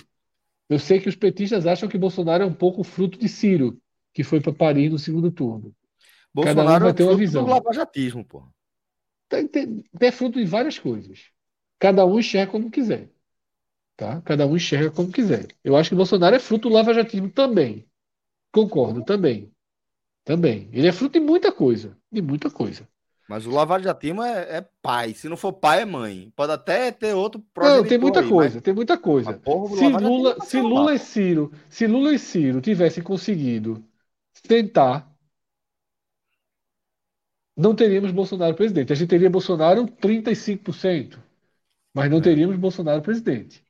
[SPEAKER 3] Eu sei que os petistas acham que Bolsonaro é um pouco fruto de Ciro, que foi para Paris no segundo turno.
[SPEAKER 1] Bolsonaro Cada um vai é ter uma visão. do lavajatismo, pô.
[SPEAKER 3] Tem, tem, é fruto de várias coisas. Cada um enxerga como quiser. Tá? Cada um enxerga como quiser. Eu acho que Bolsonaro é fruto do lavajatismo também. Concordo, também. Também. Ele é fruto de muita coisa. De muita coisa.
[SPEAKER 1] Mas o lavajatismo é, é pai. Se não for pai, é mãe. Pode até ter outro
[SPEAKER 3] Não, tem muita aí, coisa, mas... tem muita coisa. Porra, se Lula, se Lula e Ciro, se Lula e Ciro tivessem conseguido tentar, não teríamos Bolsonaro presidente. A gente teria Bolsonaro 35%, mas não é. teríamos Bolsonaro presidente.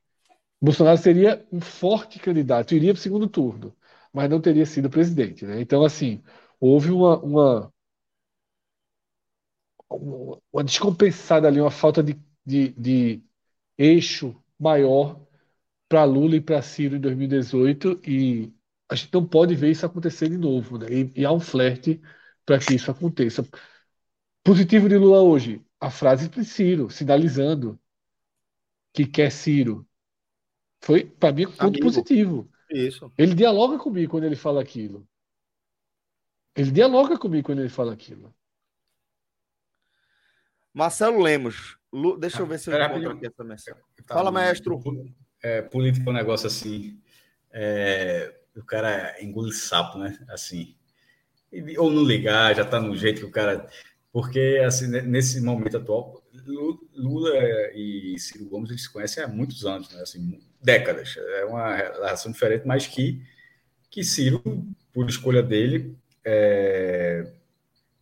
[SPEAKER 3] Bolsonaro seria um forte candidato, iria para o segundo turno, mas não teria sido presidente. Né? Então, assim, houve uma, uma uma descompensada ali, uma falta de, de, de eixo maior para Lula e para Ciro em 2018 e a gente não pode ver isso acontecer de novo, né? E, e há um flerte para que isso aconteça. Positivo de Lula hoje, a frase de Ciro, sinalizando que quer Ciro. Foi, para mim, um ponto Amigo. positivo.
[SPEAKER 1] Isso.
[SPEAKER 3] Ele dialoga comigo quando ele fala aquilo. Ele dialoga comigo quando ele fala aquilo.
[SPEAKER 1] Marcelo Lemos. Lu, deixa eu ver se eu encontro aqui essa mensagem. Tá Fala, maestro.
[SPEAKER 2] É, política é um negócio assim. É, o cara engole sapo, né? Assim. Ou não ligar, já tá no jeito que o cara. Porque, assim, nesse momento atual, Lula e Ciro Gomes eles se conhecem há muitos anos, né? Assim, décadas. É uma relação diferente, mas que, que Ciro, por escolha dele, é,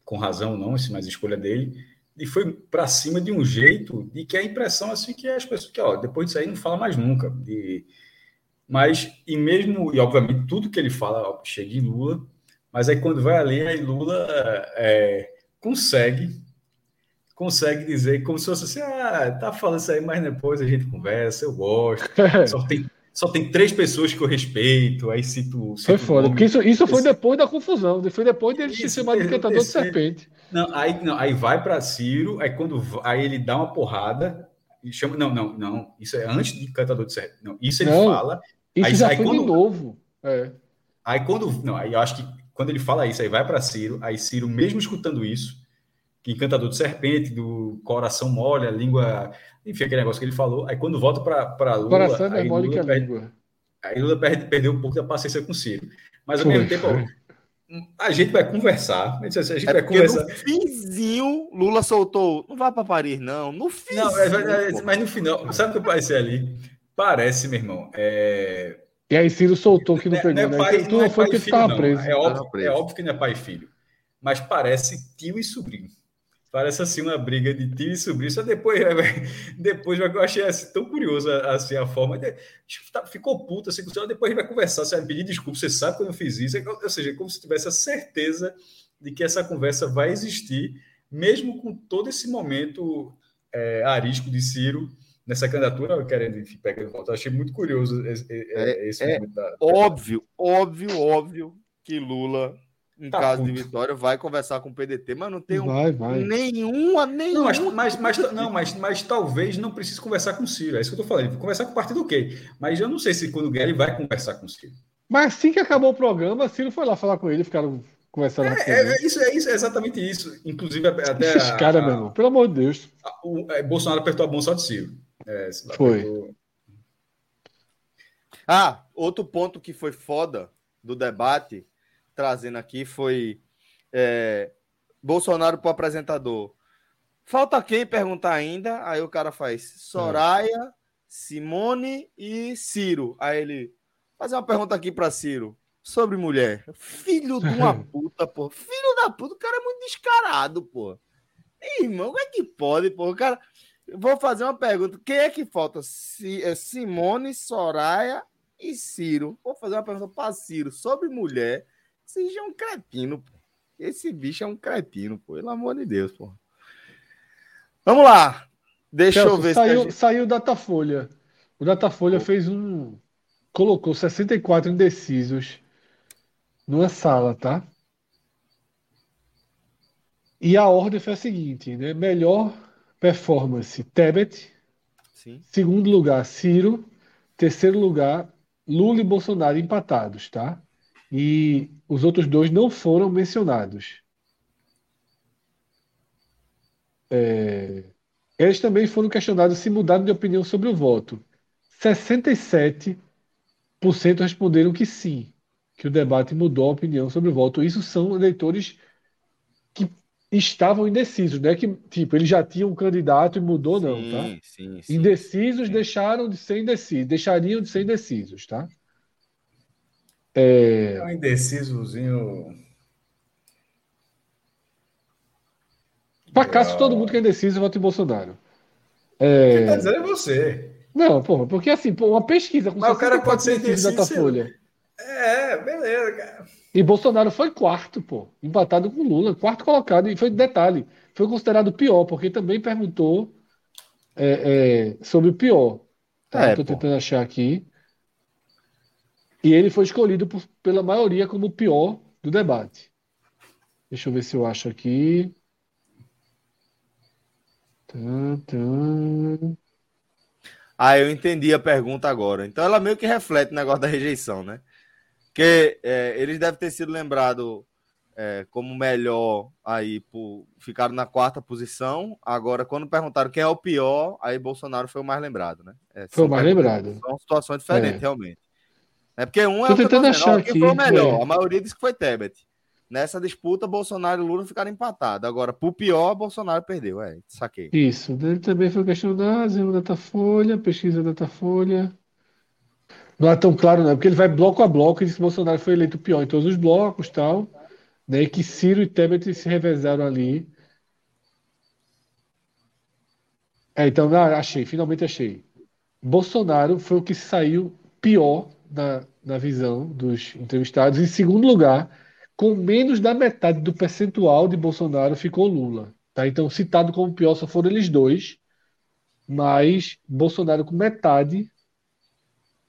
[SPEAKER 2] com razão ou não, mas escolha dele, e foi para cima de um jeito de que a impressão assim que as pessoas que ó, depois disso aí não fala mais nunca. De, mas e mesmo e obviamente tudo que ele fala ó, chega em Lula, mas aí quando vai ali aí Lula é, consegue consegue dizer como se fosse assim, ah, tá falando isso aí, mas depois a gente conversa, eu gosto. Só tem só tem três pessoas que eu respeito, aí cito. cito
[SPEAKER 3] foi foda, porque isso, isso foi depois da confusão, foi depois dele se chamar de cantador de serpente.
[SPEAKER 2] Não, aí, não, aí vai para Ciro, aí quando aí ele dá uma porrada, chama, não, não, não. Isso é antes de Cantador de Serpente. Não, isso ele não, fala.
[SPEAKER 3] Isso aí, já aí, foi quando, de novo. É.
[SPEAKER 2] Aí quando. Não, aí eu acho que quando ele fala isso, aí vai para Ciro, aí Ciro, mesmo escutando isso, encantador de serpente, do coração mole, a língua. Enfim, aquele negócio que ele falou. Aí quando volta para Lula.
[SPEAKER 3] Coração é
[SPEAKER 2] aí
[SPEAKER 3] mole Lula que a perde, língua.
[SPEAKER 2] Aí Lula perde, perdeu um pouco da paciência com Ciro. Mas ao foi, mesmo tempo, a gente vai conversar. A gente, gente é vai conversar. No
[SPEAKER 1] finzinho, Lula soltou. Não vá para Paris, não. No fim.
[SPEAKER 2] Não, é, é, mas no final, sabe o que parece ali? Parece, meu irmão. É...
[SPEAKER 3] E aí Ciro soltou que não, não pegou. Não, é né? pai, né? não, não foi porque estava preso.
[SPEAKER 2] É óbvio, é óbvio que não é pai e filho. Mas parece tio e sobrinho. Parece assim uma briga de tio e sobrinho. Só depois, depois eu achei assim, tão curioso assim a forma. De, tá, ficou puto assim, depois a gente vai conversar, você vai pedir desculpa, você sabe que eu não fiz isso. Ou seja, como se tivesse a certeza de que essa conversa vai existir, mesmo com todo esse momento é, arisco de Ciro nessa candidatura, querendo enfim, pegar de volta. Achei muito curioso esse, é, esse
[SPEAKER 1] é, momento da... Óbvio, óbvio, óbvio que Lula em tá caso puto. de vitória, vai conversar com o PDT, mas não tem
[SPEAKER 3] vai, vai.
[SPEAKER 1] nenhuma, nenhuma.
[SPEAKER 2] Não, mas, mas, mas, não, mas, mas talvez não precise conversar com o Ciro. É isso que eu estou falando. Conversar com o partido ok. Mas eu não sei se quando ele vai conversar com o Ciro.
[SPEAKER 3] Mas assim que acabou o programa, Ciro foi lá falar com ele, ficaram conversando.
[SPEAKER 2] É, é, é, isso, é, isso, é exatamente isso. Inclusive, até.
[SPEAKER 3] Esses caras, meu irmão, pelo amor de Deus.
[SPEAKER 2] A, o, é, Bolsonaro apertou a mão só de Ciro.
[SPEAKER 3] É, foi. Apertou...
[SPEAKER 1] Ah, outro ponto que foi foda do debate, trazendo aqui, foi é, Bolsonaro para apresentador. Falta quem perguntar ainda? Aí o cara faz Soraya, Simone e Ciro. Aí ele fazer uma pergunta aqui para Ciro sobre mulher. Filho de uma puta, pô. Filho da puta, o cara é muito descarado, pô. irmão, como é que pode, pô? O cara. Vou fazer uma pergunta. Quem é que falta? É Simone, Soraya e Ciro. Vou fazer uma pergunta para Ciro sobre mulher. Seja um cretino, pô. Esse bicho é um cretino, pô. Pelo amor de Deus, pô. Vamos lá. Deixa Celso, eu ver
[SPEAKER 3] saiu,
[SPEAKER 1] se. Gente...
[SPEAKER 3] Saiu o Datafolha. O Datafolha oh. fez um. Colocou 64 indecisos numa sala, tá? E a ordem foi a seguinte, né? Melhor performance, Tebet. Sim. Segundo lugar, Ciro. Terceiro lugar, Lula e Bolsonaro empatados, tá? E os outros dois não foram mencionados. É... Eles também foram questionados se mudaram de opinião sobre o voto. 67% responderam que sim, que o debate mudou a opinião sobre o voto. Isso são eleitores que estavam indecisos, né? Que tipo, eles já tinham um candidato e mudou, sim, não, tá? Sim, sim, indecisos deixaram de ser indecisos, deixariam de ser indecisos, tá?
[SPEAKER 2] É... é um indecisozinho.
[SPEAKER 3] Pra cá, todo mundo que é indeciso vota em Bolsonaro.
[SPEAKER 2] É... Quem tá dizendo é você.
[SPEAKER 3] Não, porra, porque assim, pô, uma pesquisa
[SPEAKER 2] com Mas o cara pode ser indeciso
[SPEAKER 3] da Folha.
[SPEAKER 2] É, beleza, cara.
[SPEAKER 3] E Bolsonaro foi quarto, pô, empatado com Lula, quarto colocado. E foi detalhe, foi considerado pior, porque também perguntou é, é, sobre o pior. Tá? É, Tô tentando achar aqui. E ele foi escolhido por, pela maioria como o pior do debate. Deixa eu ver se eu acho aqui.
[SPEAKER 1] Ah, eu entendi a pergunta agora. Então ela meio que reflete o negócio da rejeição, né? Que é, eles devem ter sido lembrados é, como melhor aí, por, ficaram na quarta posição. Agora, quando perguntaram quem é o pior, aí Bolsonaro foi o mais lembrado, né? É,
[SPEAKER 3] foi o mais lembrado.
[SPEAKER 1] São situações diferentes, é. realmente. É porque um é o tentando achar aqui, foi o melhor. É. A maioria disse que foi Tebet. Nessa disputa, Bolsonaro e Lula ficaram empatados. Agora, por pior, Bolsonaro perdeu. É, saquei.
[SPEAKER 3] Isso. Ele também foi questão da Datafolha, pesquisa Datafolha. Não é tão claro, não, porque ele vai bloco a bloco e disse que Bolsonaro foi eleito pior em todos os blocos tal. Né, e que Ciro e Tebet se revezaram ali. É, então, ah, achei, finalmente achei. Bolsonaro foi o que saiu pior na, na visão dos entrevistados. Em segundo lugar, com menos da metade do percentual de Bolsonaro ficou Lula. Tá? Então, citado como pior só foram eles dois, mas Bolsonaro com metade.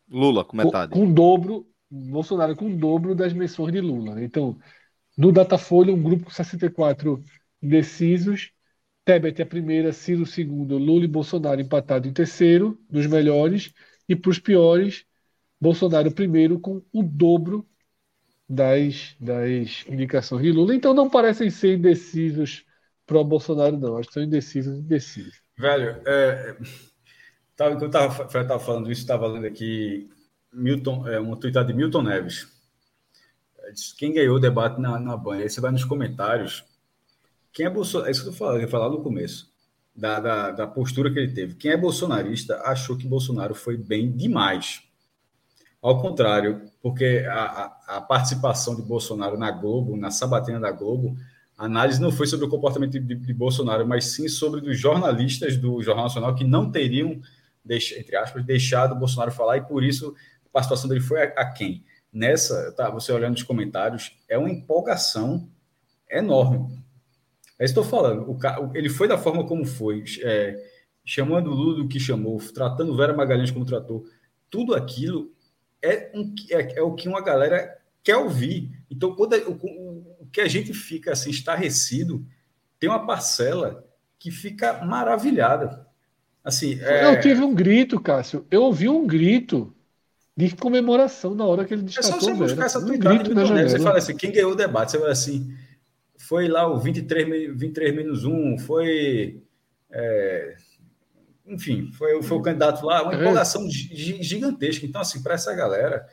[SPEAKER 1] Lula com metade.
[SPEAKER 3] Com, com dobro, Bolsonaro com o dobro das menções de Lula. Então, no Datafolha, um grupo com 64 indecisos Tebet a primeira, Ciro segundo, Lula e Bolsonaro empatado em terceiro, dos melhores, e para os piores, Bolsonaro primeiro com o dobro das, das indicações de Lula. Então não parecem ser indecisos pro Bolsonaro, não. Acho que são indecisos indecisos.
[SPEAKER 2] Velho, é, tava, eu estava falando isso, estava lendo aqui Milton, é, uma tweetada de Milton Neves. Quem ganhou o debate na, na banha? Aí você vai nos comentários. Quem é Bolsonaro? É isso que eu falei, eu falar no começo. Da, da, da, postura que ele teve. Quem é bolsonarista achou que Bolsonaro foi bem demais. Ao contrário, porque a, a, participação de Bolsonaro na Globo, na sabatina da Globo, a análise não foi sobre o comportamento de, de Bolsonaro, mas sim sobre os jornalistas do Jornal Nacional que não teriam, entre aspas, deixado Bolsonaro falar e por isso a participação dele foi a, a quem? Nessa, tá, você olhando os comentários, é uma empolgação enorme. É isso que estou falando. O, ele foi da forma como foi, é, chamando Lula do que chamou, tratando Vera Magalhães como tratou. Tudo aquilo é, um, é, é, o que uma galera quer ouvir. Então, quando o, o, que a gente fica assim, estarrecido, tem uma parcela que fica maravilhada. Assim,
[SPEAKER 3] é... Eu tive um grito, Cássio. Eu ouvi um grito de comemoração na hora que ele
[SPEAKER 2] destacou. É só você buscar essa um grito na janela. Você fala assim, quem ganhou o debate? Você fala assim, foi lá o 23, 23 menos 1, foi... É, enfim, foi, foi o candidato lá, uma é. empolgação gigantesca. Então, assim, para essa galera,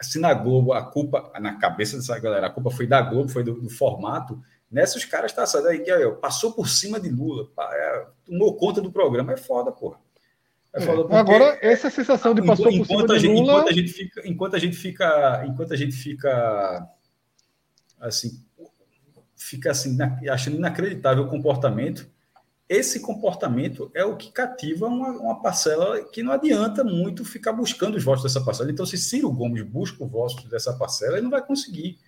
[SPEAKER 2] se na Globo a culpa, na cabeça dessa galera, a culpa foi da Globo, foi do, do formato, nessa os caras tá saindo aí, que passou por cima de Lula, é, tomou conta do programa, é foda, porra.
[SPEAKER 3] É foda porque, Agora, essa sensação de passou por cima de
[SPEAKER 2] gente,
[SPEAKER 3] Lula...
[SPEAKER 2] Enquanto a gente fica, enquanto a gente fica, enquanto a gente fica, assim, fica assim, achando inacreditável o comportamento, esse comportamento é o que cativa uma, uma, parcela que não adianta muito ficar buscando os votos dessa parcela. Então, se Ciro Gomes busca os votos dessa parcela, ele não vai conseguir.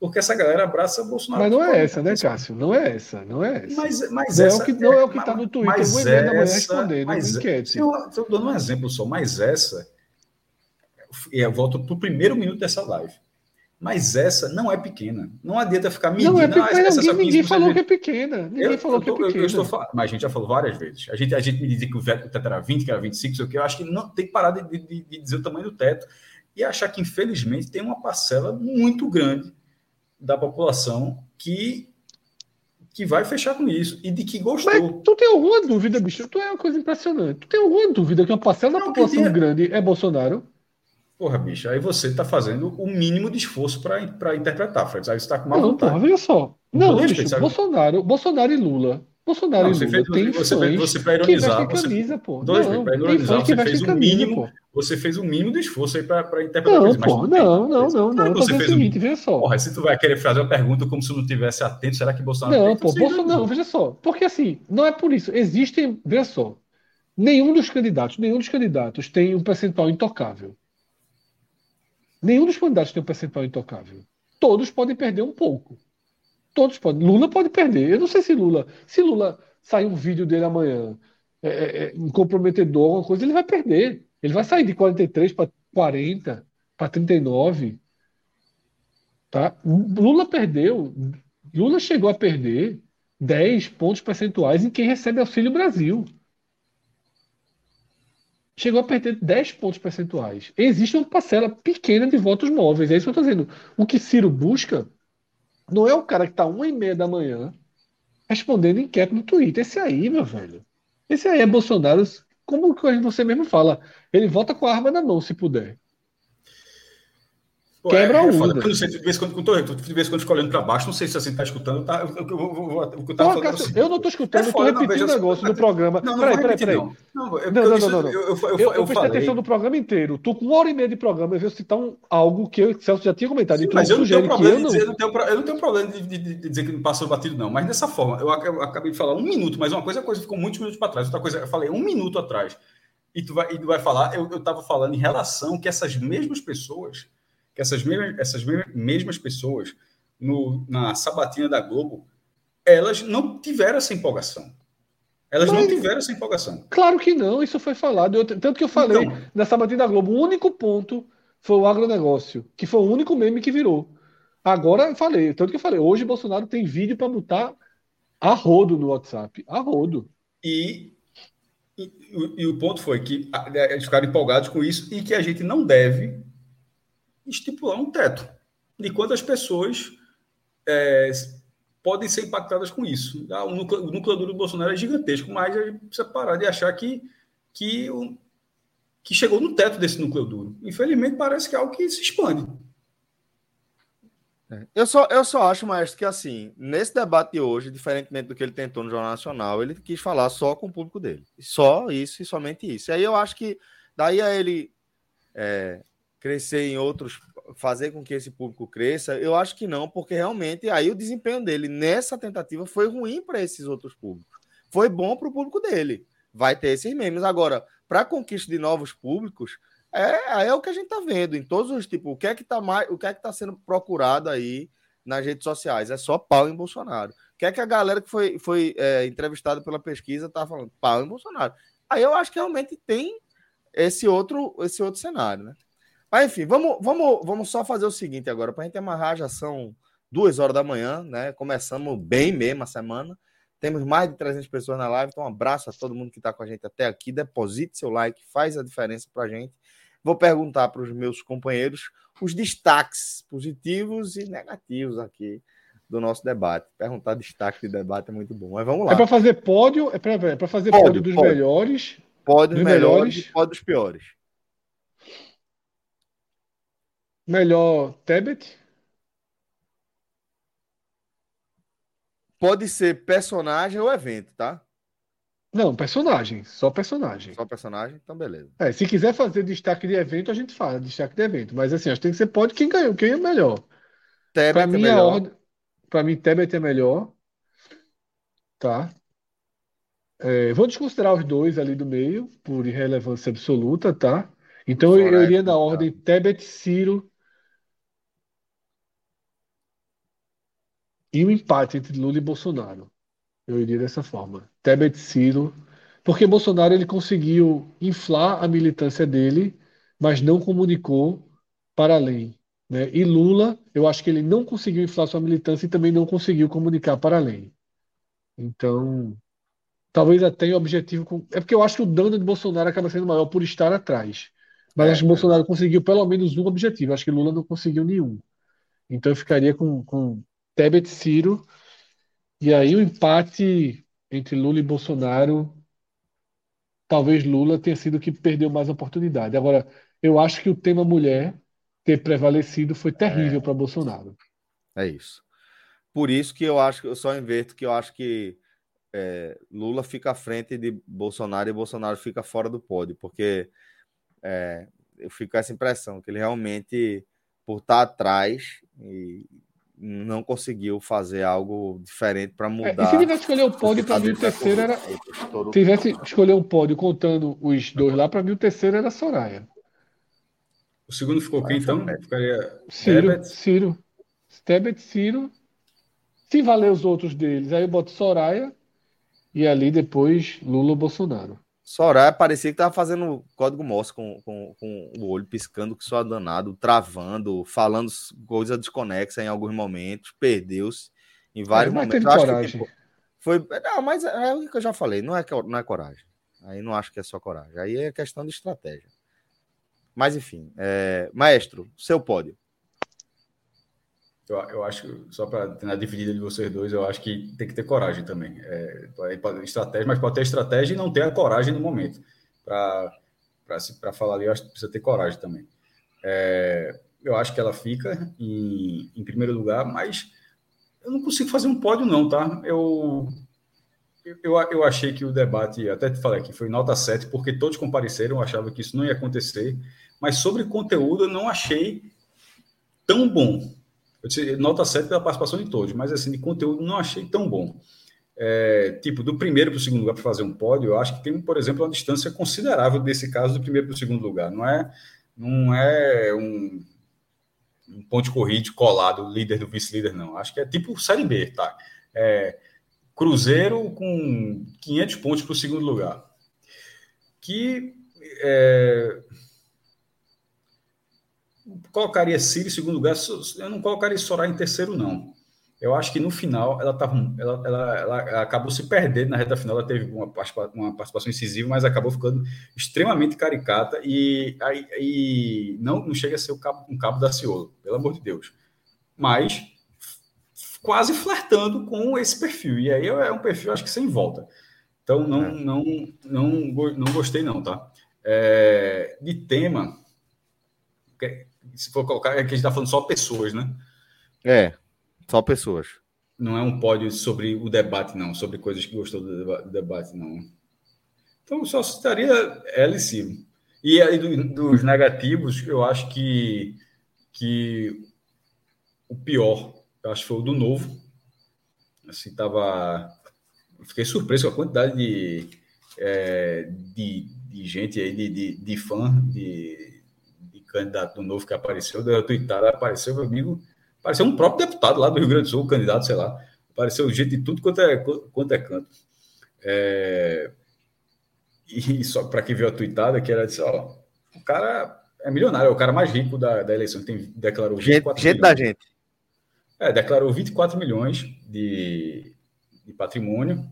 [SPEAKER 2] Porque essa galera abraça Bolsonaro.
[SPEAKER 3] Mas não é essa, né, Cássio? Não é essa, não é essa.
[SPEAKER 2] Mas, mas
[SPEAKER 3] não,
[SPEAKER 2] essa,
[SPEAKER 3] é o que, não é o que está no Twitter.
[SPEAKER 2] Mas eu vou essa, amanhã respondendo mas, enquete. Estou dando um exemplo só, mas essa. Eu volto para o primeiro minuto dessa live. Mas essa não é pequena. Não adianta ficar
[SPEAKER 3] medindo. Não é pequena. Ah, essa, ninguém, ninguém falou que é pequena. Ninguém eu, falou eu, que é pequena. Eu, estou
[SPEAKER 2] falando, mas a gente já falou várias vezes. A gente, a gente me dizia que o teto era 20, que era 25, sei o que. Eu acho que não tem que parar de, de, de dizer o tamanho do teto e achar que, infelizmente, tem uma parcela muito grande da população que que vai fechar com isso e de que gostou. Mas
[SPEAKER 3] tu tem alguma dúvida, bicho? Tu é uma coisa impressionante. Tu tem alguma dúvida que uma parcela da população grande é Bolsonaro?
[SPEAKER 2] Porra, bicho, aí você está fazendo o mínimo de esforço para interpretar, Fred. Aí você está com
[SPEAKER 3] uma Não, vontade. porra, veja só. Não, bicho, Bolsonaro, Bolsonaro e Lula. Bolsonaro não, e Lula
[SPEAKER 2] fez,
[SPEAKER 3] tem
[SPEAKER 2] você, fãs você para ironizar, que camisa, pô. Dois, não, para ironizar, você fez o mínimo, pô. você fez o mínimo de esforço aí para interpretar.
[SPEAKER 3] Não, pô, não, não, não, não.
[SPEAKER 2] Você fez o seguinte,
[SPEAKER 3] veja só.
[SPEAKER 2] Porra, se tu vai querer fazer uma pergunta como se não tivesse atento, será que Bolsonaro
[SPEAKER 3] Não, pô, Bolsonaro, não, veja só. Porque assim, não é por isso. Existem, veja só. Nenhum dos candidatos, nenhum dos candidatos tem um percentual intocável. Nenhum dos candidatos tem um percentual intocável. Todos podem perder um pouco. Todos podem. Lula pode perder. Eu não sei se Lula. Se Lula sair um vídeo dele amanhã, é, é, é um comprometedor, alguma coisa, ele vai perder. Ele vai sair de 43 para 40, para 39. Tá? Lula perdeu. Lula chegou a perder 10 pontos percentuais em quem recebe Auxílio Brasil chegou a perder 10 pontos percentuais. Existe uma parcela pequena de votos móveis. É isso que eu estou dizendo. O que Ciro busca não é o cara que está uma e meia da manhã respondendo enquete no Twitter. Esse aí, meu velho. Esse aí é Bolsonaro, como você mesmo fala. Ele vota com a arma na mão, se puder.
[SPEAKER 2] Pô, Quebra é, é foda. Eu não sei, de vez em quando, de vez em quando fico olhando para baixo, não sei se você está escutando. Tá, eu, eu, eu,
[SPEAKER 3] eu, eu, Cássio, assim, eu não estou escutando, é eu estou repetindo o negócio do programa. Não, não, peraí, peraí, peraí. Não, não, não, não. não, não. Eu, eu, eu, eu prestei atenção no programa inteiro. Tu com uma hora e meia de programa, eu vou citar um, algo que o Celso já tinha comentado. Sim,
[SPEAKER 2] mas eu não, tenho problema de dizer, eu, não tenho, eu não tenho problema de, dizer que não passou batido, não. Mas dessa forma, eu, acabei de falar um minuto, mas uma coisa, a coisa ficou muitos minutos para trás. Outra coisa, eu falei um minuto atrás. E tu vai, e tu vai falar, eu estava falando em relação que essas mesmas pessoas que essas mesmas, essas mesmas pessoas no, na sabatina da Globo, elas não tiveram essa empolgação. Elas Mas, não tiveram essa empolgação.
[SPEAKER 3] Claro que não, isso foi falado. Eu, tanto que eu falei então, na sabatina da Globo, o único ponto foi o agronegócio, que foi o único meme que virou. Agora eu falei, tanto que eu falei, hoje Bolsonaro tem vídeo para botar A rodo no WhatsApp, a rodo.
[SPEAKER 2] E, e, e o ponto foi que eles ficaram empolgados com isso e que a gente não deve estipular um teto de quantas pessoas é, podem ser impactadas com isso. Ah, o núcleo, o núcleo duro do Bolsonaro é gigantesco, mas a gente precisa parar de achar que, que, que chegou no teto desse núcleo duro. Infelizmente, parece que é algo que se expande.
[SPEAKER 1] É. Eu só, eu só acho, Maestro, que assim, nesse debate de hoje, diferentemente do que ele tentou no Jornal Nacional, ele quis falar só com o público dele. Só isso e somente isso. E aí eu acho que daí a ele é, crescer em outros, fazer com que esse público cresça, eu acho que não, porque realmente aí o desempenho dele nessa tentativa foi ruim para esses outros públicos. Foi bom para o público dele. Vai ter esses memes. Agora, para conquista de novos públicos, é, é o que a gente está vendo em todos os tipos. O que é que está mais, o que é que tá sendo procurado aí nas redes sociais? É só pau em Bolsonaro. O que é que a galera que foi, foi é, entrevistada pela pesquisa está falando? Pau em Bolsonaro. Aí eu acho que realmente tem esse outro, esse outro cenário, né? Mas enfim, vamos, vamos, vamos só fazer o seguinte agora, para a gente amarrar, já são duas horas da manhã, né? Começamos bem mesmo a semana. Temos mais de 300 pessoas na live, então um abraço a todo mundo que está com a gente até aqui. Deposite seu like, faz a diferença para a gente. Vou perguntar para os meus companheiros os destaques positivos e negativos aqui do nosso debate. Perguntar destaque de debate é muito bom. Mas vamos lá.
[SPEAKER 3] É para fazer pódio, é para é fazer pódio, pódio dos pódio. melhores.
[SPEAKER 1] Pódio dos melhores, e pódio dos piores.
[SPEAKER 3] Melhor Tebet.
[SPEAKER 1] Pode ser personagem ou evento, tá?
[SPEAKER 3] Não, personagem, só personagem.
[SPEAKER 1] Só personagem, então beleza.
[SPEAKER 3] É, se quiser fazer destaque de evento, a gente fala destaque de evento. Mas assim, acho que tem que ser pode quem ganhou, quem é melhor. Tebet pra é mim, melhor. Ordem, pra mim, Tebet é melhor. Tá? É, vou desconsiderar os dois ali do meio, por irrelevância absoluta, tá? Então eu, eu iria na ordem Tebet, Ciro e o empate entre Lula e Bolsonaro. Eu iria dessa forma. Tebet Ciro, porque Bolsonaro ele conseguiu inflar a militância dele, mas não comunicou para além. Né? E Lula, eu acho que ele não conseguiu inflar sua militância e também não conseguiu comunicar para além. Então, talvez até o objetivo. Com... É porque eu acho que o dano de Bolsonaro acaba sendo maior por estar atrás. Mas é, acho que Bolsonaro conseguiu pelo menos um objetivo. Acho que Lula não conseguiu nenhum. Então eu ficaria com, com Tebet Ciro e aí o empate entre Lula e Bolsonaro, talvez Lula tenha sido o que perdeu mais oportunidade. Agora, eu acho que o tema mulher ter prevalecido foi terrível é. para Bolsonaro.
[SPEAKER 1] É isso. Por isso que eu acho que eu só inverto que eu acho que é, Lula fica à frente de Bolsonaro e Bolsonaro fica fora do pódio, porque é, eu fico com essa impressão que ele realmente, por estar atrás e não conseguiu fazer algo diferente para mudar. É, e
[SPEAKER 3] se tivesse escolher o pódio, para mim o terceiro era. Se tivesse escolher um pódio contando os dois lá, para mim o terceiro era Soraya.
[SPEAKER 2] O segundo ficou quem então? Ficaria.
[SPEAKER 3] Ciro. Tebet. Ciro. Tebet, Ciro. Se valer os outros deles, aí eu boto Soraya e ali depois Lula Bolsonaro.
[SPEAKER 1] Soraya parecia que tava fazendo código Morse com, com, com o olho piscando que só danado, travando, falando coisa desconexa em alguns momentos, perdeu-se em vários é, momentos.
[SPEAKER 3] coragem. Que,
[SPEAKER 1] foi, não, mas é o que eu já falei, não é, não é coragem. Aí não acho que é só coragem. Aí é questão de estratégia. Mas enfim, é, maestro, seu pódio.
[SPEAKER 2] Eu, eu acho, só para na dividida de vocês dois, eu acho que tem que ter coragem também. É, estratégia, mas pode ter estratégia e não ter a coragem no momento. Para falar ali, eu acho que precisa ter coragem também. É, eu acho que ela fica em, em primeiro lugar, mas eu não consigo fazer um pódio, não, tá? Eu, eu, eu achei que o debate, até te falei aqui, foi nota 7, porque todos compareceram, achava que isso não ia acontecer, mas sobre conteúdo eu não achei tão bom. Eu disse, nota 7 pela participação de todos, mas assim, de conteúdo não achei tão bom. É, tipo, do primeiro para o segundo lugar para fazer um pódio, eu acho que tem, por exemplo, uma distância considerável desse caso do primeiro para o segundo lugar. Não é, não é um, um ponto de corrida colado, líder do vice-líder, não. Acho que é tipo Série B, tá? É, Cruzeiro com 500 pontos para o segundo lugar. Que é, colocaria Ciro em segundo lugar, eu não colocaria Soraya em terceiro, não. Eu acho que no final ela, tava, ela, ela, ela acabou se perdendo na reta final. Ela teve uma, uma participação incisiva, mas acabou ficando extremamente caricata e, e não, não chega a ser um cabo, um cabo da Ciolo, pelo amor de Deus. Mas quase flertando com esse perfil. E aí é um perfil, acho que sem volta. Então não, é. não, não, não gostei, não, tá? É, de tema, se for colocar, é que a gente está falando só pessoas, né?
[SPEAKER 1] É. Só pessoas.
[SPEAKER 2] Não é um pódio sobre o debate, não. Sobre coisas que gostou do debate, não. Então, só citaria ela e Ciro. E aí, dos negativos, eu acho que, que o pior, eu acho que foi o do novo. Assim, tava... Fiquei surpreso com a quantidade de, é, de, de, gente aí, de, de, de fã, de candidato do novo que apareceu. Da tweetada apareceu, meu amigo Pareceu um próprio deputado lá do Rio Grande do Sul, candidato, sei lá. Pareceu gente de tudo quanto é, quanto é canto. É... E só para quem viu a tweetada, que era disse, ó, o cara é milionário, é o cara mais rico da, da eleição, tem, declarou
[SPEAKER 1] 24 gente, gente da gente.
[SPEAKER 2] É, declarou 24 milhões de, de patrimônio.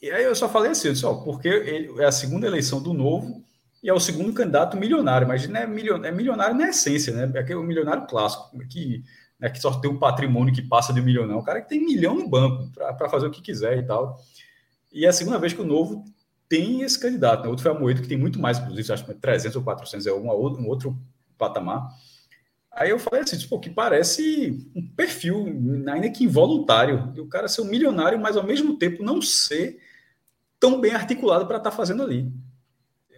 [SPEAKER 2] E aí eu só falei assim, só porque ele, é a segunda eleição do novo e é o segundo candidato milionário, mas não é milionário, é milionário na essência, né? É aquele milionário clássico, que né, que só tem um patrimônio que passa de um milhão. O cara que tem milhão no banco para fazer o que quiser e tal. E é a segunda vez que o Novo tem esse candidato. Né? Outro foi a Moedo, que tem muito mais, inclusive, acho que 300 ou 400, é uma, um outro patamar. Aí eu falei assim, tipo, que parece um perfil, ainda que involuntário, o cara ser um milionário, mas ao mesmo tempo não ser tão bem articulado para estar tá fazendo ali.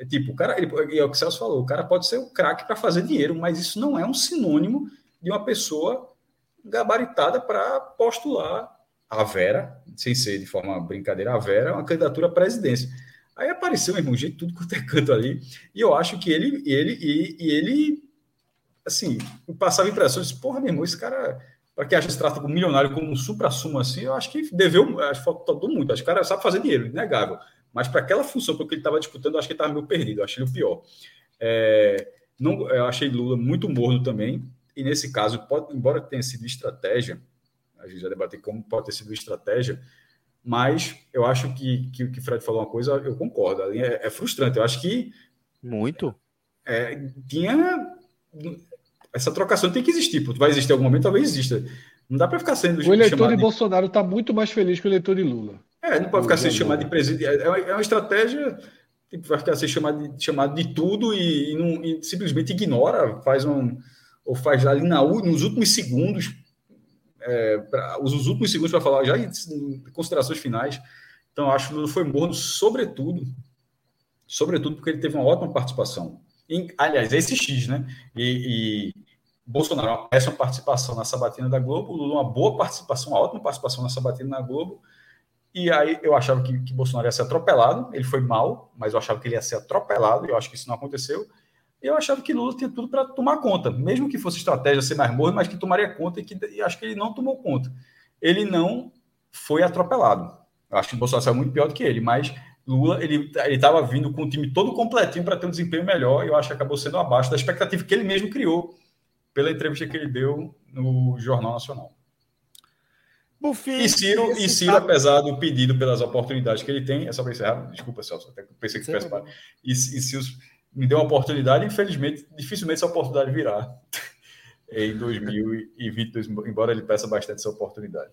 [SPEAKER 2] É, tipo, o cara, ele, é o que o Celso falou, o cara pode ser o craque para fazer dinheiro, mas isso não é um sinônimo de uma pessoa gabaritada para postular a Vera, sem ser de forma brincadeira, a Vera, uma candidatura à presidência. Aí apareceu, meu irmão, gente, tudo quanto é canto ali. E eu acho que ele, ele, e, e ele, assim, passava impressões, de, porra, meu irmão, esse cara, para que a gente trata como milionário, como um supra-sumo assim, eu acho que deveu, acho que faltou muito. Acho que o cara sabe fazer dinheiro, inegável. Mas para aquela função, porque ele estava disputando, eu acho que ele estava meio perdido, eu achei ele o pior. É, não, eu achei Lula muito morno também, e nesse caso, pode, embora tenha sido estratégia, a gente já debateu como pode ter sido estratégia, mas eu acho que, que o que o Fred falou uma coisa, eu concordo. É, é frustrante. Eu acho que.
[SPEAKER 1] Muito.
[SPEAKER 2] É, tinha. Essa trocação tem que existir. Vai existir em algum momento, talvez exista. Não dá para ficar sendo.
[SPEAKER 3] O eleitor de, de Bolsonaro está muito mais feliz que o eleitor de Lula.
[SPEAKER 2] É, não pode ficar sendo chamado de presidente. É, é uma estratégia. Tipo, vai ficar sendo chamado de, chamado de tudo e, e, não, e simplesmente ignora, faz um ou faz ali na, nos últimos segundos, é, pra, os, últimos segundos para falar já em, em, considerações finais. Então, acho que o Lula foi morno, sobretudo, sobretudo porque ele teve uma ótima participação. Em, aliás, esse X, né? E, e Bolsonaro, essa participação na sabatina da Globo, Lula, uma boa participação, uma ótima participação na sabatina na Globo. E aí eu achava que, que Bolsonaro ia ser atropelado, ele foi mal, mas eu achava que ele ia ser atropelado, e eu acho que isso não aconteceu eu achava que Lula tinha tudo para tomar conta, mesmo que fosse estratégia ser mais morno, mas que tomaria conta e que e acho que ele não tomou conta. Ele não foi atropelado. Eu acho que Bolsonaro saiu muito pior do que ele, mas Lula ele estava vindo com o time todo completinho para ter um desempenho melhor e eu acho que acabou sendo abaixo da expectativa que ele mesmo criou pela entrevista que ele deu no Jornal Nacional. Fim, e Ciro, e Ciro apesar do pedido pelas oportunidades que ele tem, é só para encerrar, desculpa, Celso, até pensei que tivesse parado. E, e Ciro me deu uma oportunidade, infelizmente, dificilmente essa oportunidade virá em 2020, embora ele peça bastante essa oportunidade.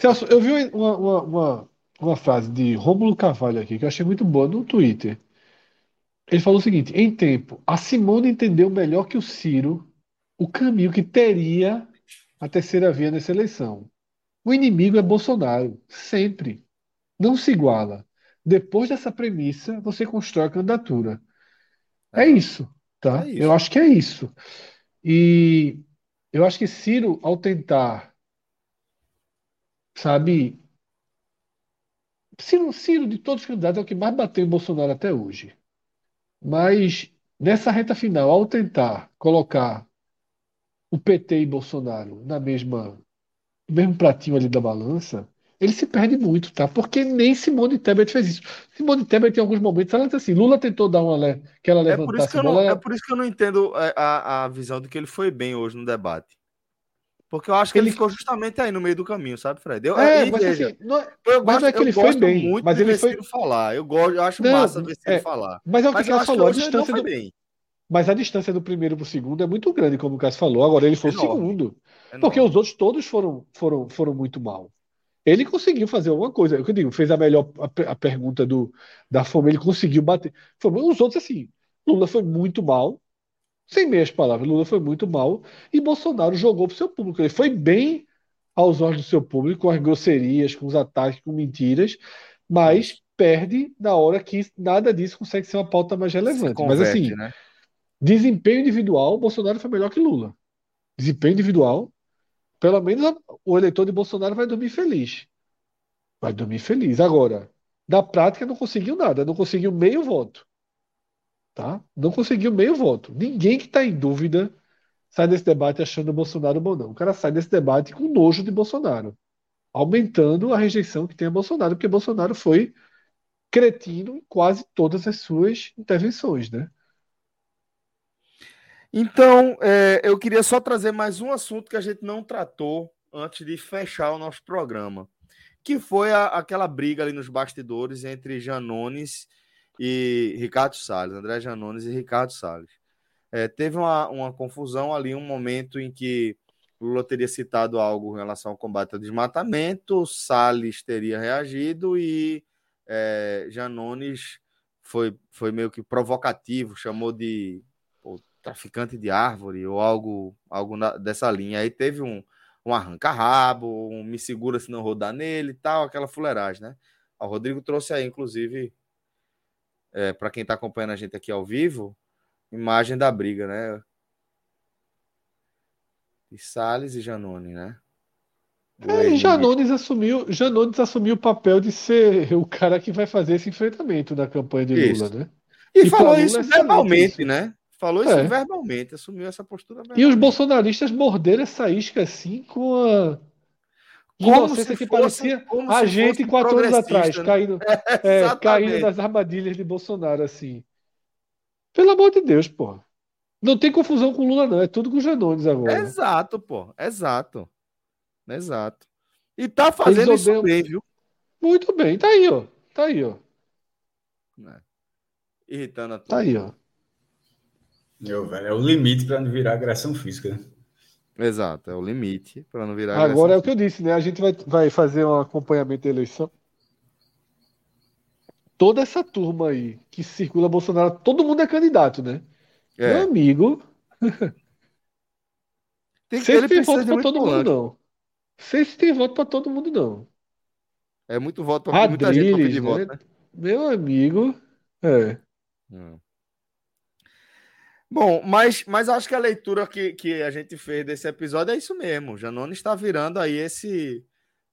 [SPEAKER 3] Celso, eu vi uma, uma, uma, uma frase de Rômulo Carvalho aqui que eu achei muito boa no Twitter. Ele falou o seguinte: em tempo, a Simone entendeu melhor que o Ciro o caminho que teria a terceira via nessa eleição. O inimigo é Bolsonaro, sempre. Não se iguala. Depois dessa premissa, você constrói a candidatura. É isso, tá? É isso. Eu acho que é isso. E eu acho que Ciro, ao tentar, sabe, Ciro, Ciro de todos os candidatos é o que mais bateu em Bolsonaro até hoje. Mas nessa reta final, ao tentar colocar o PT e Bolsonaro na mesma, mesmo pratinho ali da balança, ele se perde muito, tá? Porque nem Simone Tebet fez isso. Simone Tebet, em alguns momentos, ela assim: Lula tentou dar uma que ela levantasse
[SPEAKER 1] é por isso que eu não, É por isso que eu não entendo a, a visão de que ele foi bem hoje no debate. Porque eu acho que ele, ele ficou justamente aí no meio do caminho, sabe, Fred? Eu,
[SPEAKER 3] é, mas veja, assim, não, é- eu mas gosto, não é que ele foi bem,
[SPEAKER 1] muito
[SPEAKER 3] mas
[SPEAKER 1] ele
[SPEAKER 3] foi
[SPEAKER 1] falar. Eu gosto, eu acho não, massa ver ele é, falar.
[SPEAKER 3] Mas é o que o Cássio falou, a distância do bem. Mas a distância do primeiro para o segundo é muito grande, como o Cássio falou. Agora ele foi o segundo. Porque os outros todos foram, foram, foram muito mal. Ele conseguiu fazer alguma coisa. Eu digo, fez a melhor a, a pergunta do, da fome, ele conseguiu bater. Foi, os outros, assim, Lula foi muito mal, sem meias palavras, Lula foi muito mal e Bolsonaro jogou para o seu público. Ele foi bem aos olhos do seu público, com as grosserias, com os ataques, com mentiras, mas perde na hora que nada disso consegue ser uma pauta mais relevante. Converte, mas assim, né? desempenho individual, Bolsonaro foi melhor que Lula. Desempenho individual, pelo menos o eleitor de Bolsonaro vai dormir feliz. Vai dormir feliz. Agora, da prática não conseguiu nada, não conseguiu meio voto. Tá? Não conseguiu meio voto. Ninguém que está em dúvida sai desse debate achando Bolsonaro bom, não. O cara sai desse debate com nojo de Bolsonaro, aumentando a rejeição que tem a Bolsonaro, porque Bolsonaro foi cretino em quase todas as suas intervenções, né?
[SPEAKER 1] Então, é, eu queria só trazer mais um assunto que a gente não tratou antes de fechar o nosso programa, que foi a, aquela briga ali nos bastidores entre Janones e Ricardo Salles, André Janones e Ricardo Salles. É, teve uma, uma confusão ali, um momento em que Lula teria citado algo em relação ao combate ao desmatamento, Salles teria reagido e é, Janones foi, foi meio que provocativo, chamou de traficante de árvore ou algo, algo na, dessa linha. Aí teve um, um arranca-rabo, um me segura se não rodar nele e tal, aquela fuleiragem, né? O Rodrigo trouxe aí, inclusive, é, para quem está acompanhando a gente aqui ao vivo, imagem da briga, né? De Salles e Janone, né?
[SPEAKER 3] É, Janones assumiu, Janones assumiu o papel de ser o cara que vai fazer esse enfrentamento na campanha de Lula, isso. né?
[SPEAKER 1] E, e falou isso é verbalmente, né? Falou isso é. verbalmente, assumiu essa postura
[SPEAKER 3] E os bolsonaristas morderam essa isca assim com a inocência que fosse, parecia a gente quatro anos atrás, né? caindo, é, é, caindo nas armadilhas de Bolsonaro, assim. Pelo amor de Deus, pô. Não tem confusão com Lula, não. É tudo com o Janones agora.
[SPEAKER 1] Exato, pô. Exato. Exato. E tá fazendo Eles isso bem, viu?
[SPEAKER 3] Muito bem. Tá aí, ó. Tá aí, ó.
[SPEAKER 1] É. Irritando a
[SPEAKER 3] todos. Tá aí, ó.
[SPEAKER 2] Meu, velho, é o limite para não virar agressão física. Né?
[SPEAKER 1] Exato, é o limite para não virar
[SPEAKER 3] Agora é o que eu disse, né? A gente vai, vai fazer um acompanhamento da eleição. Toda essa turma aí que circula Bolsonaro, todo mundo é candidato, né? É. Meu amigo. Tem que ele tem voto para todo mundo, não. Sei se tem voto para todo mundo, não.
[SPEAKER 1] É muito voto para muita gente pra pedir né? voto, né?
[SPEAKER 3] Meu amigo. É. Hum.
[SPEAKER 1] Bom, mas, mas acho que a leitura que, que a gente fez desse episódio é isso mesmo. Janone está virando aí esse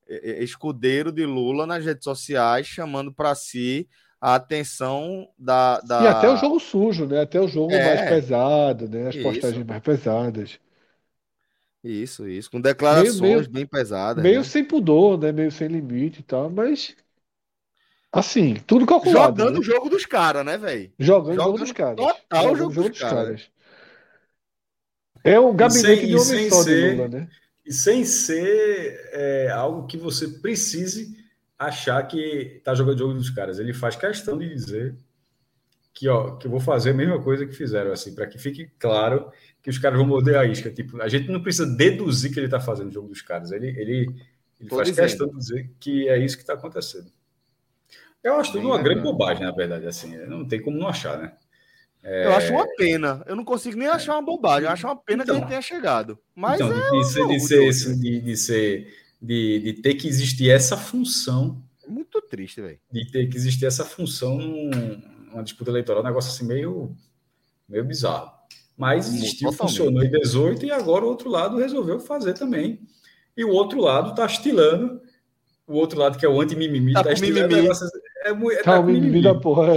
[SPEAKER 1] escudeiro de Lula nas redes sociais, chamando para si a atenção da, da,
[SPEAKER 3] E até o jogo sujo, né? Até o jogo é, mais pesado, né? As isso. postagens mais pesadas.
[SPEAKER 1] Isso, isso. Com declarações meio, meio, bem pesadas.
[SPEAKER 3] Meio
[SPEAKER 1] né?
[SPEAKER 3] sem pudor, né? Meio sem limite e tal, mas Assim, tudo calculado.
[SPEAKER 1] Jogando né? o jogo dos caras, né, velho?
[SPEAKER 3] Jogando o jogo dos caras. Total o jogo, jogo dos, caras. caras. É o gabinete sem, de homem só ser, de Lula, né?
[SPEAKER 2] E sem ser é, algo que você precise achar que tá jogando o jogo dos caras. Ele faz questão de dizer que, ó, que eu vou fazer a mesma coisa que fizeram, assim, para que fique claro que os caras vão morder a isca. Tipo, a gente não precisa deduzir que ele tá fazendo o jogo dos caras. Ele, ele, ele faz dizendo. questão de dizer que é isso que está acontecendo. Eu acho tudo uma grande bobagem, na verdade, assim. Não tem como não achar, né?
[SPEAKER 1] É... Eu acho uma pena. Eu não consigo nem achar uma bobagem. Eu acho uma pena então, que ele tenha chegado. Mas então,
[SPEAKER 2] é de, ser, de, ser, de, de, ser, de, de ter que existir essa função.
[SPEAKER 1] Muito triste, velho.
[SPEAKER 2] De ter que existir essa função numa disputa eleitoral, um negócio assim meio, meio bizarro. Mas existiu, Totalmente. funcionou em 18 e agora o outro lado resolveu fazer também. E o outro lado está estilando o outro lado, que é o anti-mimimi,
[SPEAKER 1] tá, tá mimimi.
[SPEAKER 3] É, é, tá, tá o mimimi, da porra.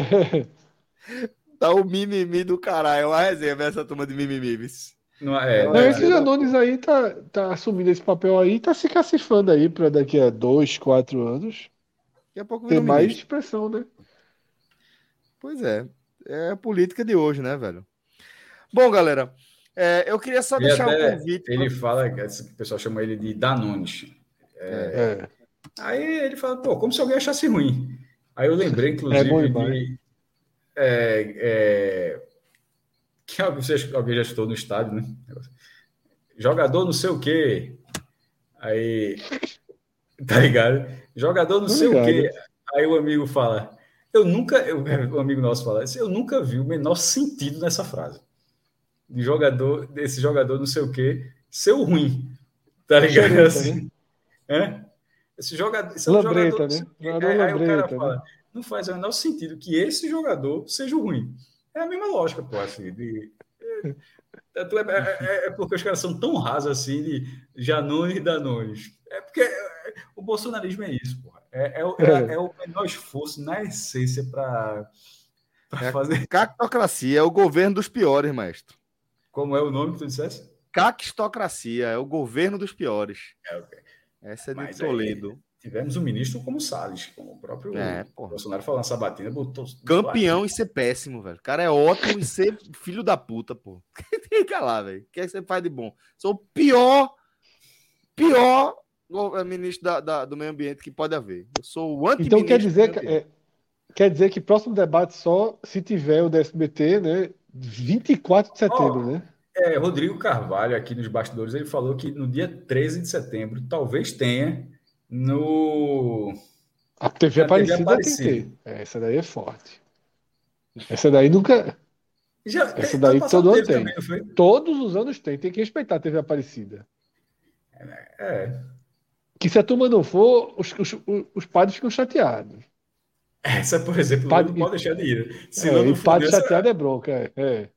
[SPEAKER 1] tá o mimimi do caralho. É uma resenha essa turma de mimimis.
[SPEAKER 3] Não, é, não, é, esse Janones aí tá, tá assumindo esse papel aí, tá se cacifando aí para daqui a dois, quatro anos. Daqui a pouco ter mais ministro. expressão, né?
[SPEAKER 1] Pois é. É a política de hoje, né, velho? Bom, galera, É, eu queria só
[SPEAKER 2] Ele
[SPEAKER 1] deixar um convite.
[SPEAKER 2] Ele fala, que esse- o pessoal chama ele de Danones.
[SPEAKER 3] É.
[SPEAKER 2] Aí ele fala, pô, como se alguém achasse ruim. Aí eu lembrei, inclusive,
[SPEAKER 3] É
[SPEAKER 2] de. é, é, que alguém já estou no estádio, né? Jogador não sei o quê. Aí. Tá ligado? Jogador não
[SPEAKER 3] Tô
[SPEAKER 2] sei o quê. Aí o amigo fala. Eu nunca. Eu, um amigo nosso fala. Eu nunca vi o menor sentido nessa frase. De jogador, desse jogador não sei o quê, ser o ruim. Tá ligado? Assim. É? Esse jogador. Esse é
[SPEAKER 3] Lambreta,
[SPEAKER 2] jogador,
[SPEAKER 3] né? Jogador
[SPEAKER 2] aí, aí o cara fala,
[SPEAKER 3] né?
[SPEAKER 2] não faz o menor sentido que esse jogador seja o ruim. É a mesma lógica, pô, assim, de, é, é- é- é porque os caras são tão rasos assim de Janone e Danones. É porque é, o bolsonarismo é isso, porra. É, é, o- é- é menor esforço na essência para
[SPEAKER 1] É.
[SPEAKER 2] fazer.
[SPEAKER 1] Cactocracia é o governo dos piores, mestre.
[SPEAKER 2] Como é o nome que tu dissesse?
[SPEAKER 1] Cactocracia é o governo dos piores.
[SPEAKER 2] É, ok.
[SPEAKER 1] Essa é de
[SPEAKER 2] Mas aí-
[SPEAKER 1] Toledo.
[SPEAKER 2] Tivemos um ministro como Salles, como o próprio
[SPEAKER 1] É, porra.
[SPEAKER 2] Bolsonaro falou na sabatina, botou.
[SPEAKER 1] Campeão em ser péssimo, velho. O cara é ótimo em ser filho da puta, pô. Fica lá, velho. O que é que você faz de bom? Sou o pior, pior go- ministro da- da- do meio ambiente que pode haver. Eu sou o anti
[SPEAKER 3] Então quer dizer, que, é, quer dizer que próximo debate só se tiver o da SBT, né? 24 de setembro, né?
[SPEAKER 2] É, Rodrigo Carvalho, aqui nos bastidores, ele falou que no dia 13 de setembro talvez tenha no.
[SPEAKER 3] A TV
[SPEAKER 2] A TV
[SPEAKER 3] Aparecida tem que
[SPEAKER 2] Aparecida.
[SPEAKER 3] ter. É, Essa daí é forte. Essa daí nunca.
[SPEAKER 2] Já,
[SPEAKER 3] Essa daí todo ano tem.
[SPEAKER 2] também?
[SPEAKER 3] Todos os anos tem, tem que respeitar a TV Aparecida.
[SPEAKER 2] É.
[SPEAKER 3] Que se a turma não for, os, os, os padres ficam chateados.
[SPEAKER 2] Essa, por exemplo,
[SPEAKER 3] Padre-
[SPEAKER 2] não pode deixar de ir. Se
[SPEAKER 3] É,
[SPEAKER 2] não, não
[SPEAKER 3] padre chateado é bronca. É,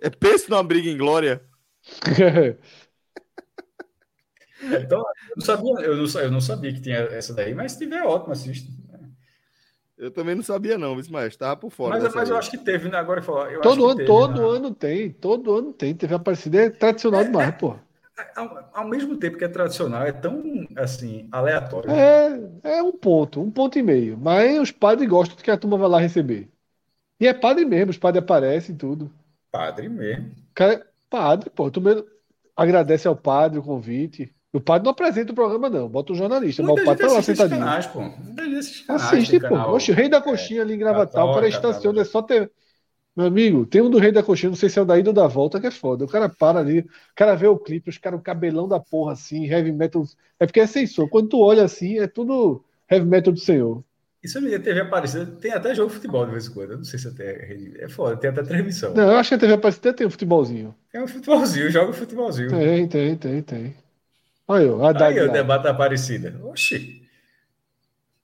[SPEAKER 3] é.
[SPEAKER 1] É pense numa briga em glória.
[SPEAKER 2] Então, eu não sabia, eu não, eu não sabia que tinha essa daí, mas se tiver, ótimo, assiste.
[SPEAKER 1] Eu também não sabia, não, vice maestro. Tava por fora.
[SPEAKER 2] Mas, mas eu acho que teve, né? Agora acho
[SPEAKER 3] todo
[SPEAKER 2] que
[SPEAKER 3] ano,
[SPEAKER 2] teve
[SPEAKER 3] todo
[SPEAKER 2] na-
[SPEAKER 3] ano tem, todo ano tem. TV Aparecida é tradicional demais, pô.
[SPEAKER 2] Ao, ao mesmo tempo que é tradicional, é tão assim, aleatório.
[SPEAKER 3] É, é um ponto, um ponto e meio. Mas os padres gostam de que a turma vá lá receber. E é padre mesmo, os padres aparecem e tudo.
[SPEAKER 2] Padre mesmo.
[SPEAKER 3] O cara é padre, pô. Tu mesmo agradece ao padre o convite. O padre não apresenta o programa, não. Bota o jornalista. Mas o padre tá lá sentadinho.
[SPEAKER 2] canais, pô. Assiste canais,
[SPEAKER 3] Assiste,
[SPEAKER 2] tem
[SPEAKER 3] pô.
[SPEAKER 2] canal-
[SPEAKER 3] Oxe, o Rei da Coxinha ali em Gravatar, o cara estaciona, é só ter. Meu amigo, tem um do Rei da Coxinha, não sei se é o da ida ou da volta, que é foda. O cara para ali, o cara vê o clipe, os caras, o cabelão da porra assim, heavy metal. É porque é sensor. Quando tu olha assim, é tudo heavy metal do Senhor.
[SPEAKER 2] Isso é TV Aparecida, tem até jogo de futebol de vez em quando. Eu não sei se até rede- é foda, tem até transmissão.
[SPEAKER 3] Não, eu acho que a TV Aparecida tem um futebolzinho.
[SPEAKER 2] É um futebolzinho, joga futebolzinho.
[SPEAKER 3] Tem, tem, tem, tem. Olha, eu, Haddad
[SPEAKER 2] Aí o debate da Aparecida. Oxi.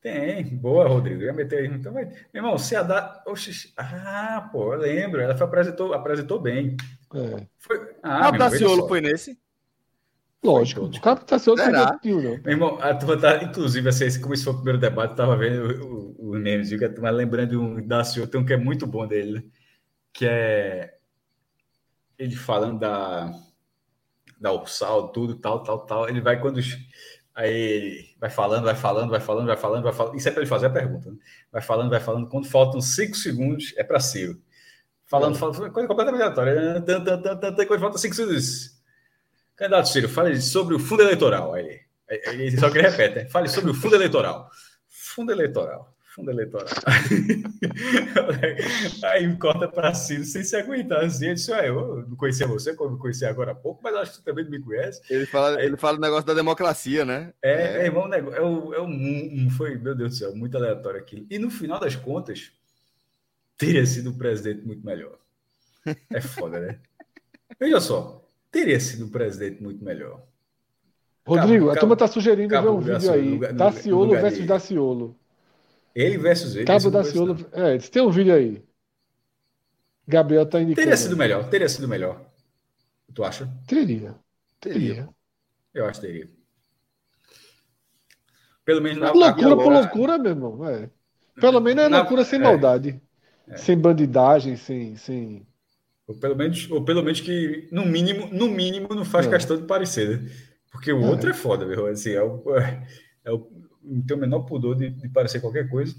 [SPEAKER 2] Tem. Boa, Rodrigo. Eu ia meter aí. Então vai. Meu irmão, se a da. Oxi. Ah, pô, eu lembro. Ela foi, apresentou, apresentou bem.
[SPEAKER 3] É,
[SPEAKER 2] Foi...
[SPEAKER 1] Ah,
[SPEAKER 2] veja
[SPEAKER 1] Daciolo foi nesse?
[SPEAKER 3] Lógico. O cara tá sendo perdeu não.
[SPEAKER 2] Meu irmão, a turma tá, inclusive, assim, esse- foi o primeiro debate, eu tava vendo o, o, o memes, viu? Que a turma lembrando de um Daciolo, tem um que é muito bom dele, né? que é ele falando da, da Ursal, tudo, tal, tal, tal. Ele vai quando. Aí ele vai falando, vai falando, vai falando, vai falando, vai falando. Isso é para ele fazer a pergunta, né? Vai falando, vai falando. Quando faltam cinco segundos, é para Ciro. Falando, falando, coisa completamente aleatória. Quando falta cinco segundos. Candidato Ciro, fale sobre o fundo eleitoral. Aí ele, aí ele só que ele repete, né? fale sobre o fundo eleitoral. Fundo eleitoral. Fundo eleitoral. Aí corta para Ciro sem se aguentar. Assim, ele disse: "Ué, Eu não conhecia você, como eu conheci agora há pouco, mas acho que você também não me conhece.
[SPEAKER 1] Ele fala, ele fala do negócio da democracia, né?
[SPEAKER 2] É, é irmão, nego- é um, é um- foi, meu Deus do céu, muito aleatório aquilo. E no final das contas, teria sido um presidente muito melhor. É foda, né? Veja só, teria sido um presidente muito melhor.
[SPEAKER 3] Rodrigo,
[SPEAKER 2] Cabo-
[SPEAKER 3] a turma tá sugerindo ver um vídeo
[SPEAKER 2] Daciolo,
[SPEAKER 3] aí.
[SPEAKER 2] no
[SPEAKER 3] Daciolo
[SPEAKER 2] no
[SPEAKER 3] versus Daciolo.
[SPEAKER 2] Ele versus ele.
[SPEAKER 3] Cabo Daciolo. É, tem um vídeo aí. Gabriel tá
[SPEAKER 2] não.
[SPEAKER 3] indicando.
[SPEAKER 2] Teria sido melhor, teria sido melhor. Tu acha?
[SPEAKER 3] Teria. Teria.
[SPEAKER 2] Eu acho que teria. Pelo menos na
[SPEAKER 3] Loucura
[SPEAKER 2] na-
[SPEAKER 3] por loucura, meu irmão. É. Pelo menos é
[SPEAKER 2] Na-
[SPEAKER 3] loucura sem
[SPEAKER 2] é.
[SPEAKER 3] maldade. Sem bandidagem, sem. sem...
[SPEAKER 2] Ou pelo menos, ou pelo menos que, no mínimo, no mínimo, não faz
[SPEAKER 3] É.
[SPEAKER 2] questão de parecer, né? Porque o
[SPEAKER 3] É.
[SPEAKER 2] outro é foda, meu. Assim, é o, é o, não tem o menor pudor de, de parecer qualquer coisa.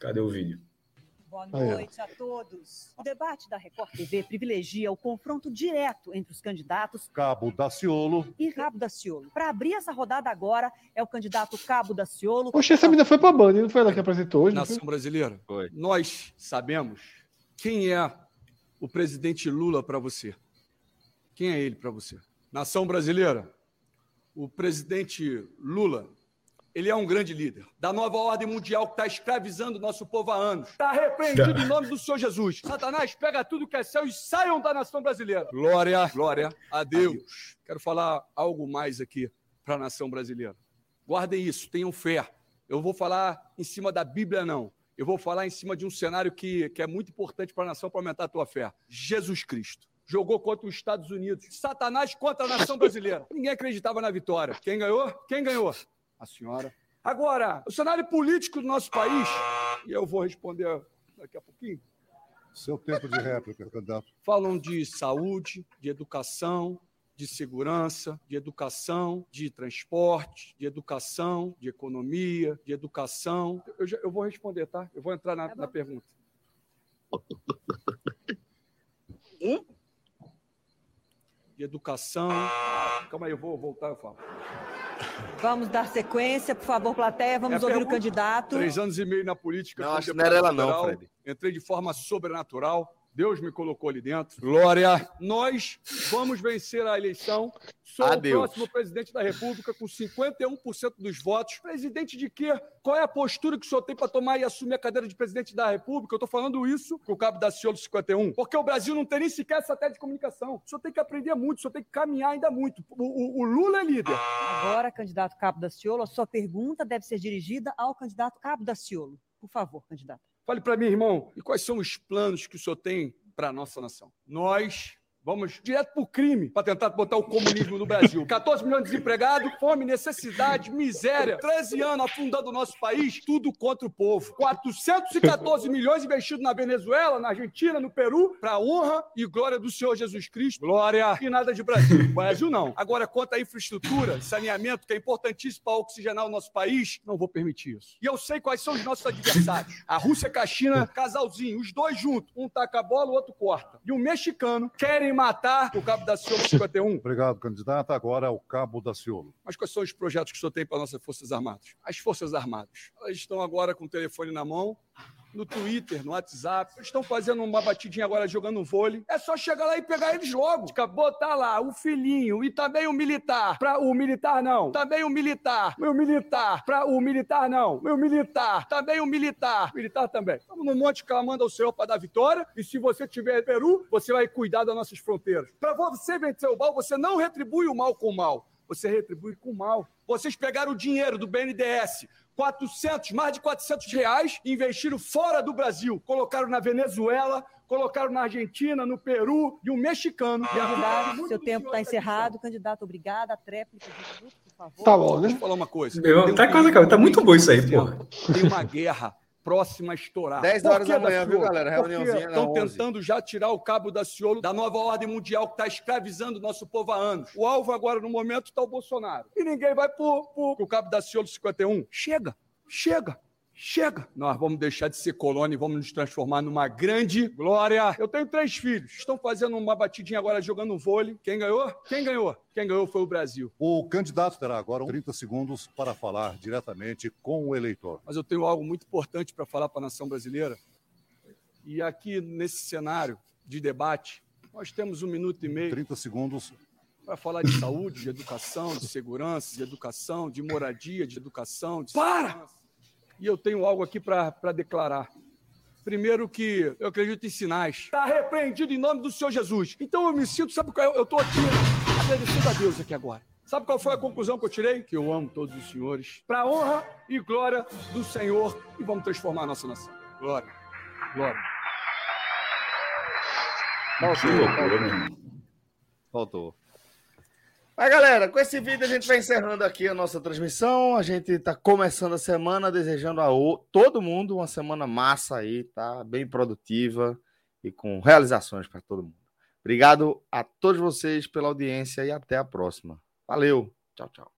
[SPEAKER 2] Cadê o vídeo?
[SPEAKER 4] Boa noite a todos. O debate da Record TV privilegia o confronto direto entre os candidatos
[SPEAKER 5] Cabo Daciolo
[SPEAKER 4] e Cabo Daciolo. Para abrir essa rodada agora é o candidato Cabo Daciolo.
[SPEAKER 3] Poxa, essa menina foi pra Band, não foi ela que apresentou hoje?
[SPEAKER 6] Nação brasileira. Foi. Nós sabemos quem é o presidente Lula para você. Quem é ele para você? Nação brasileira. O presidente Lula ele é um grande líder da nova ordem mundial que está escravizando o nosso povo há anos. Está repreendido em nome do Senhor Jesus. Satanás, pega tudo que é céu e saiam da nação brasileira. Glória, glória a Deus. Quero falar algo mais aqui para a nação brasileira. Guardem isso, tenham fé. Eu vou falar em cima da Bíblia, não. Eu vou falar em cima de um cenário que, que é muito importante para a nação para aumentar a tua fé. Jesus Cristo jogou contra os Estados Unidos. Satanás contra a nação brasileira. Ninguém acreditava na vitória. Quem ganhou? Quem ganhou? a senhora. Agora, o cenário político do nosso país, e eu vou responder daqui a pouquinho.
[SPEAKER 5] Seu tempo de réplica, candidato.
[SPEAKER 6] Falam de saúde, de educação, de segurança, de educação, de transporte, de educação, de economia, de educação. Eu, já, eu vou responder, tá? Eu vou entrar na, tá na pergunta.
[SPEAKER 1] Hum?
[SPEAKER 6] De educação. Calma aí, eu vou voltar, eu falo.
[SPEAKER 4] Vamos dar sequência, por favor, plateia. Vamos é ouvir pergunta. o candidato.
[SPEAKER 6] Três anos e meio na política.
[SPEAKER 1] Não, acho que não era ela, não, Fred.
[SPEAKER 6] Entrei de forma sobrenatural. Deus me colocou ali dentro. Glória. Nós vamos vencer a eleição. Sou Adeus. o próximo presidente da República com 51% dos votos. Presidente de quê? Qual é a postura que o senhor tem para tomar e assumir a cadeira de presidente da República? Eu estou falando isso com o cabo da Ciolo 51. Porque o Brasil não tem nem sequer satélite de comunicação. O senhor tem que aprender muito, o senhor tem que caminhar ainda muito. O, o, o Lula é líder.
[SPEAKER 4] Agora, candidato Cabo da Ciolo, a sua pergunta deve ser dirigida ao candidato Cabo da Ciolo. Por favor, candidato.
[SPEAKER 6] Fale para mim, irmão, e quais são os planos que o senhor tem para a nossa nação? Nós Vamos direto para o crime para tentar botar o comunismo no Brasil. 14 milhões de desempregados, fome, necessidade, miséria. 13 anos afundando o nosso país, tudo contra o povo. 414 milhões investidos na Venezuela, na Argentina, no Peru, para honra e glória do Senhor Jesus Cristo. Glória e nada de Brasil. Brasil não. Agora, quanto à infraestrutura, saneamento, que é importantíssimo para oxigenar o nosso país, não vou permitir isso. E eu sei quais são os nossos adversários. A Rússia com a China, casalzinho, os dois juntos. Um taca a bola, o outro corta. E o mexicano querem matar o Cabo da Ciolo 51.
[SPEAKER 5] Obrigado, candidato. Agora é o Cabo da Ciolo.
[SPEAKER 6] Mas quais são os projetos que o senhor tem para nossas Forças Armadas? As Forças Armadas. Elas estão agora com o telefone na mão, no Twitter, no WhatsApp. Estão fazendo uma batidinha agora jogando vôlei. É só chegar lá e pegar eles logo. Botar lá o filhinho e também o militar. Pra o militar não. Também o militar. Meu militar. Pra o militar não. Meu militar. Também o militar. Militar também. Estamos no monte clamando ao Senhor para dar vitória. E se você tiver Peru, você vai cuidar das nossas fronteiras. Para você vencer o mal, você não retribui o mal com o mal. Você retribui com o mal. Vocês pegaram o dinheiro do BNDES, 400, mais de 400 reais investiram fora do Brasil. Colocaram na Venezuela, colocaram na Argentina, no Peru e um mexicano.
[SPEAKER 4] Candidato, seu tempo está encerrado. Candidato, obrigada. A tréplica por favor.
[SPEAKER 6] Tá bom, né? Deixa eu falar uma coisa.
[SPEAKER 2] Meu, tá, quase, cara, tá muito bom isso aí, porra.
[SPEAKER 6] Tem uma guerra próxima a estourar.
[SPEAKER 1] 10 horas da manhã, viu, galera? Reuniãozinha
[SPEAKER 6] Estão tentando já tirar o cabo da Ciolo da nova ordem mundial que está escravizando o nosso povo há anos. O alvo agora, no momento, está o Bolsonaro. E ninguém vai por, o cabo da Ciolo 51. Chega, chega. Chega! Nós vamos deixar de ser colônia e vamos nos transformar numa grande glória. Eu tenho três filhos. Estão fazendo uma batidinha agora jogando vôlei. Quem ganhou? Quem ganhou? Quem ganhou foi o Brasil.
[SPEAKER 5] O candidato terá agora 30 segundos para falar diretamente com o eleitor.
[SPEAKER 6] Mas eu tenho algo muito importante para falar para a nação brasileira. E aqui nesse cenário de debate, nós temos um minuto e meio.
[SPEAKER 5] 30 segundos
[SPEAKER 6] para falar de saúde, de educação, de segurança, de educação, de moradia, de educação. De para! E eu tenho algo aqui para declarar. Primeiro que eu acredito em sinais. Está repreendido em nome do Senhor Jesus. Então eu me sinto, sabe qual é? Eu estou aqui agradecendo a Deus aqui agora. Sabe qual foi a conclusão que eu tirei? Que eu amo todos os senhores. Para a honra e glória do Senhor. E vamos transformar a nossa nação. Glória. Glória.
[SPEAKER 1] Faltou. Faltou. Mas, galera, com esse vídeo a gente vai encerrando aqui a nossa transmissão. A gente está começando a semana desejando a todo mundo uma semana massa aí, tá? Bem produtiva e com realizações para todo mundo. Obrigado a todos vocês pela audiência e até a próxima. Valeu. Tchau, tchau.